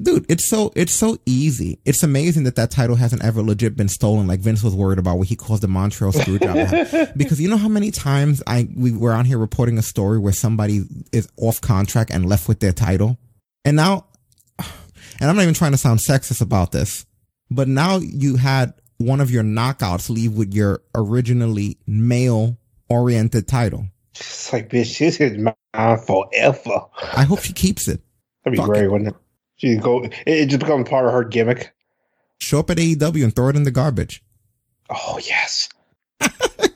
Dude, it's so, it's so easy. It's amazing that that title hasn't ever legit been stolen like Vince was worried about what he calls the Montreal Screwjob. *laughs* because you know how many times I, we were on here reporting a story where somebody is off contract and left with their title? And now, and I'm not even trying to sound sexist about this, but now you had one of your knockouts leave with your originally male oriented title. It's like, bitch, this is mine forever. I hope she keeps it. That'd be Fuck great, it. wouldn't it? She go, it, it just becomes part of her gimmick. Show up at AEW and throw it in the garbage. Oh yes.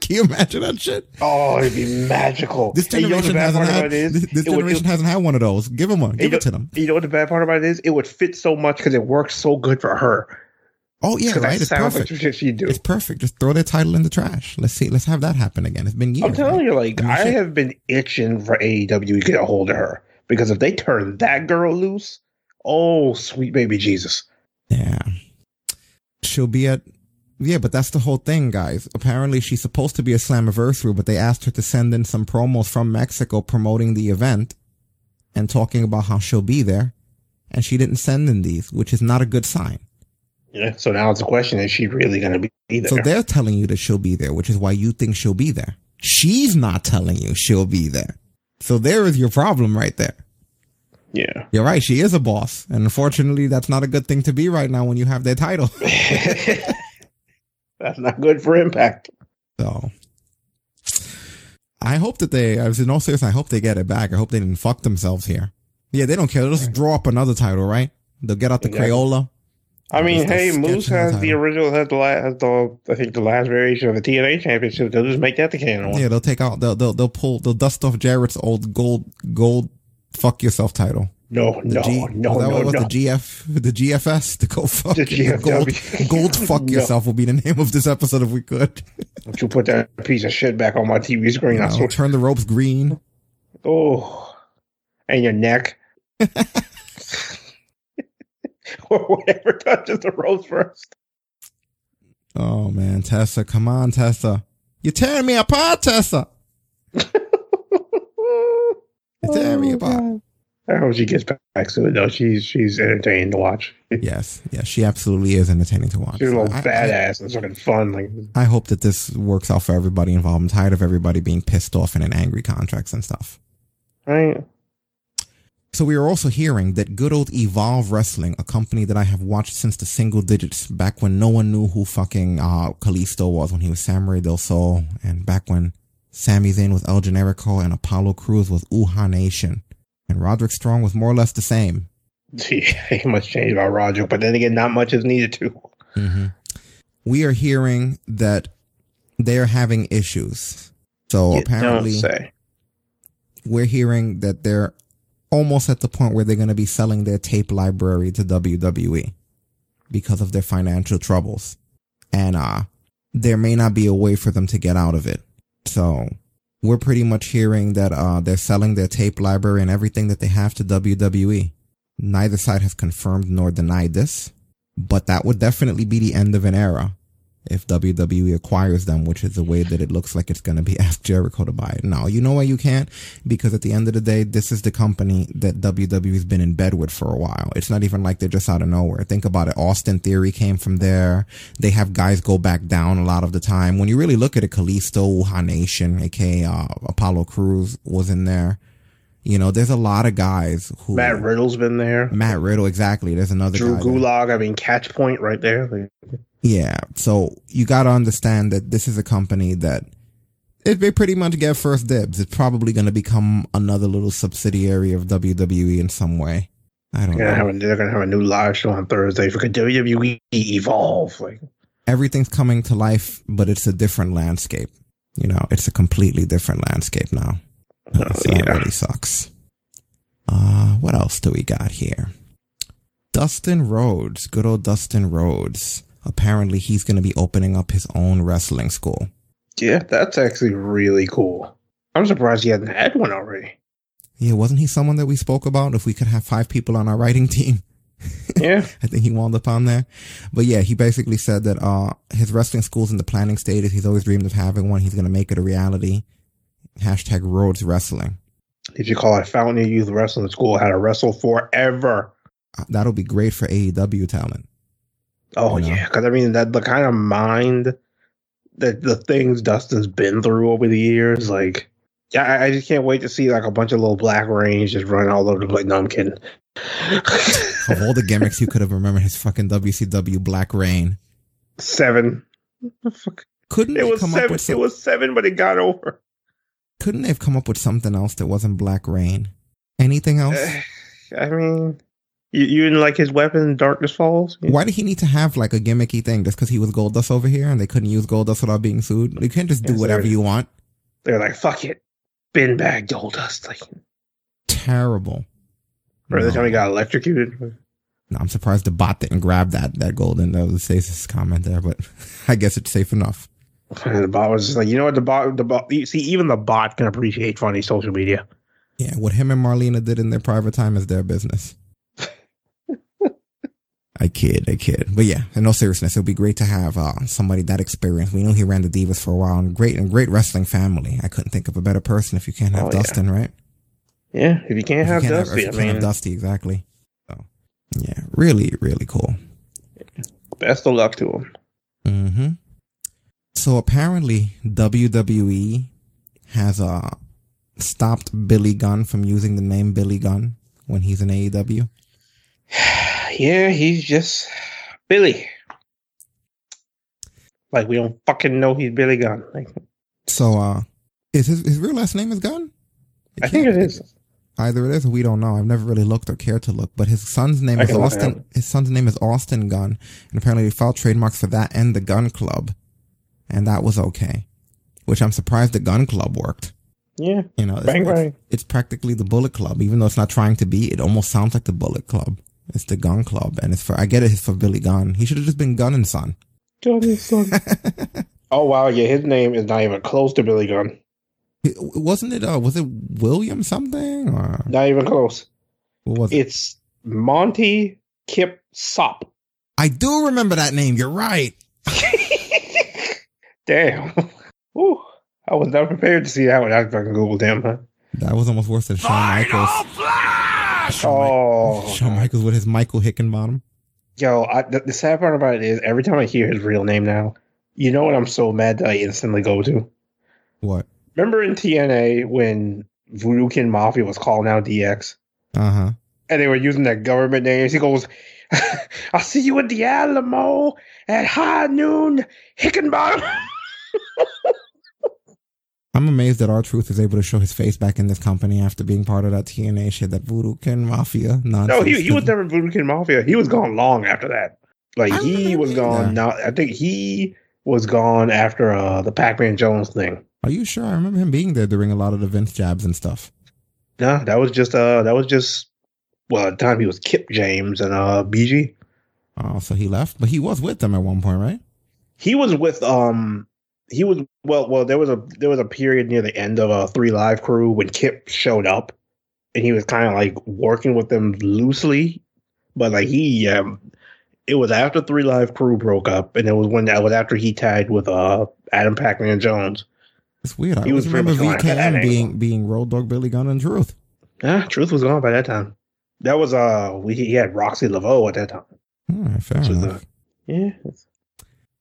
Can you imagine that shit? Oh, it'd be magical. This And you know what the generation hasn't had. about it is? This, this It would- hasn't had one of those. Give them one. Give know- it to them. You know what the bad part about it is? It would fit so much because it works so good for her. Oh yeah, right. It's sounds perfect. like the shit she'd do. It's perfect. Just throw their title in the trash. Let's see. Let's have that happen again. It's been years. I'm telling man. you, like I I shit. have been itching for AEW to get a hold of her because if they turn that girl loose, oh sweet baby Jesus. Yeah. She'll be at. Yeah, but that's the whole thing, guys. Apparently, she's supposed to be a Slammiversary, but they asked her to send in some promos from Mexico promoting the event and talking about how she'll be there, and she didn't send in these, which is not a good sign. Yeah. So now it's a question: Is she really going to be there? So they're telling you that she'll be there, which is why you think she'll be there. She's not telling you she'll be there. So there is your problem right there. Yeah. You're right. She is a boss. And unfortunately, that's not a good thing to be right now when you have their title. *laughs* That's not good for Impact. So I hope that they, I was in all seriousness, I hope they get it back. I hope they didn't fuck themselves here. Yeah, they don't care. They'll just draw up another title, right? They'll get out the Exactly. Crayola. I mean, hey, Moose in the has the original, has the last, has the I think the last variation of the TNA Championship. They'll just make that the canon one. Yeah, they'll take out, they'll, they'll, they'll pull, they'll dust off Jarrett's old gold, gold fuck yourself title. No, The no, G, no, that no, what was no. the GF, the GFS, the go fuck, The gold, GFW. gold *laughs* fuck No. yourself will be the name of this episode if we could. Don't you put that piece of shit back on my TV screen? I You know, swear. turn the ropes green. Oh, and your neck. *laughs* *laughs* or whatever touches the ropes first. Oh man, Tessa, come on, Tessa. You're tearing me apart, Tessa. You're tearing me oh, apart. I hope she gets back soon. though. she's she's entertaining to watch. Yes, yes, she absolutely is entertaining to watch. She's a little I- I- badass and fucking fun. Like I hope that this works out for everybody involved. I'm tired of everybody being pissed off and in angry contracts and stuff. right. So we are also hearing that good old Evolve Wrestling, a company that I have watched since the single digits, back when no one knew who fucking uh, Kalisto was, when he was Samurai Del Sol, and back when Sami Zayn was El Generico and Apollo Cruz was Uhaa Nation, and Roderick Strong was more or less the same. *laughs* Ain't much change about Roger, but then again, not much is needed to. Mm-hmm. We are hearing that they're having issues. So You apparently, we're hearing that they're almost at the point where they're going to be selling their tape library to WWE because of their financial troubles. And, uh, there may not be a way for them to get out of it. So we're pretty much hearing that, uh, they're selling their tape library and everything that they have to WWE. Neither side has confirmed nor denied this, but that would definitely be the end of an era if WWE acquires them, which is the way that it looks like it's going to be *laughs* ask Jericho to buy it. No, you know why you can't? Because at the end of the day, this is the company that WWE's been in bed with for a while. It's not even like they're just out of nowhere. Think about it. Austin Theory came from there. They have guys go back down a lot of the time. When you really look at it, Kalisto, Uhaa Nation, aka uh, Apollo Cruz was in there. You know, there's a lot of guys who Matt Riddle's been there. Matt Riddle, exactly. There's another Drew guy there. Gulak. I mean, Catch Point right there. Like, Yeah. So you got to understand that this is a company that it they pretty much get first dibs. It's probably going to become another little subsidiary of WWE in some way. I don't they're know. a, they're gonna have a new live show on Thursday for WWE Evolve. Like, Everything's coming to life, but it's a different landscape. You know, it's a completely different landscape now. Oh, so that yeah. really sucks. Uh, what else do we got here? Dustin Rhodes, good old Dustin Rhodes. Apparently he's going to be opening up his own wrestling school. yeah, that's actually really cool. I'm surprised he hasn't had one already. Yeah, wasn't he someone that we spoke about? If we could have five people on our writing team, *laughs* Yeah, I think he wound up on there. But yeah, he basically said that uh his wrestling school's in the planning stages. He's always dreamed of having one. He's gonna make it a reality. Hashtag Rhodes Wrestling. if you call it Fountain Youth Wrestling School, had to wrestle forever. Uh, That'll be great for AEW talent. Oh You know? yeah, because I mean that the kind of mind that the things Dustin's been through over the years, like yeah, I, I just can't wait to see like a bunch of little black range just running all over the place. No, I'm kidding. *laughs* Of all the gimmicks you could have remembered, his fucking WCW Black Reign. seven. Couldn't It they was come up seven. with It was seven, but it got over. couldn't they have come up with something else that wasn't Black Reign? Anything else? *sighs* I mean, you, you didn't like his weapon, Darkness Falls? Why did he need to have like a gimmicky thing just because he was Goldust over here and they couldn't use Goldust without being sued? You can't just do Yes, whatever you want. They're like, fuck it, bin bag Goldust. Like, Terrible. or the time he got electrocuted. No, I'm surprised the bot didn't grab that that golden. That was Stasis' comment there, but *laughs* I guess it's safe enough. And the bot was just like, you know what? The bot, the bot. You see, even the bot can appreciate funny social media. Yeah, what him and Marlena did in their private time is their business. I kid, I kid. But yeah, in all seriousness, it would be great to have uh, somebody that experienced. We know he ran the Divas for a while and great and great wrestling family. I couldn't think of a better person if you can't have Oh, yeah. Dustin, right? Yeah, if you can't If you have can't Dusty, if I have mean, Dusty, exactly. So, yeah, really, really cool. best of luck to him. Mm-hmm. So apparently WWE has uh stopped Billy Gunn from using the name Billy Gunn when he's in AEW? Yeah, he's just Billy. Like we don't fucking know he's Billy Gunn. Like, So, uh, is his his real last name is Gunn? I think it is. Either it is or we don't know. I've never really looked or cared to look. But his son's name I is it Austin. His son's name is Austin Gunn, and apparently they filed trademarks for that and the Gun Club, and that was okay. Which I'm surprised the Gun Club worked. Yeah. You know, it's, Bang, it's- it's practically the Bullet Club, even though it's not trying to be. It almost sounds like the Bullet Club. It's the Gun Club, and it's for. I get it. It's for Billy Gunn. He should have just been Gunn and Son. Johnny's *laughs* son. oh wow, yeah, his name is not even close to Billy Gunn. It- Wasn't it? Uh, was it William something or Not even close. what was it? It's Monty Kip Sopp. I do remember that name. You're right. *laughs* Damn. Ooh, I was not prepared to see that one. I fucking googled him, huh? That was almost worse than Shawn Michaels. Oh, Shawn Michaels with his Michael Hickenbottom. yo, I, the, the sad part about it is every time I hear his real name now, you know what I'm so mad that I instantly go to? What? Remember in TNA when Voodoo Kin Mafia was calling out DX Uh huh. and they were using their government names? He goes, *laughs* I'll see you at the Alamo at high noon, Hickenbottom. *laughs* I'm amazed that R-Truth is able to show his face back in this company after being part of that TNA shit, that Voodoo Kin Mafia nonsense. No, he, he was never Voodoo Kin Mafia. He was gone long after that. Like he was gone. Now I think he was gone after uh, the Pac Man Jones thing. Are you sure? I remember him being there during a lot of the Vince jabs and stuff. No, that was just uh that was just well at the time he was Kip James and uh BG. Oh, so he left, but he was with them at one point, right? He was with um he was well well there was a there was a period near the end of uh 3Live Kru when Kip showed up and he was kind of like working with them loosely, but like he um it was after 3Live Kru broke up and it was when that was after he tagged with uh Adam Pac-Man Jones. It's weird. I was remember pretty much going at that VKM being being Road Dog Billy Gunn and Truth. Yeah, Truth was gone by that time. That was uh we he had Roxxi Laveaux at that time. Hmm, fair enough. yeah,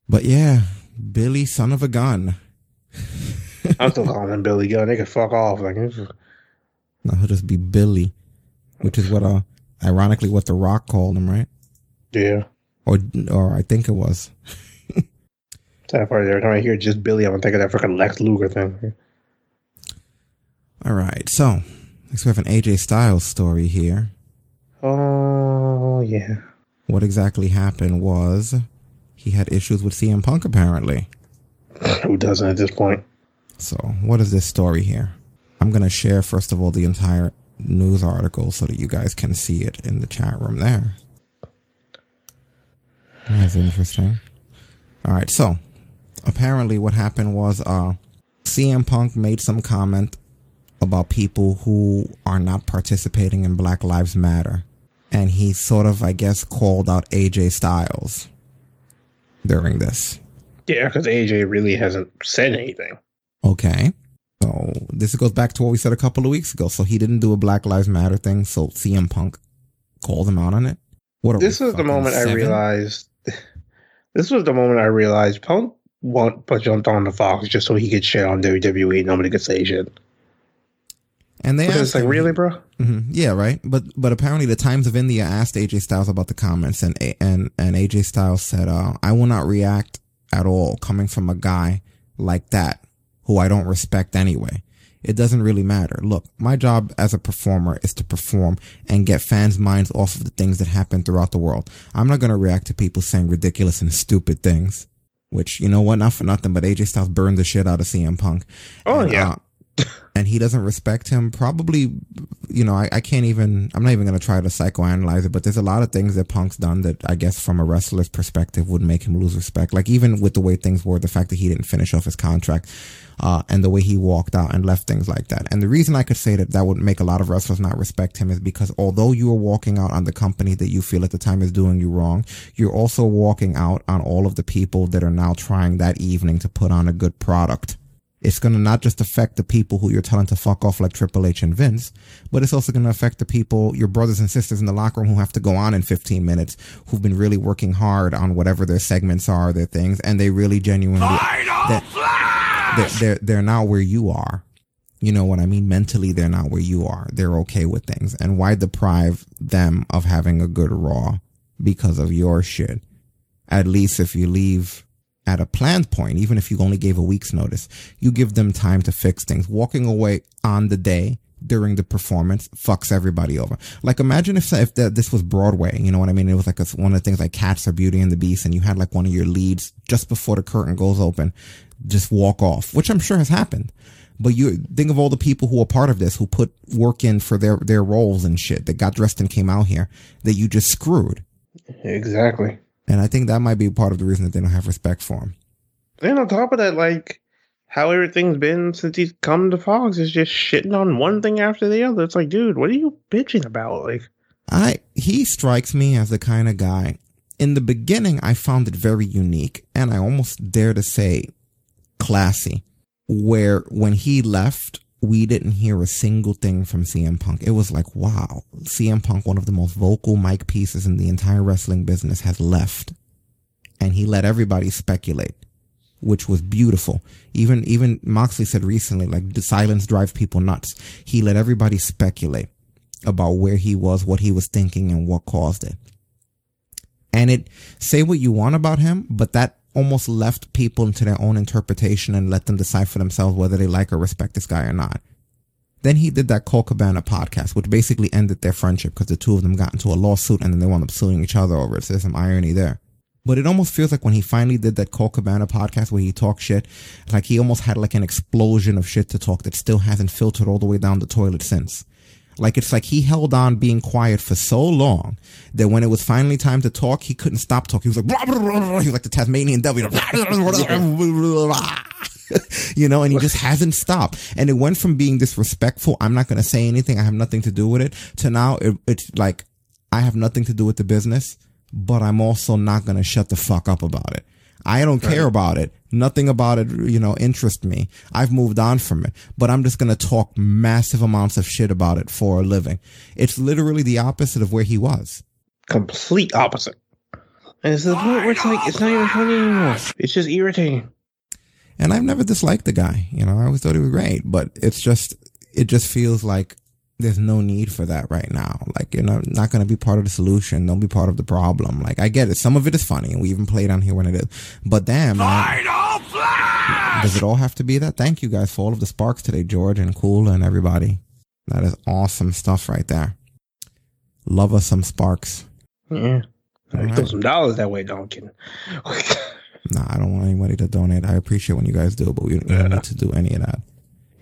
But yeah, Billy, son of a gun. I'm still calling him Billy Gunn. They could fuck off. Like, it's just- No, he'll just be Billy, which is what uh, ironically, what The Rock called him, right? yeah. Or or I think it was. *laughs* Sad part every time I hear just Billy, I'm thinking of that freaking Lex Luger thing. All right, so next we have an AJ Styles story here. Oh yeah. What exactly happened was he had issues with CM Punk apparently. Who doesn't at this point? So what is this story here? I'm gonna share first of all the entire news article so that you guys can see it in the chat room there. That's interesting. All right, so apparently what happened was uh CM Punk made some comment about people who are not participating in Black Lives Matter. And he sort of, I guess, called out AJ Styles during this. Yeah, because AJ really hasn't said anything. Okay. So this goes back to what we said a couple of weeks ago. So he didn't do a Black Lives Matter thing. So CM Punk called him out on it. What This was the moment I realized. *laughs* This was the moment I realized Punk want but jumped on the Fox just so he could shit on WWE. Nobody could say shit. And they asked it's like, him- really, bro? Mhm. Yeah, right. But but apparently the Times of India asked AJ Styles about the comments, and and and AJ Styles said, uh, "I will not react at all coming from a guy like that who I don't respect anyway. It doesn't really matter. Look, my job as a performer is to perform and get fans' minds off of the things that happen throughout the world. I'm not gonna react to people saying ridiculous and stupid things." Which you know what, not for nothing, but AJ Styles burned the shit out of CM Punk. Oh, And, yeah. uh, and he doesn't respect him. Probably, you know, I, I can't even, I'm not even going to try to psychoanalyze it, but there's a lot of things that Punk's done that I guess from a wrestler's perspective would make him lose respect. Like even with the way things were, the fact that he didn't finish off his contract, uh, and the way he walked out and left things like that. And the reason I could say that that would make a lot of wrestlers not respect him is because although you are walking out on the company that you feel at the time is doing you wrong, you're also walking out on all of the people that are now trying that evening to put on a good product it's going to not just affect the people who you're telling to fuck off like Triple H and Vince, but it's also going to affect the people, your brothers and sisters in the locker room who have to go on in 15 minutes, who've been really working hard on whatever their segments are, their things, and they really genuinely, they're, they're, they're, they're not where you are. You know what I mean? Mentally, they're not where you are. They're okay with things. And why deprive them of having a good Raw because of your shit? At least if you leave at a planned point, even if you only gave a week's notice, you give them time to fix things. Walking away on the day during the performance fucks everybody over. Like imagine if if the, this was Broadway, you know what I mean? It was like a, one of the things like Cats or Beauty and the Beast, and you had like one of your leads just before the curtain goes open, just walk off, which I'm sure has happened. But you think of all the people who are part of this, who put work in for their their roles and shit, that got dressed and came out here, that you just screwed. Exactly. And I think that might be part of the reason that they don't have respect for him. And on top of that, like how everything's been since he's come to Fox is just shitting on one thing after the other. It's like, dude, what are you bitching about? Like, I he strikes me as the kind of guy. In the beginning, I found it very unique, and I almost dare to say classy. Where when he left, we didn't hear a single thing from CM Punk. It was like, wow, CM Punk, one of the most vocal mic pieces in the entire wrestling business, has left, and he let everybody speculate which was beautiful. Even even Moxley said recently, like the silence drives people nuts. He let everybody speculate about where he was, what he was thinking, and what caused it. And it say what you want about him, but that almost left people into their own interpretation and let them decide for themselves whether they like or respect this guy or not. Then he did that Colt Cabana podcast, which basically ended their friendship because the two of them got into a lawsuit and then they wound up suing each other over it. So there's some irony there. But it almost feels like when he finally did that Colt Cabana podcast where he talked shit, like he almost had like an explosion of shit to talk that still hasn't filtered all the way down the toilet since. Like it's like he held on being quiet for so long that when it was finally time to talk, he couldn't stop talking. He was like, he was like the Tasmanian devil, you know, and he just hasn't stopped. And it went from being disrespectful, I'm not going to say anything, I have nothing to do with it, to now it, it's like, I have nothing to do with the business but I'm also not going to shut the fuck up about it. I don't care about it. Nothing about it, you know, interests me. I've moved on from it, but I'm just going to talk massive amounts of shit about it for a living. It's literally the opposite of where he was. Complete opposite. And it's the point where it's like, it's not even funny anymore. It's just irritating. And I've never disliked the guy. You know, I always thought he was great, but it's just, it just feels like there's no need for that right now. Like, you're not, not going to be part of the solution. Don't be part of the problem. Like, I get it. Some of it is funny, and we even played on here when it is. But damn, man, does it all have to be that? Thank you guys for all of the sparks today, George and Cool and everybody. That is awesome stuff right there. Love us some sparks. Yeah. I All throw some dollars that way, don't kidding. *laughs* Nah, I don't want anybody to donate. I appreciate when you guys do, but we, we don't need to do any of that.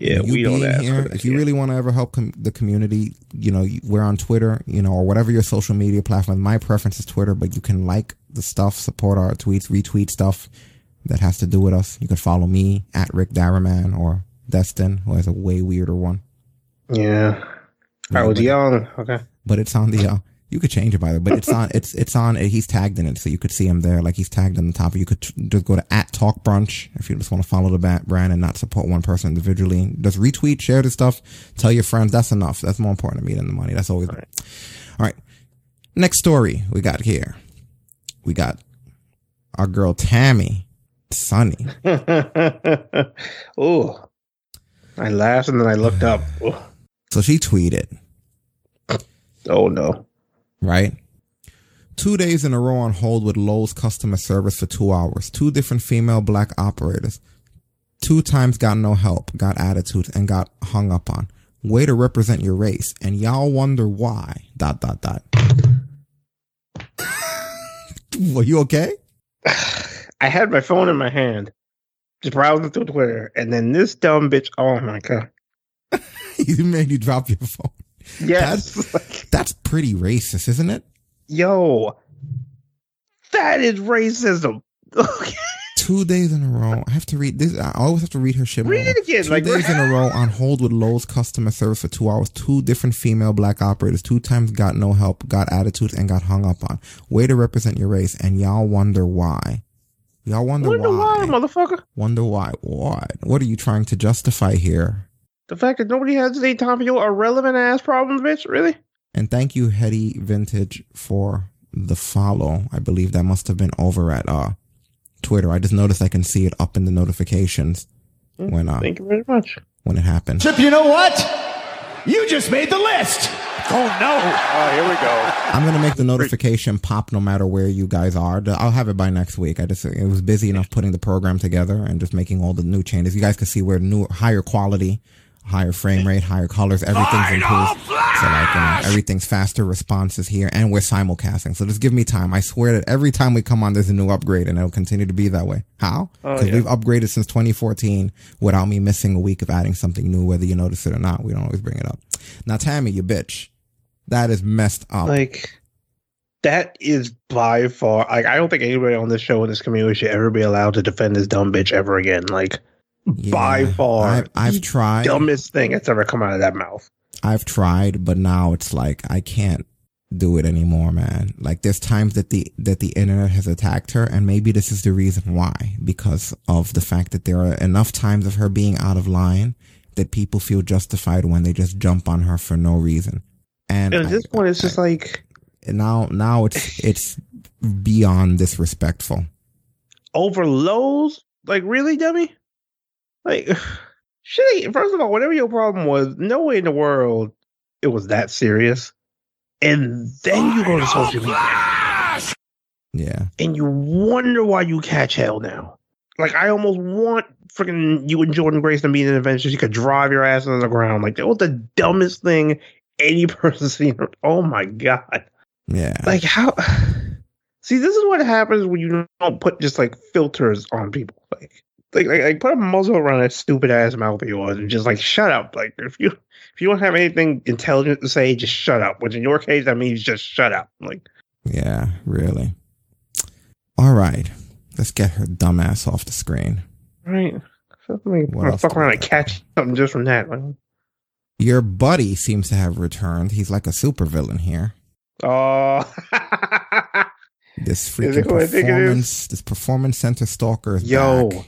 Yeah, you we don't ask. here, if you shit. really want to ever help com- the community, you know, you- we're on Twitter, you know, or whatever your social media platform. My preference is Twitter, but you can like the stuff, support our tweets, retweet stuff that has to do with us. You can follow me at Rick Darraman or Destin, who has a way weirder one, Yeah. I was young. Okay. but it's on the. Uh, you could change it by the way, but it's on. It's it's on. Uh, he's tagged in it, so you could see him there. Like he's tagged on the top. You could t- just go to at Talk Brunch if you just want to follow the brand and not support one person individually. Just retweet, share the stuff, tell your friends. That's enough. That's more important to me than the money. That's always. All right. Next story we got here. We got our girl Tammy, Sunny. *laughs* oh. I laughed and then I looked up. *sighs* So she tweeted. oh no. Right? Two days in a row on hold with Lowe's customer service for two hours. Two different female black operators. Two times got no help, got attitude, and got hung up on. Way to represent your race. And y'all wonder why. Dot, dot, dot. *laughs* Were you okay? *sighs* I had my phone in my hand, just browsing through Twitter, and then this dumb bitch. Oh my god! *laughs* you made you drop your phone. Yes, That's pretty racist, isn't it? yo, that is racism. *laughs* Two days in a row. I have to read this. I always have to read her shit. Read more. it again, Two like- days in a row on hold with Lowe's customer service for two hours. Two different female black operators. Two times got no help, got attitudes, and got hung up on. Way to represent your race, and y'all wonder why. Y'all wonder, Wonder why. why, motherfucker? Wonder why. What? What are you trying to justify here? The fact that nobody has any time for your irrelevant ass problems, bitch. Really? And thank you, Hetty Vintage, for the follow. I believe that must have been over at uh Twitter. I just noticed I can see it up in the notifications when uh Thank you very much. when it happened. Chip, you know what? You just made the list. Oh no! Oh, here we go. I'm gonna make the notification pop no matter where you guys are. I'll have it by next week. I just it was busy enough putting the program together and just making all the new changes. You guys can see where new higher quality, higher frame rate, higher colors, everything's improved. Oh, so like you know, everything's faster responses here, and we're simulcasting. So just give me time. I swear that every time we come on, there's a new upgrade, and it'll continue to be that way. How? Oh, because yeah. we've upgraded since 2014 without me missing a week of adding something new, whether you notice it or not. We don't always bring it up. Now, Tammy, you bitch. That is messed up. Like that is by far. Like I don't think anybody on this show in this community should ever be allowed to defend this dumb bitch ever again. Like by far, I've, I've the tried. dumbest thing that's ever come out of that mouth. I've tried, but now it's like I can't do it anymore, man. Like there's times that the that the internet has attacked her, and maybe this is the reason why, because of the fact that there are enough times of her being out of line that people feel justified when they just jump on her for no reason. And And at I- this point, it's just like now now it's *laughs* it's beyond disrespectful. over lows. Like really, Demi? Like *sighs* shit. First of all, whatever your problem was, no way in the world it was that serious. And then you go to social media Yeah. and you wonder why you catch hell now. Like I almost want freaking you and Jordynne Grace to meet in adventures. You could drive your ass on the ground. Like that was the dumbest thing any *laughs* person seen. Oh my god! Yeah. Like how? *sighs* See, this is what happens when you don't put just like filters on people. Like, like, like, like put a muzzle around that stupid ass mouth of yours and just like shut up. Like if you if you don't have anything intelligent to say, just shut up. Which in your case, that means just shut up. Like Yeah, really. All right. Let's get her dumbass off the screen. right. So, I mean, What fuck around and catch something just from that. Like, Your buddy seems to have returned. He's like a supervillain here. oh, *laughs* This Is freaking it who I think it is? performance, this performance center stalker is Yo, back.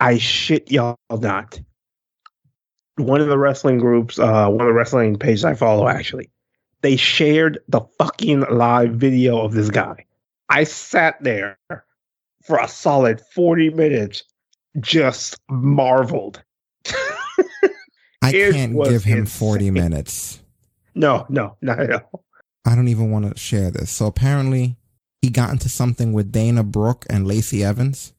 I shit y'all not. One of the wrestling groups, uh, one of the wrestling pages I follow, actually, they shared the fucking live video of this guy. I sat there for a solid 40 minutes, just marveled. *laughs* I can't give him 40 minutes. no, no, not at all. I don't even want to share this. So apparently, he got into something with Dana Brooke and Lacey Evans.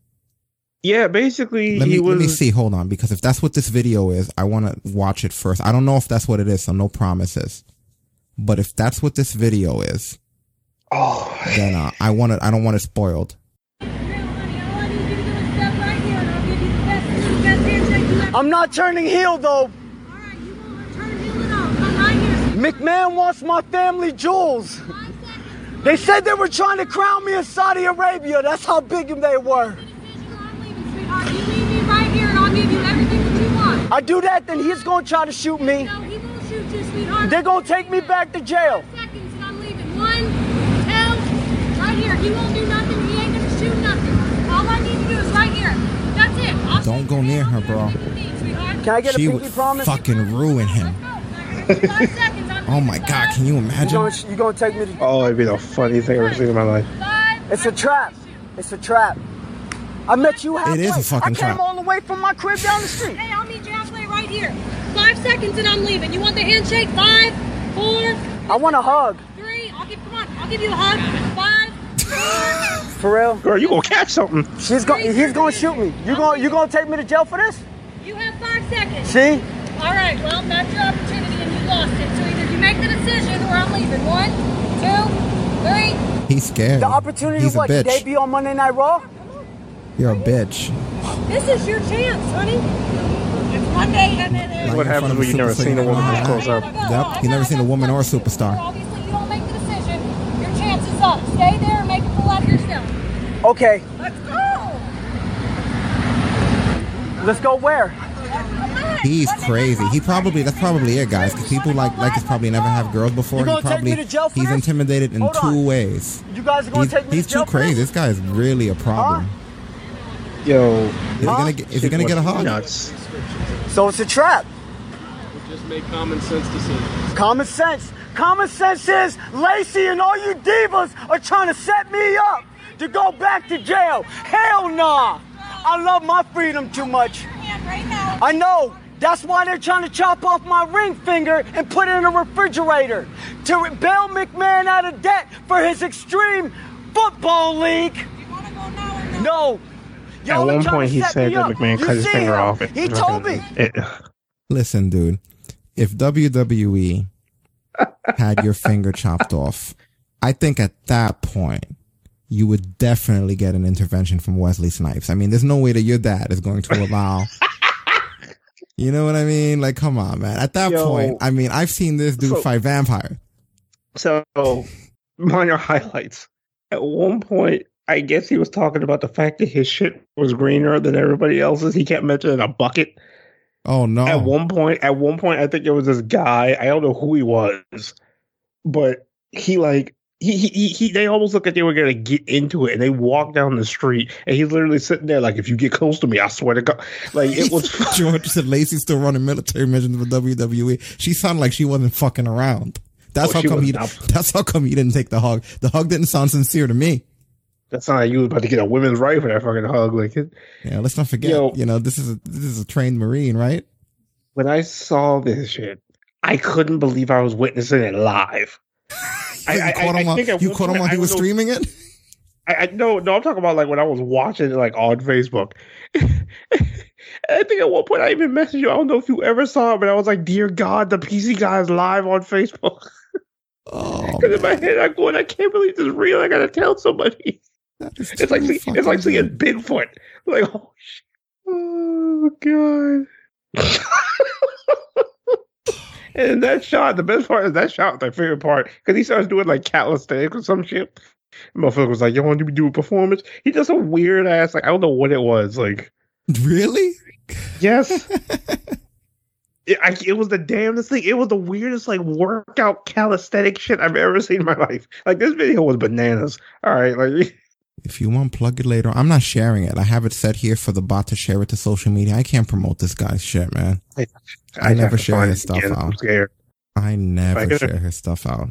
Yeah, basically, Let me he was. let me see. Hold on, because if that's what this video is, I want to watch it first. I don't know if that's what it is, so no promises. But if that's what this video is, Oh, then uh, I want it. I don't want it spoiled. I'm not turning heel though. McMahon wants my family jewels. They said they were trying to crown me in Saudi Arabia. That's how big they were. I do that, then he's gonna try to shoot me. They're gonna take me back to jail. Seconds and I'm leaving. One, two, right here. He won't do nothing. He ain't gonna shoot nothing. All I need to do is right here. That's it. I'll Don't go near her, bro. I'll do what you need, sweetheart. Can I get She a would pinky promise? fucking ruin him. Five *laughs* seconds. I'm Oh my god, can you You imagine? gonna, you gonna take me to oh, it'd be the funniest thing I've ever seen in my life. It's a trap. It's a trap. I met you halfway. is a fucking trap. I came trap. all the way from my crib down the street. Hey, I'll meet you halfway right here. Five seconds and I'm leaving. You want the handshake? Five, four, I want a hug. three. I'll give. Come on. I'll give you a hug. Five, four. For real? Girl, you gonna catch something? She's going. He's gonna shoot me. You gonna. You gonna take me to jail for this? You have five seconds. See? All right. Well, that's your opportunity, and you lost it. So either you make the decision, or I'm leaving. One, two, three. He's scared. The opportunity He's a what? bitch. Today be on Monday Night Raw? You're a bitch. This is your chance, honey. It's Monday, and then there's. Like What in happens when you never seen a woman singer. this close up? Yep, you never seen a woman or a superstar. Obviously, you don't make the decision. Your chance is up. Stay there and make a fool out of yourself. Okay. Let's go. Let's go where? He's crazy. He probably that's probably it, guys. Because people like like us probably never have girls before. He probably me to jail for he's intimidated in two ways. You guys are gonna He's, take me he's to jail too crazy. this? This guy is really a problem. Yo, Is he gonna get, is he gonna get a hug? Nuts. So it's a trap. Just make common sense decisions. Common sense. Common sense is Lacey and all you divas are trying to set me up to go back to jail. Hell nah. I love my freedom too much. And right now, I know. That's why they're trying to chop off my ring finger and put it in a refrigerator to bail McMahon out of debt for his extreme football league. No. At Y'all are one point, he said me that. McMahon You cut his finger him. off. He told me. It, *laughs* Listen, dude, if WWE had your finger chopped off, I think at that point you would definitely get an intervention from Wesley Snipes. I mean, there's no way that your dad is going to allow. *laughs* you know what I mean? Like, come on, man. At that Yo. point, I mean, I've seen this dude So- fight vampire. So, *laughs* minor highlights. At one point, I guess he was talking about the fact that his shit was greener than everybody else's. He kept mentioning a bucket. Oh no! At one point, at one point, I think it was this guy. I don't know who he was, but he like he he, he, he they almost looked like they were gonna get into it, and they walked down the street, and he's literally sitting there like, "If you get close to me, I swear to God." Like it was. *laughs* George said Lacey's still running military missions for WWE. She sounded like she wasn't fucking around. That's Oh, how come he. not. That's how come he didn't take the hug. The hug didn't sound sincere to me. That not like you was about to get a women's right for that fucking hug. Like it, Yeah, let's not forget. Yo. you know, this is a this is a trained marine, right? when I saw this shit, I couldn't believe I was witnessing it live. *laughs* I, you I- caught I- him I on, you caught him point. He was know- streaming it. I, I no, no, I'm talking about like when I was watching it like on Facebook. *laughs* I think at one point I even messaged you. I don't know if you ever saw it, but I was like, "Dear God, the PC guy is live on Facebook." *laughs* Oh, Because in my head, I'm going, "I can't believe this is real. I gotta tell somebody." It's like see- it's like seeing. Bigfoot. Like, oh, shit. oh God. *laughs* and that shot, the best part is that shot my favorite part because he starts doing like calisthenics or some shit. Motherfucker was like, "You want to do a performance?" He does a weird ass, like I don't know what it was. Like, Really? yes, *laughs* it, I, it was the damnedest thing. It was the weirdest like workout calisthenic shit I've ever seen in my life. Like this video was bananas. All right, like If you want, plug it later. I'm not sharing it. I have it set here for the bot to share it to social media. I can't promote this guy's shit, man. I I'd never share his stuff again. out. I'm scared. I never gotta- share his stuff out.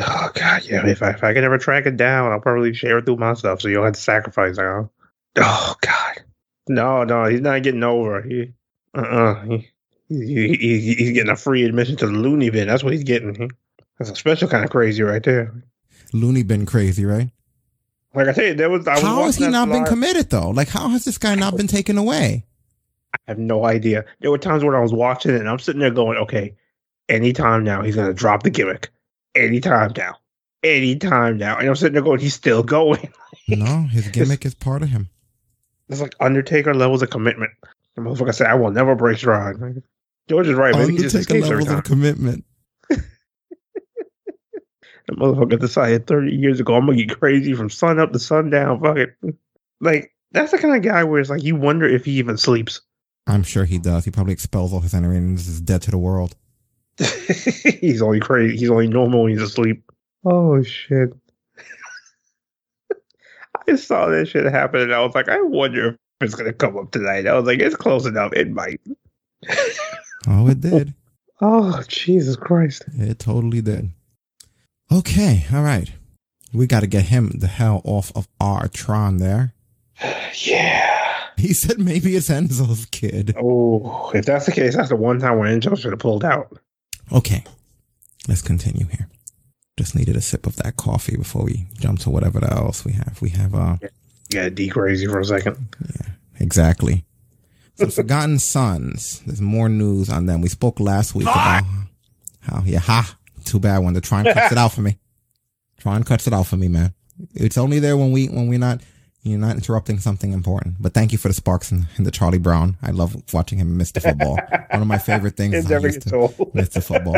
Oh god, yeah. If I if I can ever track it down, I'll probably share it through my stuff. So you'll have to sacrifice now. Oh god, no, no, he's not getting over. He, uh, uh he, he, he, he's getting a free admission to the loony bin. That's what he's getting. He, that's a special kind of crazy right there. Looney bin crazy, right? Like I said, there was. I was How has he not been committed though? Like, how has this guy not been taken away? I have no idea. There were times when I was watching it and I'm sitting there going, okay, anytime now he's gonna drop the gimmick. Anytime now. Anytime now. And I'm sitting there going, he's still going. *laughs* No, his gimmick is part of him. It's like Undertaker levels of commitment. The motherfucker said, I will never break stride. George is right, man. Undertaker levels of commitment. The motherfucker decided 30 years ago, I'm gonna get crazy from sun up to sundown. Fuck it. *laughs* Like, that's the kind of guy where it's like you wonder if he even sleeps. I'm sure he does. He probably expels all his energy and is dead to the world. *laughs* he's only crazy. He's only normal when he's asleep. Oh shit! *laughs* I saw that shit happen, and I was like, I wonder if it's gonna come up tonight. I was like, it's close enough. It might. Oh, it did. Oh Jesus Christ! It totally did. Okay, all right. We got to get him the hell off of our Tron there. *sighs* Yeah. He said maybe it's Enzo's kid. Oh, if that's the case, that's the one time when Enzo should have pulled out. Okay, let's continue here. Just needed a sip of that coffee before we jump to whatever else we have. We have, uh, yeah, D crazy for a second. Yeah, exactly. So *laughs* Forgotten Sons. There's more news on them. We spoke last week about how, yeah, ha. Too bad when the Tron cuts it out for me. *laughs* Tron cuts it out for me, man. It's only there when we, when we're not, you're not interrupting something important. But thank you for the sparks in, in the Charlie Brown. I love watching him miss the football. One of my favorite things is how he used to *laughs* miss the football.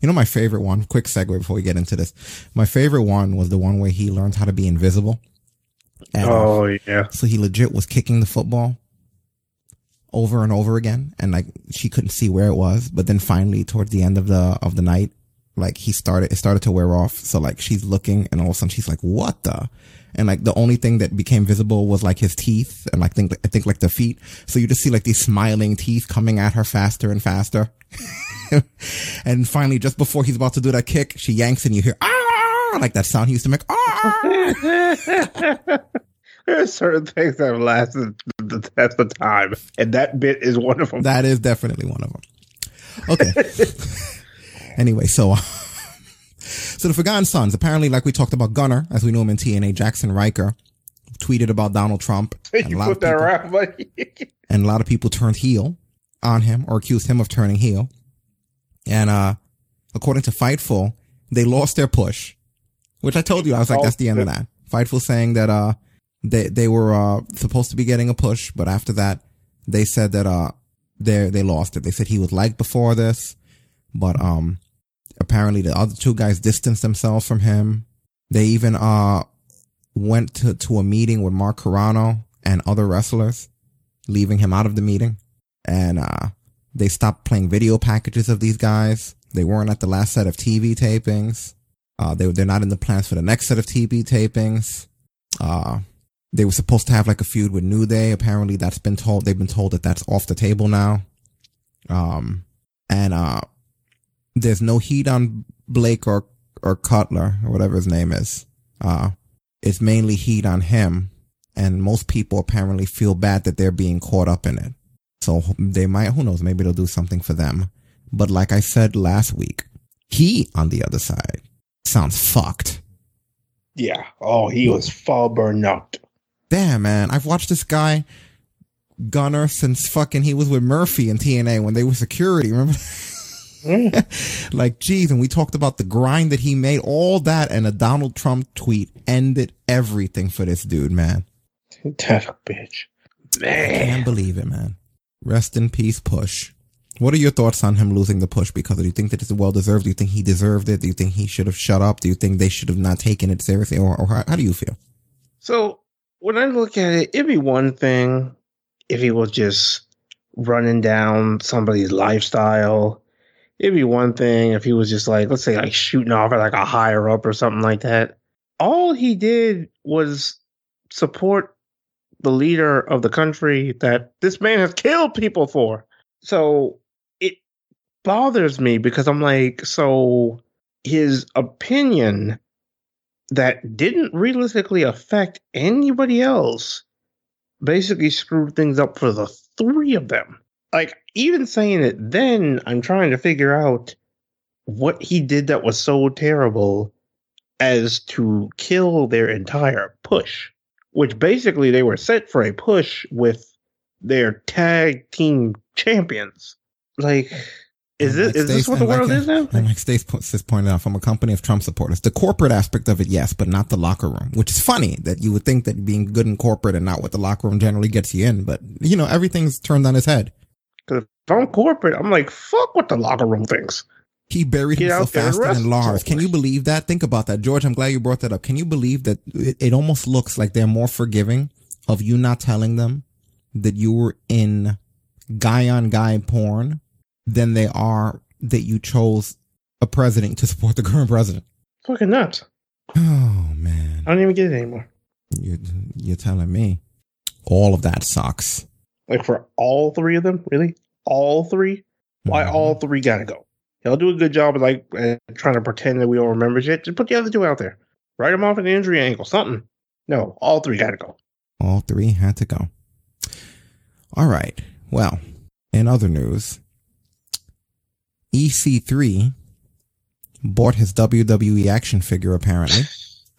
You know my favorite one. Quick segue before we get into this. My favorite one was the one where he learned how to be invisible. And, Oh yeah. so he legit was kicking the football over and over again, and like she couldn't see where it was. But then finally, towards the end of the of the night, like he started, it started to wear off. So like she's looking, and all of a sudden she's like, "What the?" And like the only thing that became visible was like his teeth, and like think I think like the feet. So you just see like these smiling teeth coming at her faster and faster. *laughs* and finally, just before he's about to do that kick, she yanks, and you hear ah, like that sound he used to make. Ah! there *laughs* are certain things that have lasted the test of time, and that bit is one of them. That is definitely one of them. Okay. *laughs* anyway, so *laughs* so the Forgotten Sons, apparently, like we talked about Gunner, as we know him in TNA, Jaxson Ryker, tweeted about Donald Trump. *laughs* and a you lot put of that people- around, buddy. *laughs* and a lot of people turned heel on him or accused him of turning heel. And uh according to Fightful, they lost their push, which I told you I was like, Oh, that's the end of that. Fightful saying that uh they they were uh supposed to be getting a push, but after that they said that uh they they lost it. They said he was liked before this, but um apparently the other two guys distanced themselves from him. They even uh went to to a meeting with Mark Carrano and other wrestlers leaving him out of the meeting. And uh they stopped playing video packages of these guys. They weren't at the last set of TV tapings. Uh they they're not in the plans for the next set of TV tapings. Uh they were supposed to have like a feud with New Day. Apparently that's been told they've been told that that's off the table now. Um and uh there's no heat on Blake or or Cutler or whatever his name is. Uh it's mainly heat on him and most people apparently feel bad that they're being caught up in it. So they might, who knows, maybe they'll do something for them. But like I said last week, he on the other side sounds fucked. Yeah. Oh, he was fall burned out. Damn, man. I've watched this guy, Gunner, since fucking he was with Murphy in TNA when they were security. Remember? *laughs* Mm. *laughs* like, geez, and we talked about the grind that he made, all that, and a Donald Trump tweet ended everything for this dude, man. That bitch. I can't believe it, man. Rest in peace, Push. What are your thoughts on him losing the push? Because do you think that it's well deserved? Do you think he deserved it? Do you think he should have shut up? Do you think they should have not taken it seriously? Or, or how, how do you feel? So when I look at it, it'd be one thing if he was just running down somebody's lifestyle. It'd be one thing if he was just like, let's say, like shooting off at like a higher up or something like that. All he did was support the leader of the country that this man has killed people for. So it bothers me because I'm like, so his opinion that didn't realistically affect anybody else basically screwed things up for the three of them. Like, even saying it then, I'm trying to figure out what he did that was so terrible as to kill their entire push, which basically they were set for a push with their tag team champions. Like, is this like is this what the like- world is now? Like Stace just pointed out, from a company of Trump supporters, the corporate aspect of it, yes, but not the locker room, which is funny that you would think that being good in corporate and not what the locker room generally gets you in. But, you know, everything's turned on his head. Because if I'm corporate, I'm like, fuck what the locker room thinks. He buried Get himself out there and faster than. Lars. Can you believe that? Think about that. George, I'm glad you brought that up. Can you believe that it, it almost looks like they're more forgiving of you not telling them that you were in guy on guy porn than they are that you chose a president to support the current president? Fucking nuts. *sighs* Oh man. I don't even get it anymore. You're, you're telling me all of that sucks. Like for all three of them, really, all three. Why Mhm. all three gotta go? He'll do a good job of like uh, trying to pretend that we don't remember shit. Just put the other two out there. Write them off an injury angle, something. No, all three gotta go. All three had to go. All right. Well, in other news, EC3 bought his WWE action figure apparently. *laughs*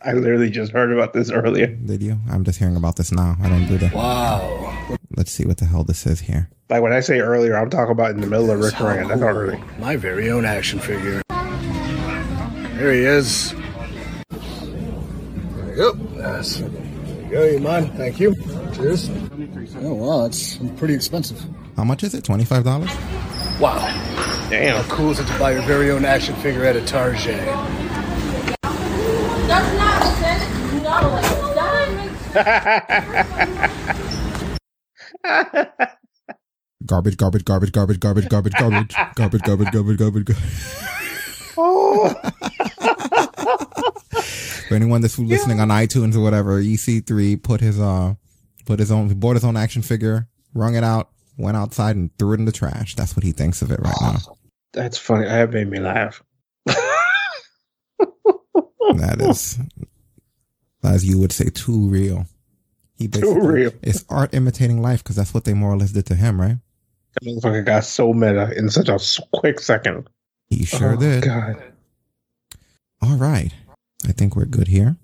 I literally just heard about this earlier. Did you? I'm just hearing about this now. I don't do that. Wow. Let's see what the hell this is here. Like when I say earlier, I'm talking about in the middle of Rick Ryan. That's not early. My very own action figure. There he is. There you go. Yes. There you go, you mind? Thank you. Cheers. Oh, wow, that's pretty expensive. How much is it? $25? Wow. Damn. How cool is it to buy your very own action figure at a Target? That's not sense. No, it's Garbage, garbage, garbage, garbage, garbage, garbage, garbage, garbage, garbage, garbage, garbage, garbage. oh, For anyone that's listening on iTunes or whatever, EC3 put his uh put his own bought his own action figure, wrung it out, went outside and threw it in the trash. That's what he thinks of it right now. that's funny. That made me laugh. That is as you would say, too real. He Too real. it's art imitating life because that's what they more or less did to him, right? That motherfucker got so meta in such a quick second. He sure Oh, did. God. All right. I think we're good here.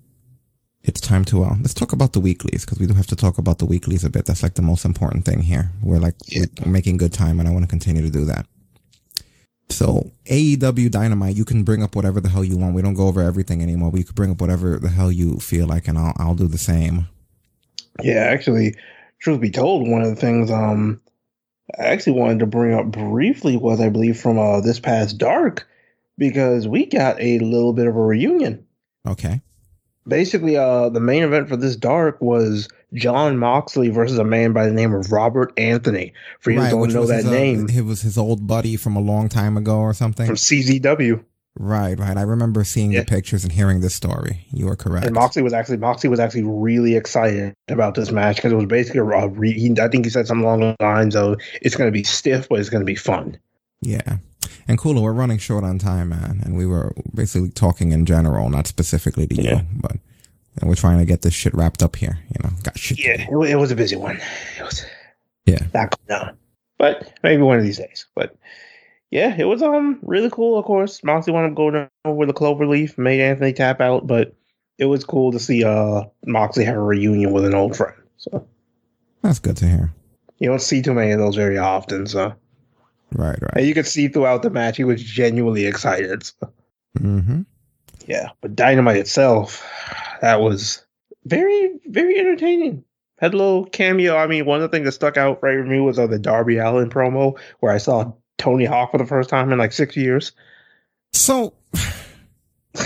It's time to uh, let's talk about the weeklies because we do have to talk about the weeklies a bit. That's like the most important thing here. We're like we're making good time, and I want to continue to do that. So AEW Dynamite, you can bring up whatever the hell you want. We don't go over everything anymore, but you can bring up whatever the hell you feel like, and I'll I'll do the same. Yeah, actually, truth be told, one of the things um I actually wanted to bring up briefly was I believe from uh this past dark because we got a little bit of a reunion. Okay. Basically, uh the main event for this dark was Jon Moxley versus a man by the name of Robert Anthony. For you who don't know that his, uh, name it was his old buddy from a long time ago or something. from CZW. right, right. I remember seeing Yeah. the pictures and hearing this story. You are correct. And Moxley was actually Moxley was actually really excited about this match because it was basically a re- he, I think he said something along the lines of it's going to be stiff, but it's going to be fun. Yeah. And Kula, we're running short on time, man. And we were basically talking in general, not specifically to Yeah. you, but and we're trying to get this shit wrapped up here. You know, got shit. Yeah, it, it was a busy one. It was Yeah. not going but maybe one of these days. But yeah, it was um really cool. Of course, Moxie wound up going over the clover leaf, made Anthony tap out, but it was cool to see uh Moxley have a reunion with an old friend. So That's good to hear. you don't see too many of those very often. So Right, right. and you could see throughout the match he was genuinely excited. So. Mm-hmm. Yeah, but Dynamite itself, that was very, very entertaining. Had a little cameo. I mean, one of the things that stuck out right for me was uh, the Darby Allin promo where I saw Tony Hawk for the first time in like six years. So, *laughs*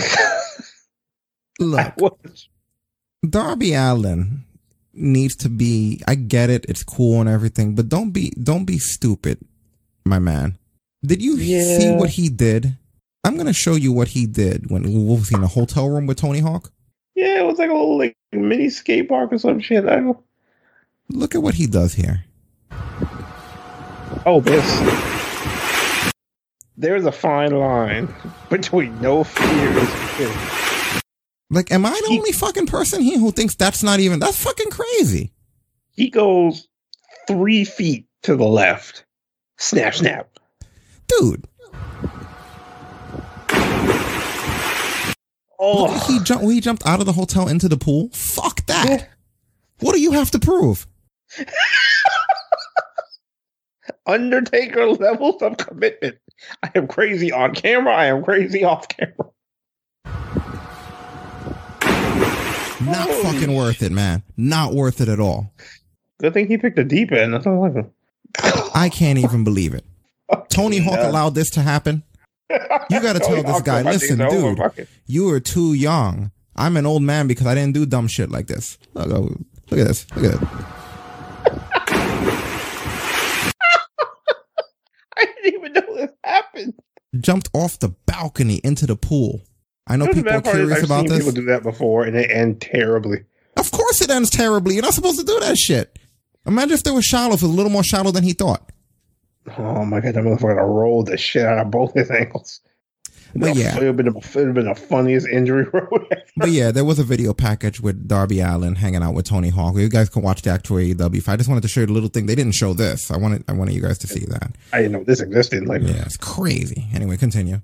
look, Was- Darby Allin needs to be. I get it; it's cool and everything, but don't be don't be stupid, my man. Did you see what he did? I'm gonna show you what he did when what was he in a hotel room with Tony Hawk. yeah, it was like a little like mini skate park or some shit. I don't. Look at what he does here. Oh, this. There's a fine line *laughs* between no fear and fear. Like, am I the He- only fucking person here who thinks that's not even that's fucking crazy? He goes three feet to the left. Snap, snap. Dude, Oh, he jumped he jumped out of the hotel into the pool. Fuck that. Yeah. What do you have to prove? *laughs* Undertaker levels of commitment. I am crazy on camera. I am crazy off camera. Not Holy fucking worth it, man. Not worth it at all. Good thing he picked a deep end. That's all I can. I can't even believe it. Tony Hawk allowed this to happen. You got *laughs* to tell this guy, listen, dude, you are too young. I'm an old man because I didn't do dumb shit like this. Look, oh, look at this. Look at it. *laughs* I didn't even know this happened. Jumped off the balcony into the pool. I know people are bad part is curious about this. People do that before, and they end terribly. Of course it ends terribly. You're not supposed to do that shit. Imagine if there was shallow, if it was a little more shallow than he thought. Oh my god, that motherfucker rolled the shit out of both his ankles. But yeah. it would have been, the- it would have been the funniest injury *laughs* road. But yeah, there was a video package with Darby Allin hanging out with Tony Hawk. You guys can watch the actual AEW. I just wanted to show you the little thing. They didn't show this. I wanted I wanted you guys to see that. I didn't know this existed. Like, Yeah, it's crazy. Anyway, continue.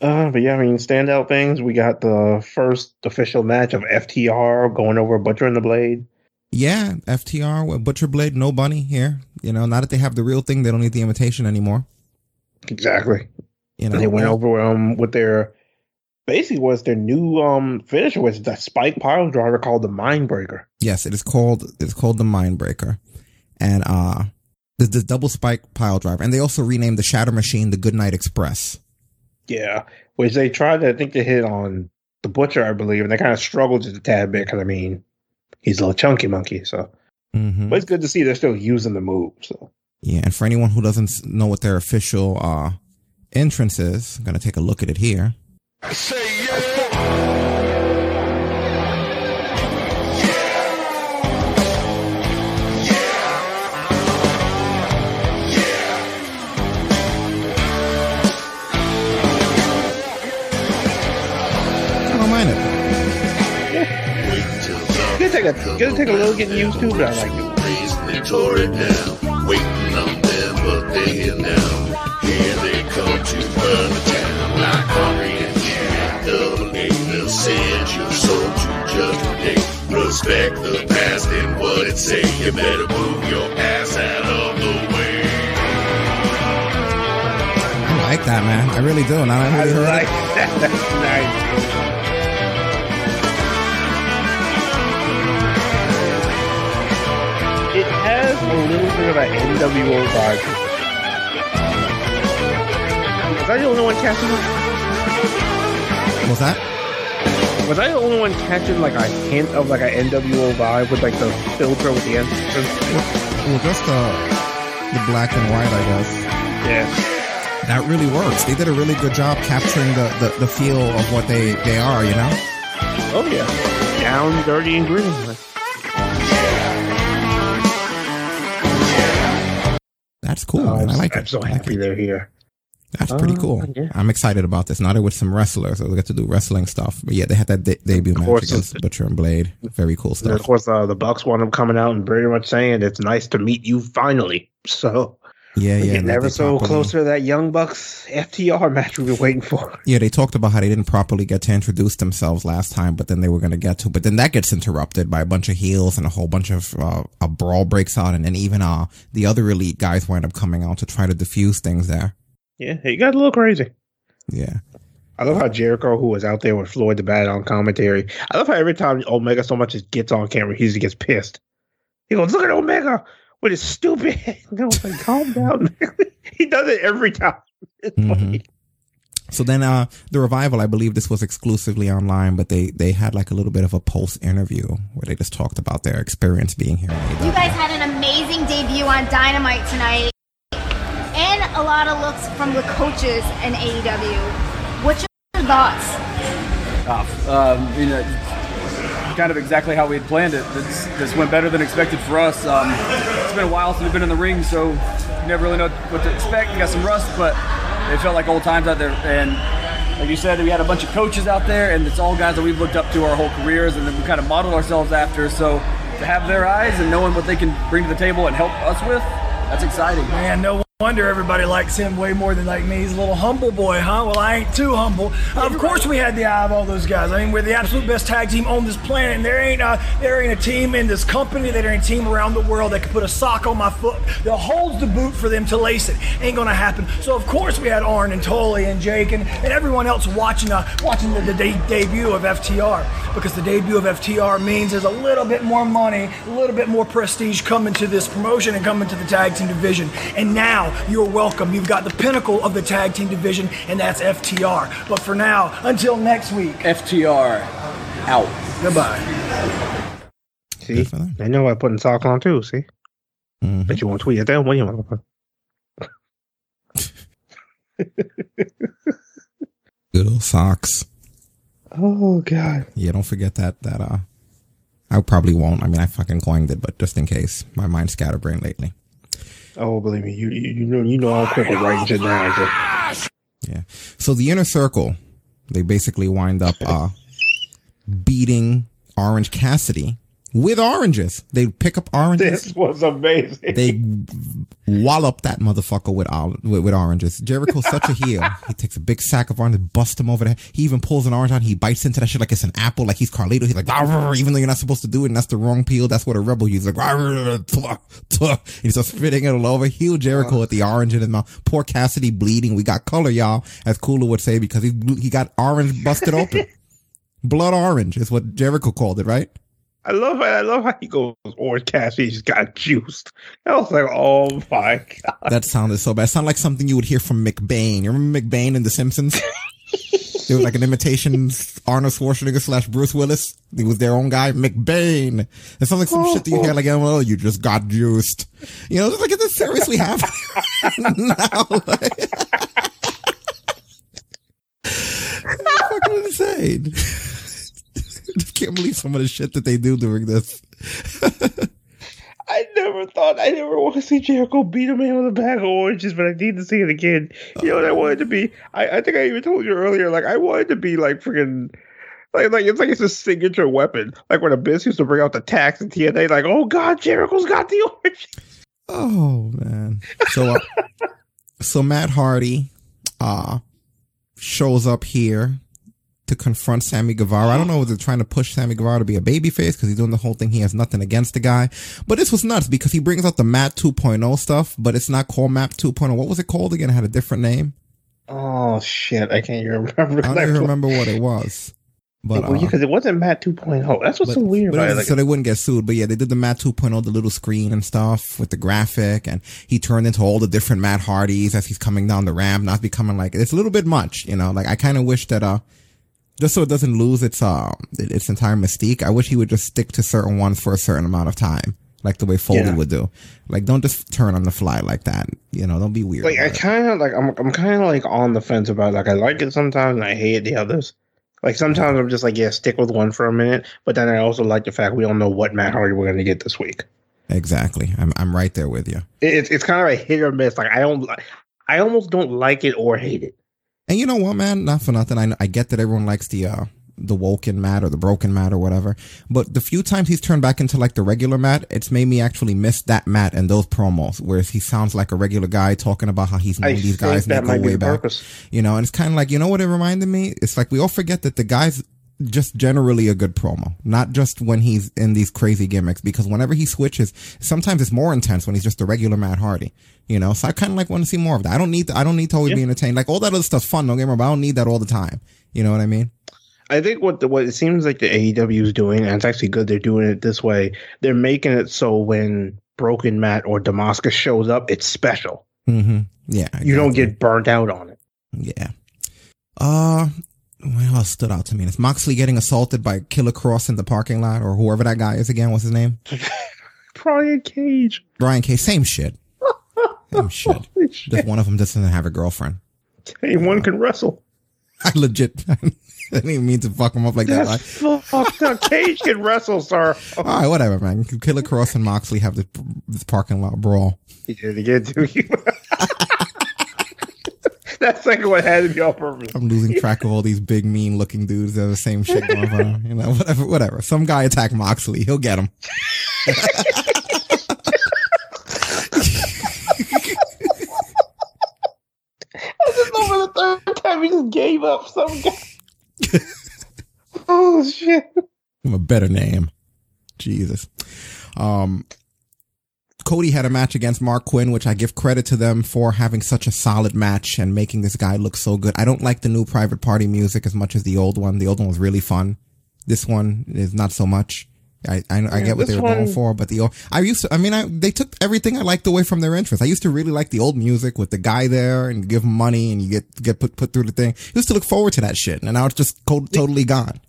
Uh, but yeah, I mean, standout things. We got the first official match of FTR going over Butcher and the Blade. Yeah, FTR with Butcher Blade, no bunny here. You know, now that they have the real thing, they don't need the imitation anymore. Exactly. You know, And they went over um with their basically was their new um finisher, was that spike pile driver called the Mindbreaker. Yes, it is called it's called the Mindbreaker, and uh, the, the double spike pile driver, and they also renamed the Shatter Machine the Goodnight Express. Yeah, which they tried to I think they hit on the Butcher, I believe, and they kind of struggled just a tad bit because I mean he's a little chunky monkey, so Mm-hmm. but it's good to see they're still using the move. So Yeah, and for anyone who doesn't know what their official uh entrance is, I'm gonna take a look at it here. I don't mind take a gonna take a little getting used to, but I like it. Raised and tore it down. Waiting on them, but they here now. Here they come to burn the town. Like Henry and Jimmy, double A. They'll send your soul to judgment day. Respect the past and what it say. You better move your ass out of the way. I like that, man. I really do. Now I I really heard like it. that. That's *laughs* nice. A little bit of an NWO vibe. Was I the only one catching it? Was that? Was I the only one catching like a hint of like an NWO vibe with like the filter with the end? Well, just the the black and white, I guess. Yeah. That really works. They did a really good job capturing the, the, the feel of what they, they are, you know? Oh yeah. Down, dirty, and gritty. Cool. Oh. I I'm, like I'm it. so I like happy they're here. That's pretty Uh, cool. yeah. I'm excited about this. Now they're with some wrestlers, so we get to do wrestling stuff. But yeah, they had that de- debut match course. against Butcher and Blade. Very cool And of course, uh, the Bucks want them coming out and pretty much saying it's nice to meet you finally. So Yeah, yeah. getting they- ever so properly- closer to that Young Bucks FTR match we've been waiting for. *laughs* Yeah, they talked about how they didn't properly get to introduce themselves last time, but then they were going to get to. But then that gets interrupted by a bunch of heels and a whole bunch of uh, a brawl breaks out, and then even uh the other elite guys wind up coming out to try to defuse things there. Yeah, he got a little crazy. Yeah, I love how Jericho, who was out there with Floyd the Bad on commentary, I love how every time Omega so much as gets on camera, he just gets pissed. He goes, "Look at Omega with his stupid." *laughs* And I was like, "Calm down." *laughs* he does it every time. It's Mhm. funny. So then, uh, the revival, I believe this was exclusively online, but they, they had like a little bit of a post interview where they just talked about their experience being here. You guys had an amazing debut on Dynamite tonight, and a lot of looks from the coaches in AEW. What's your thoughts? um, you know, kind of exactly how we had planned it. This, this went better than expected for us. Um, it's been a while since we've been in the ring, so you never really know what to expect. You got some rust, but it felt like old times out there. And like you said, we had a bunch of coaches out there, and it's all guys that we've looked up to our whole careers, and then we kind of modeled ourselves after. So to have their eyes and knowing what they can bring to the table and help us with, that's exciting. Man, no wonder everybody likes him way more than like me. He's a little humble boy, huh? Well, I ain't too humble. Of course, we had the eye of all those guys. I mean, we're the absolute best tag team on this planet, and there ain't a there ain't a team in this company, there ain't a team around the world that can put a sock on my foot that holds the boot for them to lace it. Ain't gonna happen. So of course, we had Arn and Tully and Jake and, and everyone else watching uh, watching the, the de- debut of FTR because the debut of FTR means there's a little bit more money, a little bit more prestige coming to this promotion and coming to the tag team division. And now you're welcome. You've got the pinnacle of the tag team division, and that's FTR. But for now, until next week, FTR out. Goodbye. See, I know I putting socks on too. See, Mm-hmm. but you won't tweet at them when you want to. Put? Good old socks. Oh God. Yeah, don't forget that. That uh, I probably won't. I mean, I fucking coined it, but just in case, my mind's scatterbrained lately. Oh, believe me, you you, know you know I'm quick writing shit down. Yeah. So the inner circle, they basically wind up uh beating Orange Cassidy with oranges. They pick up oranges. This was amazing. They wallop that motherfucker with, with with oranges. Jericho's such a heel. He takes a big sack of oranges, busts him over there. He even pulls an orange out. He bites into that shit like it's an apple, like he's Carlito. He's like, even though you're not supposed to do it, and that's the wrong peel. That's what a rebel uses. Like. He starts spitting it all over. Heel Jericho with the orange in his mouth. Poor Cassidy bleeding. We got color, y'all, as Kula would say, because he he got orange busted open. *laughs* Blood orange is what Jericho called it, right? I love I love how he goes. Orange Cassidy just got juiced. I was like, oh my god. That sounded so bad. It sounded like something you would hear from McBain. You remember McBain in The Simpsons? *laughs* it was like an imitation Arnold Schwarzenegger slash Bruce Willis. He was their own guy, McBain. It sounds like some shit that you hear like, oh, well, you just got juiced. You know, it's like, is this seriously happening *laughs* now? *laughs* fucking insane. *laughs* Just can't believe some of the shit that they do during this. *laughs* I never thought I never want to see Jericho beat a man with a bag of oranges, but I need to see it again. You know what I wanted to be? I, I think I even told you earlier, like I wanted to be like freaking Like, like it's like it's a signature weapon. Like when Abyss used to bring out the tacks and TNA, like, oh god, Jericho's got the orange. Oh man. So uh, *laughs* so Matt Hardy uh shows up here to confront Sammy Guevara. I don't know if they're trying to push Sammy Guevara to be a babyface because he's doing the whole thing. He has nothing against the guy. But this was nuts because he brings out the Matt 2.0 stuff, but it's not called Matt 2.0. What was it called again? It had a different name. Oh shit, I can't even *laughs* remember. I don't even remember what it was. But well, uh, because it wasn't Matt 2.0. That's what's but- so weird but about it. was- Like, so they wouldn't get sued. But yeah, they did the Matt 2.0, the little screen and stuff with the graphic, and he turned into all the different Matt Hardys as he's coming down the ramp, not becoming like it's a little bit much, you know. Like I kind of wish that uh, just so it doesn't lose its um its entire mystique, I wish he would just stick to certain ones for a certain amount of time, like the way Foley Yeah. would do. Like don't just turn on the fly like that, you know. Don't be weird. like I kind of like I'm I'm kind of like on the fence about it. like I like it sometimes and I hate the others. Like sometimes I'm just like yeah, stick with one for a minute, but then I also like the fact we don't know what Matt Hardy we're going to get this week. exactly. I'm I'm right there with you. It's it's kind of a hit or miss. Like I don't I almost don't like it or hate it. And you know what, man? Not for nothing. I, I get that everyone likes the, uh, the woken Matt or the broken Matt or whatever. But the few times he's turned back into like the regular Matt, it's made me actually miss that Matt and those promos whereas he sounds like a regular guy talking about how he's known I these guys and that they go way back. purpose. You know, and it's kind of like, you know what it reminded me? It's like we all forget that the guy's just generally a good promo, not just when he's in these crazy gimmicks, because whenever he switches, sometimes it's more intense when he's just a regular Matt Hardy, you know? So I kind of like want to see more of that. I don't need, I don't need to always be entertained. Like all that other stuff's fun, don't get me wrong, but I don't need that all the time. You know what I mean? I think what the, what it seems like the AEW is doing, and it's actually good they're doing it this way. They're making it so when Broken Matt or Damascus shows up, it's special. Mm-hmm. Yeah. You don't get burnt out on it. Yeah. Uh, what else stood out to me? Is Moxley getting assaulted by Killer Kross in the parking lot or whoever that guy is again? What's his name? *laughs* Brian Cage. Brian Cage. Same shit. Same *laughs* shit. Just one of them doesn't have a girlfriend. Anyone can wrestle. *laughs* I legit. I didn't even mean to fuck him up like that. That's Like, fucked up. Cage can wrestle, sir. all right, whatever, man. Killer Kross and Moxley have this, this parking lot brawl. He did it again to you. *laughs* That's like what had to be on purpose. I'm losing *laughs* track of all these big, mean looking dudes that have the same shit going on. You know, whatever, whatever. Some guy attack Moxley. He'll get him. I just know for the third time he just gave up some guy. *laughs* oh shit. I'm a better name. Jesus. Um, Cody had a match against Marq Quen, which I give credit to them for having such a solid match and making this guy look so good. I don't like the new private party music as much as the old one. The old one was really fun. This one is not so much. I I, I get what they were going for, but the old, I used to. I mean, I they took everything I liked away from their entrance. I used to really like the old music with the guy there and give him money and you get get put put through the thing. I used to look forward to that shit, and now it's just co- totally gone.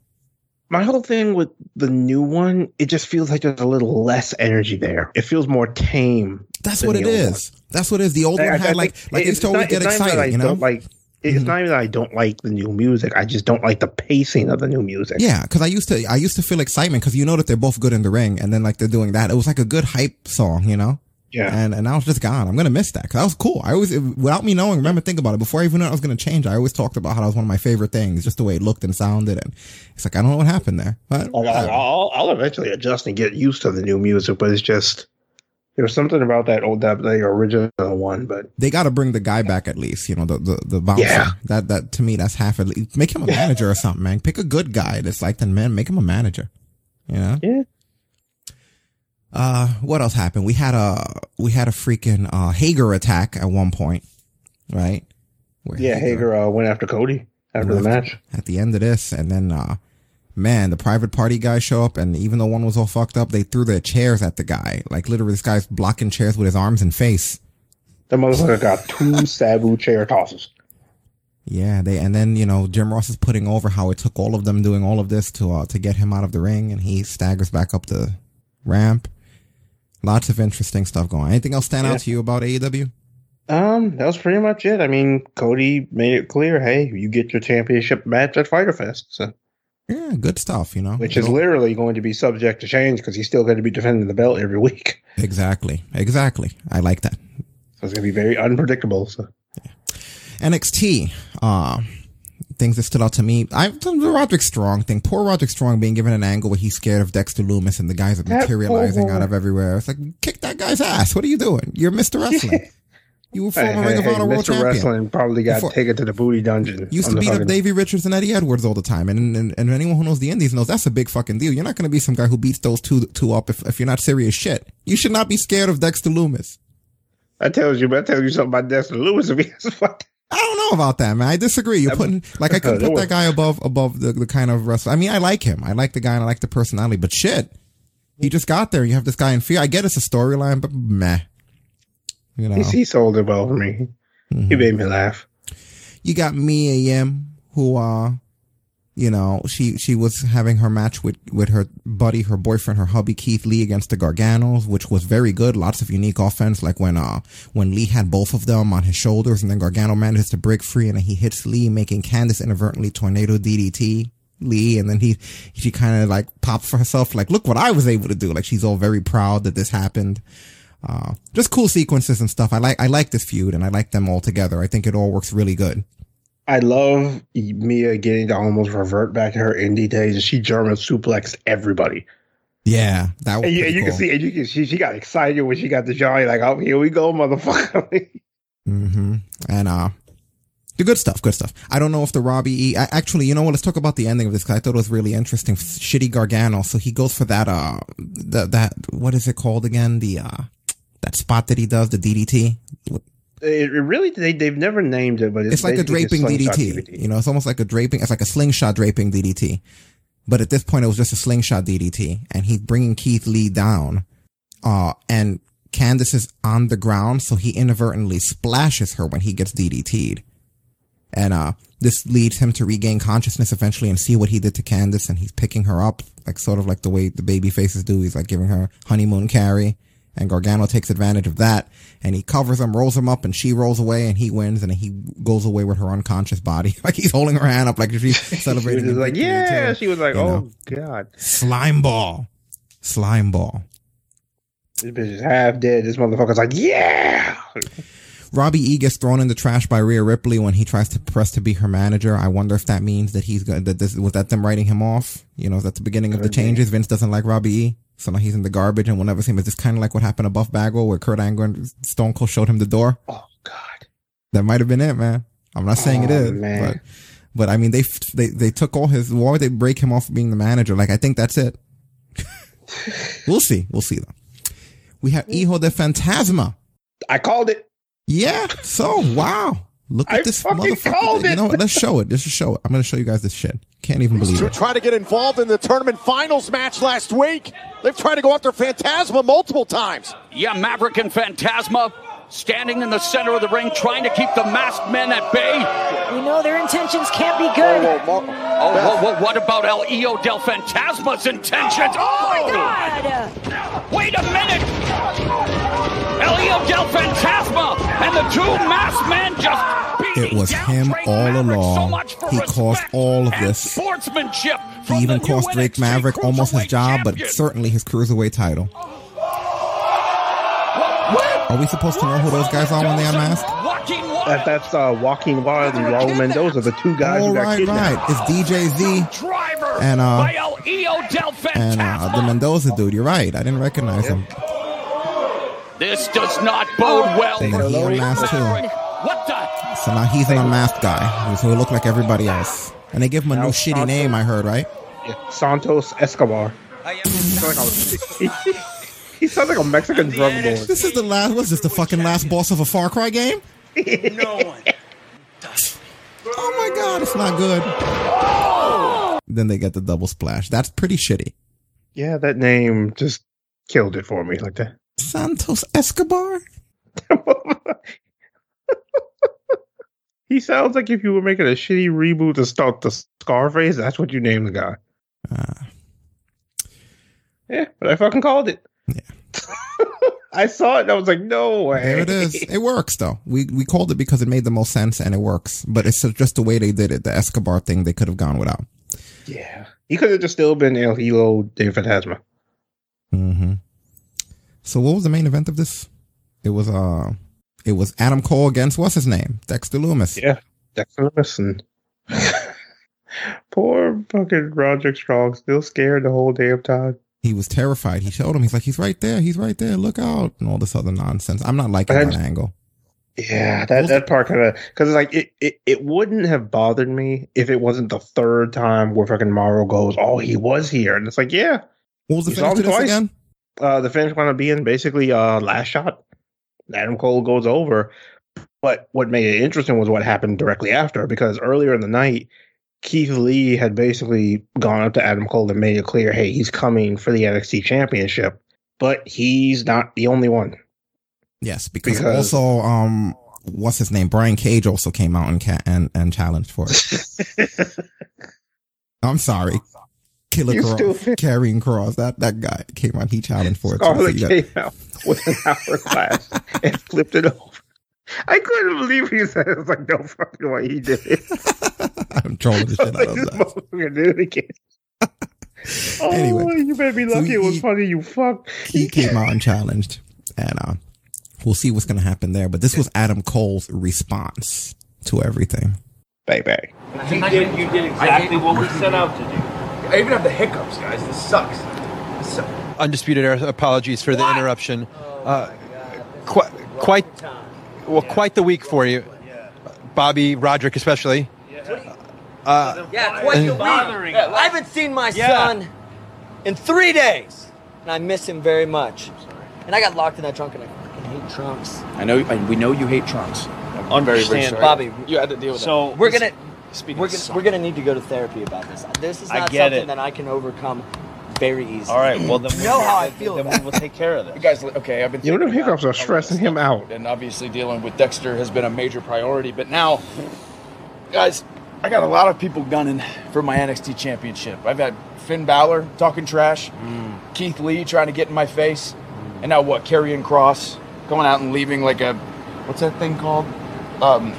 My whole thing with the new one, it just feels like there's a little less energy there. It feels more tame. That's what it is. is. That's what it is. The old I- one I- I like like it's used to always not- get it's excited, you know. Like it's mm-hmm. not even that I don't like the new music. I just don't like the pacing of the new music. Yeah, because I used to I used to feel excitement because you know that they're both good in the ring, and then like they're doing that. It was like a good hype song, you know. Yeah. And and now it's just gone. I'm gonna miss that because that was cool. I always without me knowing, remember think about it before I even knew it was gonna change. I always talked about how that was one of my favorite things, just the way it looked and sounded, and it's like I don't know what happened there, but Like, I- I'll, I'll eventually adjust and get used to the new music, but it's just there was something about that old that the original one. But they got to bring the guy back at least. You know, the the, the bouncer. Yeah. That that to me that's half at least. Make him a manager or something, man. Pick a good guy that's like the man. Make him a manager. You know. Yeah. Uh, what else happened? We had a we had a freaking uh Hager attack at one point, right? Where yeah, Hager uh, went after Cody after the match. at the end of this, and then uh, man, the private party guys show up, and even though one was all fucked up, they threw their chairs at the guy. Like literally, this guy's blocking chairs with his arms and face. The motherfucker got two *laughs* Sabu chair tosses. Yeah, they and then you know Jim Ross is putting over how it took all of them doing all of this to uh, to get him out of the ring, and he staggers back up the ramp. Lots of interesting stuff going. on. Anything else stand Yeah. out to you about AEW? Um, that was pretty much it. I mean, Cody made it clear, hey, you get your championship match at Fyter Fest, so, Yeah, good stuff. You know, which is literally going to be subject to change because he's still going to be defending the belt every week. *laughs* exactly, exactly. I like that. So it's going to be very unpredictable. So NXT, uh, things that stood out to me. I the Roderick Strong thing. Poor Roderick Strong being given an angle where he's scared of Dexter Loomis and the guys are materializing out of everywhere. It's like kick that guy's ass. What are you doing? You're Mr. Wrestling. You were *laughs* former hey, Ring of hey, Honor World Mr. Champion. Wrestling probably got Before- taken to the booty dungeon. Used to beat up Davey Richards and Eddie Edwards all the time, and, and and anyone who knows the Indies knows that's a big fucking deal. You're not going to be some guy who beats those two two up if, if you're not serious shit. You should not be scared of Dexter Loomis. That tells you, that tells you something about Dexter Lewis. If he has fucked. I don't know about that, man. I disagree. You're putting like I could *laughs* put that guy above above the, the kind of wrestler. I mean, I like him. I like the guy and I like the personality, but shit, he just got there. You have this guy in fear. I get it's a storyline, but meh. You know, He, he sold it well for me. Mm-hmm. He made me laugh. you got Mia Yim, who, uh, you know, she, she was having her match with, with her buddy, her boyfriend, her hubby, Keith Lee against the Garganos, which was very good. Lots of unique offense, like when, uh, when Lee had both of them on his shoulders and then Gargano manages to break free and then he hits Lee, making Candice inadvertently tornado DDT. Lee and then he she kind of like pops for herself like look what I was able to do like she's all very proud that this happened uh, just cool sequences and stuff. I like I like this feud and I like them all together. I think it all works really good. I love Mia getting to almost revert back to her indie days. And she German suplexed everybody. Yeah, that was And you, and you cool. can see, and you can, she, she got excited when she got the Johnny, like, oh, here we go, motherfucker. *laughs* hmm And uh, the good stuff, good stuff. I don't know if the Robbie E. I, actually, you know what? Let's talk about the ending of this because I thought it was really interesting. Shitty Gargano. So he goes for that. Uh, the, that what is it called again? The uh, that spot that he does, the DDT. It, it really, they, they've never named it, but it's, It's like a draping slingshot DDT. You know, it's almost like a draping. It's like a slingshot draping DDT. But at this point, it was just a slingshot DDT, and he's bringing Keith Lee down. Uh, and Candice is on the ground, so he inadvertently splashes her when he gets DDT'd. And, uh, this leads him to regain consciousness eventually and see what he did to Candice, and he's picking her up, like sort of like the way the baby faces do. He's like giving her honeymoon carry. And Gargano takes advantage of that, and he covers him, rolls him up, and she rolls away, and he wins, and he goes away with her unconscious body, *laughs* like he's holding her hand up, like she's *laughs* She celebrating. was like, yeah. too. She was like, You oh, know? God. slime ball, slime ball. This bitch is half dead. This motherfucker's like, yeah. *laughs* Robbie E gets thrown in the trash by Rhea Ripley when he tries to press to be her manager. I wonder if that means that he's going that this was that them writing him off. You know, is that the beginning of the changes? Vince doesn't like Robbie E, so now he's in the garbage, and we'll never see him. Is this kind of like what happened to Buff Bagwell, where Kurt Angle and Stone Cold showed him the door? Oh God, that might have been it, man. I'm not saying it Oh, is, man. but but I mean they they they took all his. Why would they break him off being the manager? Like I think that's it. *laughs* we'll see. We'll see though. We have hmm. Hijo de Fantasma. I called it. Yeah. So wow. Look at I this motherfucker. called You know what? Let's show it. Let's just show it. I'm gonna show you guys this shit. Can't even believe To it. try to get involved in the tournament finals match last week. They've tried to go after Fantasma multiple times. Yeah, Maverick and Fantasma standing in the center of the ring, trying to keep the masked men at bay. We know their intentions can't be good. Oh, whoa, whoa, what about El Hijo del Fantasma's intentions? Oh, my God! Wait a minute! El Hijo del Fantasma and the two masked men just It was him all along. He caused all of this. sportsmanship. He even cost Drake Maverick almost his job, but certainly his cruiserweight title. Are we supposed to know who those guys are when they unmask? That, that's uh, Joaquin Wild and Raul Mendoza, the two guys Oh who right, kidnapped. right. It's DJ Z and uh by El and uh, the Mendoza dude. You're right. I didn't recognize him. This does not bode well. And then he unmasked too. What the? So now he's an unmasked guy, so he look like everybody else. And they give him a new shitty Santos- name. I heard, right? Yeah, Santos Escobar. *laughs* he sounds like a Mexican drug lord. This is the last. What's this? The fucking last boss of a Far Cry game? no one. *laughs* Oh my god, it's not good. Then they get the double splash. That's pretty shitty. Yeah, that name just killed it for me like that. Santos Escobar. *laughs* He sounds like if you were making a shitty reboot to start the Scarface, that's what you named the guy. Yeah, but I fucking called it. Yeah. *laughs* I saw it and I was like, no way. There it is. It works though. We we called it because it made the most sense and it works. But it's just the way they did it. The Escobar thing they could have gone without. Yeah. He could have just still been El Hijo de Fantasma. hmm So what was the main event of this? It was uh, it was Adam Cole against what's his name, Dexter Loomis. Yeah, Dexter Loomis and *laughs* Poor fucking Roderick Strong, still scared the whole damn time. He was terrified. He showed him. He's like, he's right there. He's right there. Look out, and all this other nonsense. I'm not liking that angle. Yeah, that, that part kind of because it's like it, it it wouldn't have bothered me if it wasn't the third time where fucking Morrow goes, oh he was here, and it's like yeah, What was the finish to this twice? again? Uh, the finish wound up being basically uh last shot. Adam Cole goes over, but what made it interesting was what happened directly after because earlier in the night, Keith Lee had basically gone up to Adam Cole and made it clear, hey, he's coming for the NXT Championship, but he's not the only one. Yes, because, Because- also, um, what's his name? Brian Cage also came out and ca- and and challenged for it. *laughs* I'm sorry, Killer You Cross, stupid. carrying Cross. That that guy came out. He challenged for it. too, so Scarlett got- came out with an hourglass *laughs* and flipped it over. I couldn't believe he said it. I was like, no fucking way he did it. *laughs* I'm trolling the *laughs* shit out of This that. motherfucker did it again. Oh, Anyway, you better be so lucky it was funny, you fuck. He came out and challenged, and uh, we'll see what's going to happen there. But this was Adam Cole's response to everything. Bang bang. You did, you did exactly what we set out to do. I even have the hiccups, guys. This sucks. This sucks. Undisputed Era, apologies for the interruption. Uh, quite, quite, well, quite the week for you, Bobby Roderick, especially. Uh, Yeah, quite the week. I haven't seen my son in three days, and I miss him very much. And I got locked in that trunk, and I fucking hate trunks. I know. And we know you hate trunks. I'm very, very sorry. Bobby. You had to deal with So that. we're gonna Speaking we're gonna, we're gonna need to go to therapy about this. This is I not get something it. that I can overcome very easily. All right, well then you we know how I feel Then about we will take care of this. You guys, okay, I've been. You know, them hiccups are stressing him out. and obviously dealing with Dexter has been a major priority. But now, guys, I got a lot of people gunning for my NXT championship. I've had Finn Balor talking trash, Mm. Keith Lee trying to get in my face, and now what? Karrion Kross going out and leaving like a what's that thing called? Um,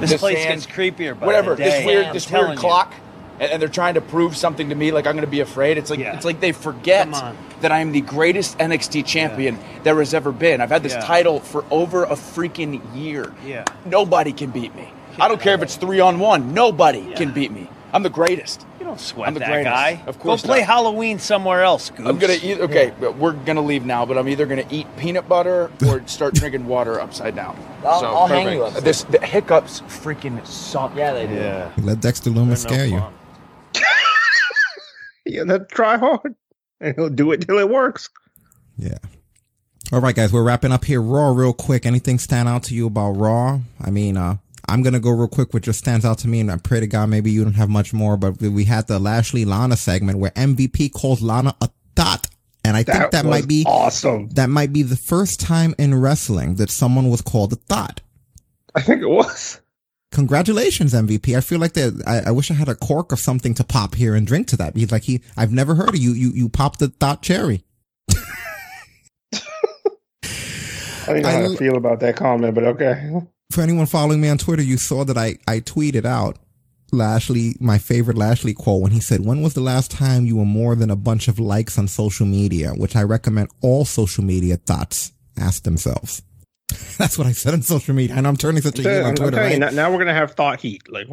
This place sand- gets creepier by whatever. This weird, this weird clock. And, and they're trying to prove something to me, like I'm going to be afraid. It's like it's like they forget that I am the greatest NXT champion there has ever been. I've had this Yeah. title for over a freaking year. Yeah. Nobody can beat me. I don't care if it's three on one. Nobody can beat me. I'm the greatest. You don't sweat I'm the that greatest. guy. Of course Go play not. Halloween somewhere else, Goose. I'm gonna eat. Okay, but we're gonna leave now. But I'm either gonna eat peanut butter or *laughs* start drinking water upside down. I'll- so I'll hang you up. This the hiccups freaking suck. Yeah, they do. Yeah. Let Dexter Lumis scare you. *laughs* Yeah, that try hard. And he'll do it till it works. Yeah. All right, guys, we're wrapping up here. Raw, real quick. Anything stand out to you about Raw? I mean, uh, I'm gonna go real quick. What just stands out to me, and I pray to God maybe you don't have much more. But we had the Lashley Lana segment where MVP calls Lana a thot, and I think That that might be awesome. That might be the first time in wrestling that someone was called a thot. I think it was. Congratulations, MVP. I feel like that. I, I wish I had a cork of something to pop here and drink to that. He's like he. I've never heard of you. You you popped the thot cherry. *laughs* I don't know I how to feel about that comment, but okay. For anyone following me on Twitter, you saw that I, I tweeted out Lashley, my favorite Lashley quote when he said, when was the last time you were more than a bunch of likes on social media? Which I recommend all social media thots ask themselves. *laughs* That's what I said on social media. And I'm turning such a heel on Twitter, you, right? now, now we're gonna have thot heat. Like,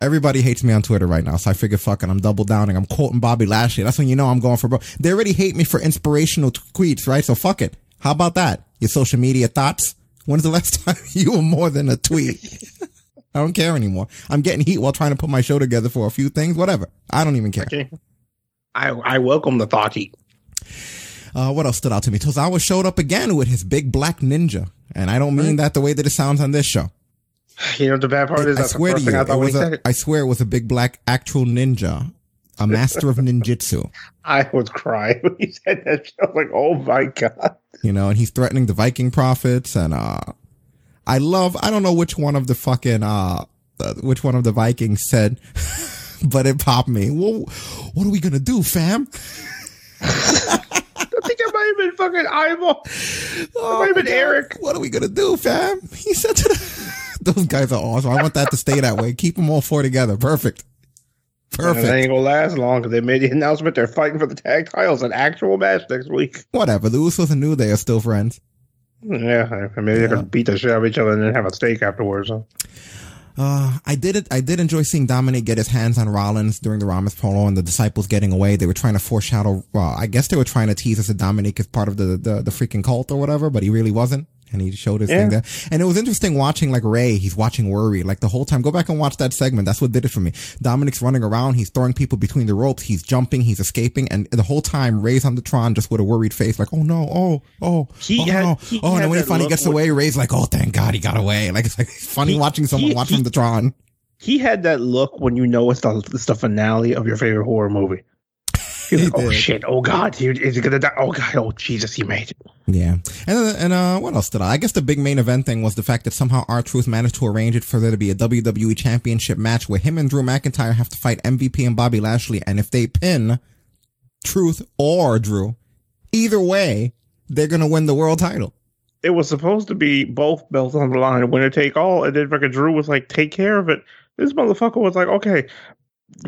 Everybody hates me on Twitter right now, so I figure fucking I'm double downing. I'm quoting Bobby Lashley. That's when you know I'm going for bro. They already hate me for inspirational tweets, right? So fuck it. How about that? Your social media thots? When's the last *laughs* time you were more than a tweet? *laughs* I don't care anymore. I'm getting heat while trying to put my show together for a few things. Whatever. I don't even care. okay. I I welcome the thot heat. Uh, what else stood out to me? Tozawa showed up again with his big black ninja. And I don't mean that the way that it sounds on this show. You know the bad part is I the swear to you, thing I it thought when he a, said it. I swear it was a big black actual ninja, a master of ninjutsu. *laughs* I was crying when he said that. I was like, oh my god. you know, and he's threatening the Viking prophets. And, uh, I love, I don't know which one of the fucking, uh, which one of the Vikings said, *laughs* but it popped me. Well, what are we gonna do, fam? *laughs* I think it might have been fucking Ivar. it might have been Erik. What are we gonna do, fam? He said to the, those guys are awesome. I want that to stay that way. Keep them all four together. Perfect. And it Perfect. ain't gonna last long because they made the *laughs* announcement they're fighting for the tag titles, an actual match next week. Whatever. The Usos and New Day are still friends. Yeah, and maybe they're gonna beat the shit out of each other and then have a steak afterwards. Huh? Uh, I did it. I did enjoy seeing Dominic get his hands on Rollins during the Ramos polo and the disciples getting away. They were trying to foreshadow. Well, I guess they were trying to tease us that Dominic is part of the, the the freaking cult or whatever, but he really wasn't. And he showed his Yeah. thing there. And it was interesting watching like Rey. He's watching Worry like the whole time. Go back and watch that segment. That's what did it for me. Dominic's running around. He's throwing people between the ropes. He's jumping. He's escaping. And the whole time Rey's on the Tron just with a worried face, like, oh no, oh, oh, He oh, had- no. oh, and then when he finally gets away, Rey's like, oh, thank God he got away. *laughs* Like it's like it's funny He- watching someone he- watch he- the Tron. He had that look when you know it's the, it's the finale of your favorite horror movie. He's like, oh shit, oh god, he, is he gonna die? Oh god, oh Jesus, he made it. Yeah. And, uh, and, uh, what else did I? I guess the big main event thing was the fact that somehow R-Truth managed to arrange it for there to be a WWE championship match where him and Drew McIntyre have to fight MVP and Bobby Lashley. And if they pin Truth or Drew, either way, they're going to win the world title. It was supposed to be both belts on the line, winner take all, and then fucking Drew was like, take care of it. This motherfucker was like, okay,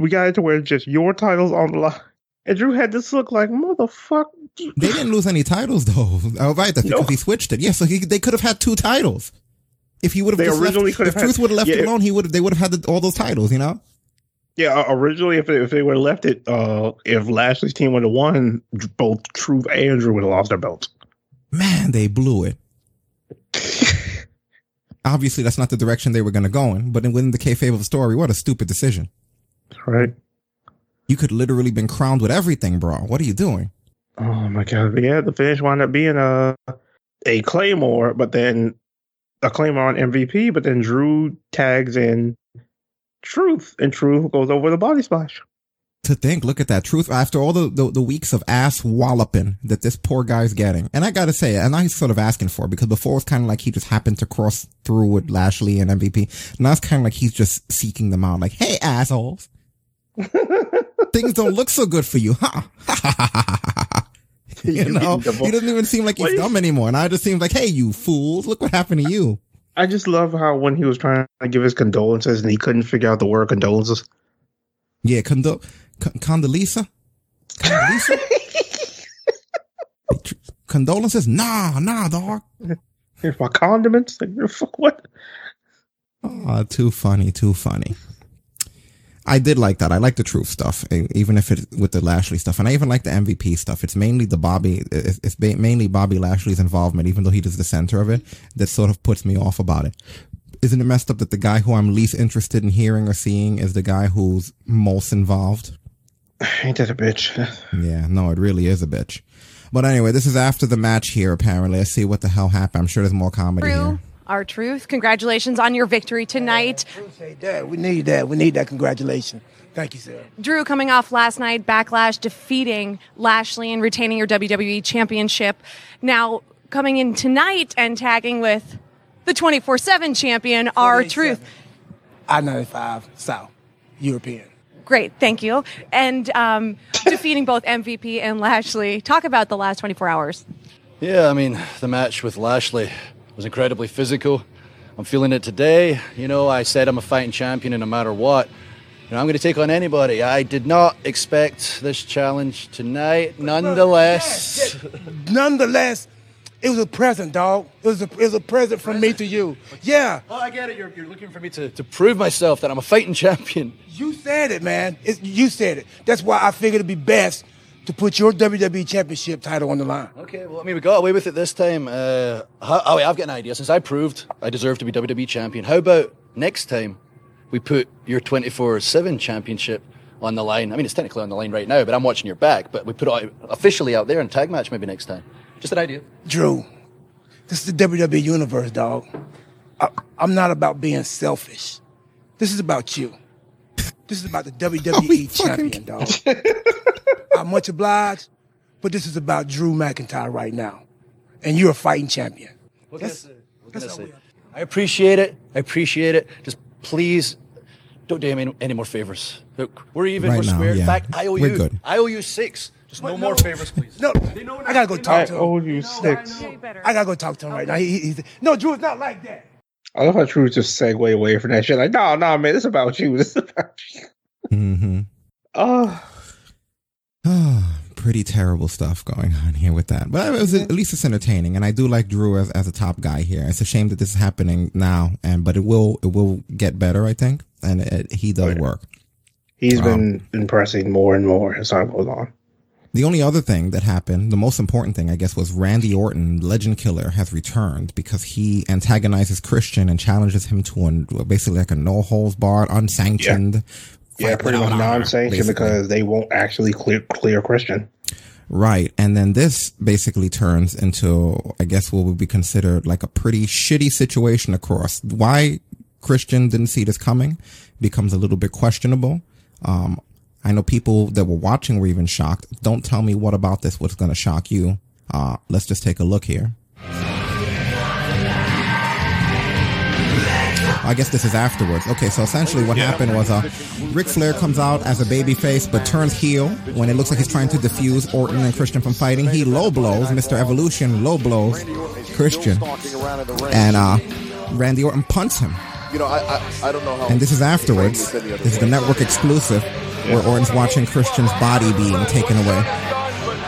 we got it to where just your titles on the line. And Drew had this look like, motherfucker. They didn't lose any titles though. Oh, right. That's because he switched it. Yeah. So he, they could have had two titles. If he would have They originally left, could if have had- Truth would have left it yeah. alone, he would have, they would have had the, all those titles, you know? Yeah, uh, originally, if they, if they would have left it, uh, if Lashley's team would have won, both Truth and Drew would have lost their belts. Man, they blew it. *laughs* Obviously, that's not the direction they were going to go in, but then within the kayfabe of the story, what a stupid decision. Right. You could literally been crowned with everything, bro. What are you doing? Oh my god! Yeah, the finish wound up being a a claymore, but then a claymore on MVP, but then Drew tags in Truth, and Truth goes over the body splash. To think, look at that truth. After all the, the, the weeks of ass walloping that this poor guy's getting. And I gotta say, and I sort of asking for it because before it was kind of like he just happened to cross through with Lashley and MVP. Now it's kind of like he's just seeking them out. Like, hey, assholes. Things don't look so good for you, huh? *laughs* you know, he doesn't even seem like he's What is- dumb anymore. And I just seem like, hey, you fools, look what happened to you. I just love how when he was trying to give his condolences and he couldn't figure out the word condolences. Yeah, condo- con- Condoleezza? Condoleezza? *laughs* Condolences? Nah, nah, dog. Here's *laughs* my condiments. Like, fuck what? Oh, too funny, too funny. I did like that. I like the truth stuff, e- even if it with the Lashley stuff, and I even like the MVP stuff. It's mainly the Bobby. It's, it's mainly Bobby Lashley's involvement, even though he is the center of it. That sort of puts me off about it. Isn't it messed up that the guy who I'm least interested in hearing or seeing is the guy who's most involved? Ain't that a bitch? Yeah, no, it really is a bitch. But anyway, this is after the match here. Apparently, let's see what the hell happened. I'm sure there's more comedy here. True. R-Truth. Congratulations on your victory tonight. that. We need that. We need that. Congratulations. Thank you, sir. Drew coming off last night, backlash, defeating Lashley and retaining your WWE championship. Now coming in tonight and tagging with the 24 7 champion, R-Truth. I 95 South, European. Great, thank you. And um, defeating both MVP and Lashley. Talk about the last 24 hours. Yeah, I mean, the match with Lashley was incredibly physical. I'm feeling it today. You know, I said I'm a fighting champion and no matter what, you know, I'm going to take on anybody. I did not expect this challenge tonight. Nonetheless, Nonetheless, it was a present, dog. It was a, it was a present from me to you. Yeah. Oh, I get it. You're, you're looking for me to, to prove myself that I'm a fighting *laughs* champion. You said it, man. It's, you said it. That's why I figured it'd be best to put your WWE Championship title on the line. Okay, well, I mean, we got away with it this time. Uh, how, oh, wait, I've got an idea. Since I proved I deserve to be WWE champion, how about next time we put your 24 7 championship on the line? I mean, it's technically on the line right now, but I'm watching your back. But we put it officially out there in a tag match maybe next time. Just an idea. Drew, this is the WWE Universe, dog. I, I'm not about being selfish. This is about you. This is about the WWE champion, dog. *laughs* I'm much obliged, but this is about Drew McIntyre right now. And you're a fighting champion. What can I say? What can I say? I appreciate it. I appreciate it. Just please don't do me any, any more favors. Look, we're even. Right we're now, square. yeah. In fact, I owe We're you. good. I owe you six. Just no, more favors, please. *laughs* No, I gotta go talk to him. I owe you six. I gotta go talk to him right now. He, he, he's, no, Drew, it's not like that. I love how Drew just segue away from that shit. Like, no, no, man, this is about you. *laughs* This is about you. Mm-hmm. Oh, *sighs* pretty terrible stuff going on here with that. But it was at least it's entertaining, and I do like Drew as, as a top guy here. It's a shame that this is happening now, and but it will it will get better, I think, and it, he does work. He's Um, been impressing more and more as time goes on. The only other thing that happened, the most important thing, I guess, was Randy Orton, Legend Killer, has returned because he antagonizes Christian and challenges him to an, basically like a no holds barred, unsanctioned. Yeah, fight pretty much without non-sanctioned because they won't actually clear clear Christian. Right. And then this basically turns into, I guess, what would be considered like a pretty shitty situation across. Why Christian didn't see this coming becomes a little bit questionable. Um, I know people that were watching were even shocked. Don't tell me what about this was going to shock you. Uh, let's just take a look here. I guess this is afterwards. Okay, so essentially what happened was uh, Ric Flair comes out as a babyface but turns heel when it looks like he's trying to defuse Orton and Christian from fighting. He low blows Mr. Evolution, low blows Christian, and uh, Randy Orton punts him. You know, I, I, I don't know how. And this is afterwards. This is the network exclusive where Orton's watching Christian's body being taken away.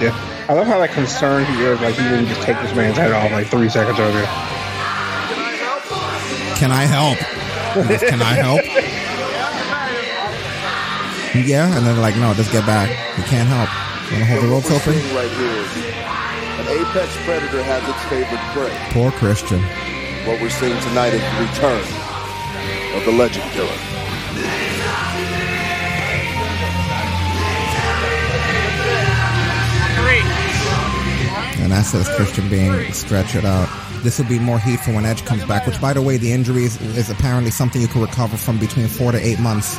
Yeah, I love how like concerned he is. Like he didn't just take this man's head off like three seconds earlier. Can I help? Yes, Can I help? Yeah, and then like, no, just get back. You can't help. You want to hold the ropes What we're open? seeing right here, an apex predator has its favorite prey. Poor Christian. What we're seeing tonight is the return of the legend killer. And that says Christian being stretched out. This will be more heat for when Edge comes back, which, by the way, the injury is, is apparently something you can recover from between four to eight months.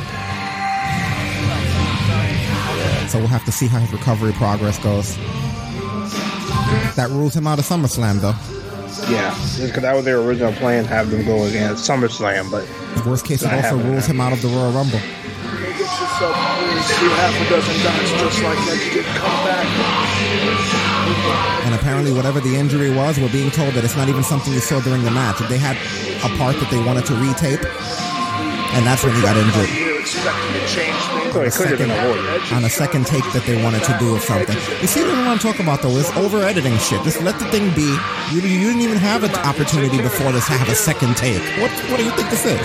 So we'll have to see how his recovery progress goes. That rules him out of SummerSlam, though. Yeah, because that was their original plan, to have them go against SummerSlam, but Worst case, it also rules him out of the Royal Rumble. Get yourself see half a dozen guys just like that. You didn't come back. And apparently, whatever the injury was, we're being told that it's not even something you saw during the match. They had a part that they wanted to retape, and that's when he got injured. To. On a, second, on a second take that they wanted to do of something. You see what I'm talking about though? Is over editing shit. Just let the thing be. You, you didn't even have an opportunity before this to have a second take. What What do you think this is?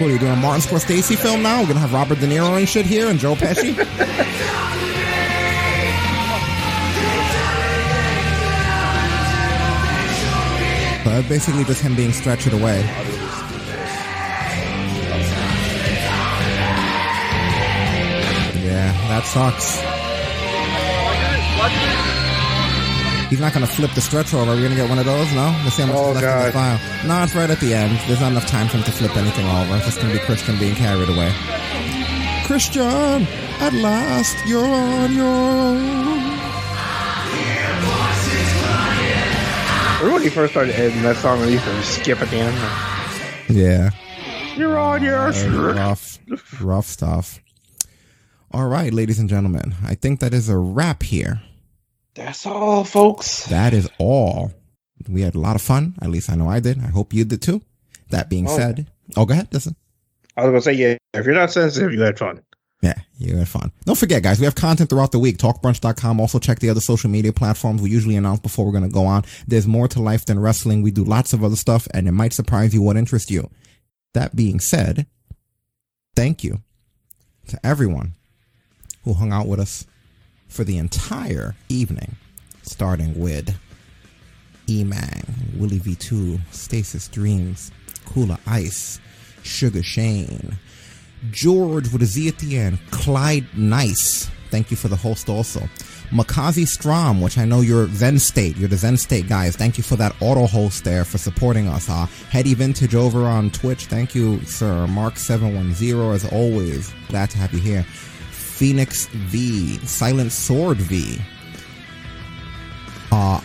What are you doing? A Martin Scorsese film now? We're gonna have Robert De Niro and shit here and Joe Pesci. *laughs* But basically just him being stretched away. Yeah, that sucks. He's not gonna flip the stretcher over. Are we gonna get one of those? No? Let's see Oh, left in the file. No, it's right at the end. There's not enough time for him to flip anything over. It's just gonna be Christian being carried away. Christian, at last, you're on your own. Remember when he first started editing that song and he used to skip at the end? Yeah. You're on your was rough, rough stuff. All right, ladies and gentlemen, I think that is a wrap here. That's all, folks. That is all. We had a lot of fun. At least I know I did. I hope you did too. That being Oh. said, oh, go ahead. Listen. I was gonna say, yeah, if you're not sensitive, you had fun. Yeah, you had fun. Don't forget, guys, we have content throughout the week. Talkbrunch.com. Also check the other social media platforms we usually announce before we're going to go on. There's more to life than wrestling. We do lots of other stuff and it might surprise you what interests you. That being said, thank you to everyone who hung out with us for the entire evening, starting with Emang, Willie V2, Stasis Dreams, Cooler Ice, Sugar Shane, George with a Z at the end, Clyde Nice. Thank you for the host also. Makazi Strom, which I know you're Zen State. You're the Zen State guys. Thank you for that auto host there for supporting us. Uh, Heady Vintage over on Twitch. Thank you, sir. Mark710, as always. Glad to have you here. Phoenix V, Silent Sword V, uh,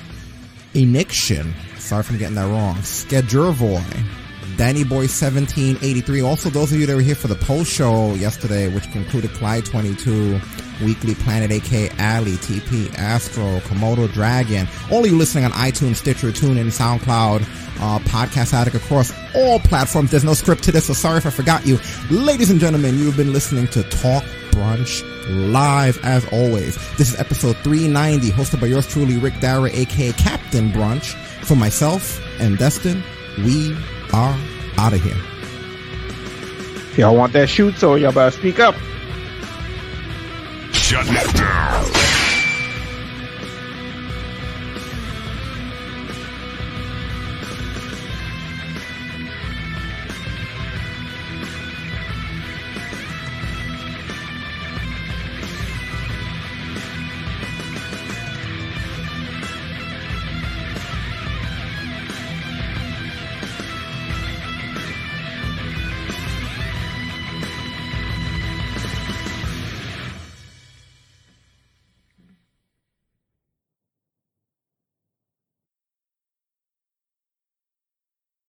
Eniction. Sorry if I'm getting that wrong. Skedurvoy. Danny Boy 1783. Also, those of you that were here for the post show yesterday, which included Clyde 22, Weekly Planet AK, Ali, TP, Astro, Komodo Dragon. All you listening on iTunes, Stitcher, TuneIn, SoundCloud, uh, Podcast Addict across all platforms. There's no script to this, so sorry if I forgot you. Ladies and gentlemen, you've been listening to Talk Brunch live as always. This is episode 390, hosted by yours truly, Rick Dara, aka Captain Brunch. For myself and Destin, we are out of here. If y'all want that shoot, so y'all better speak up. Shut it down.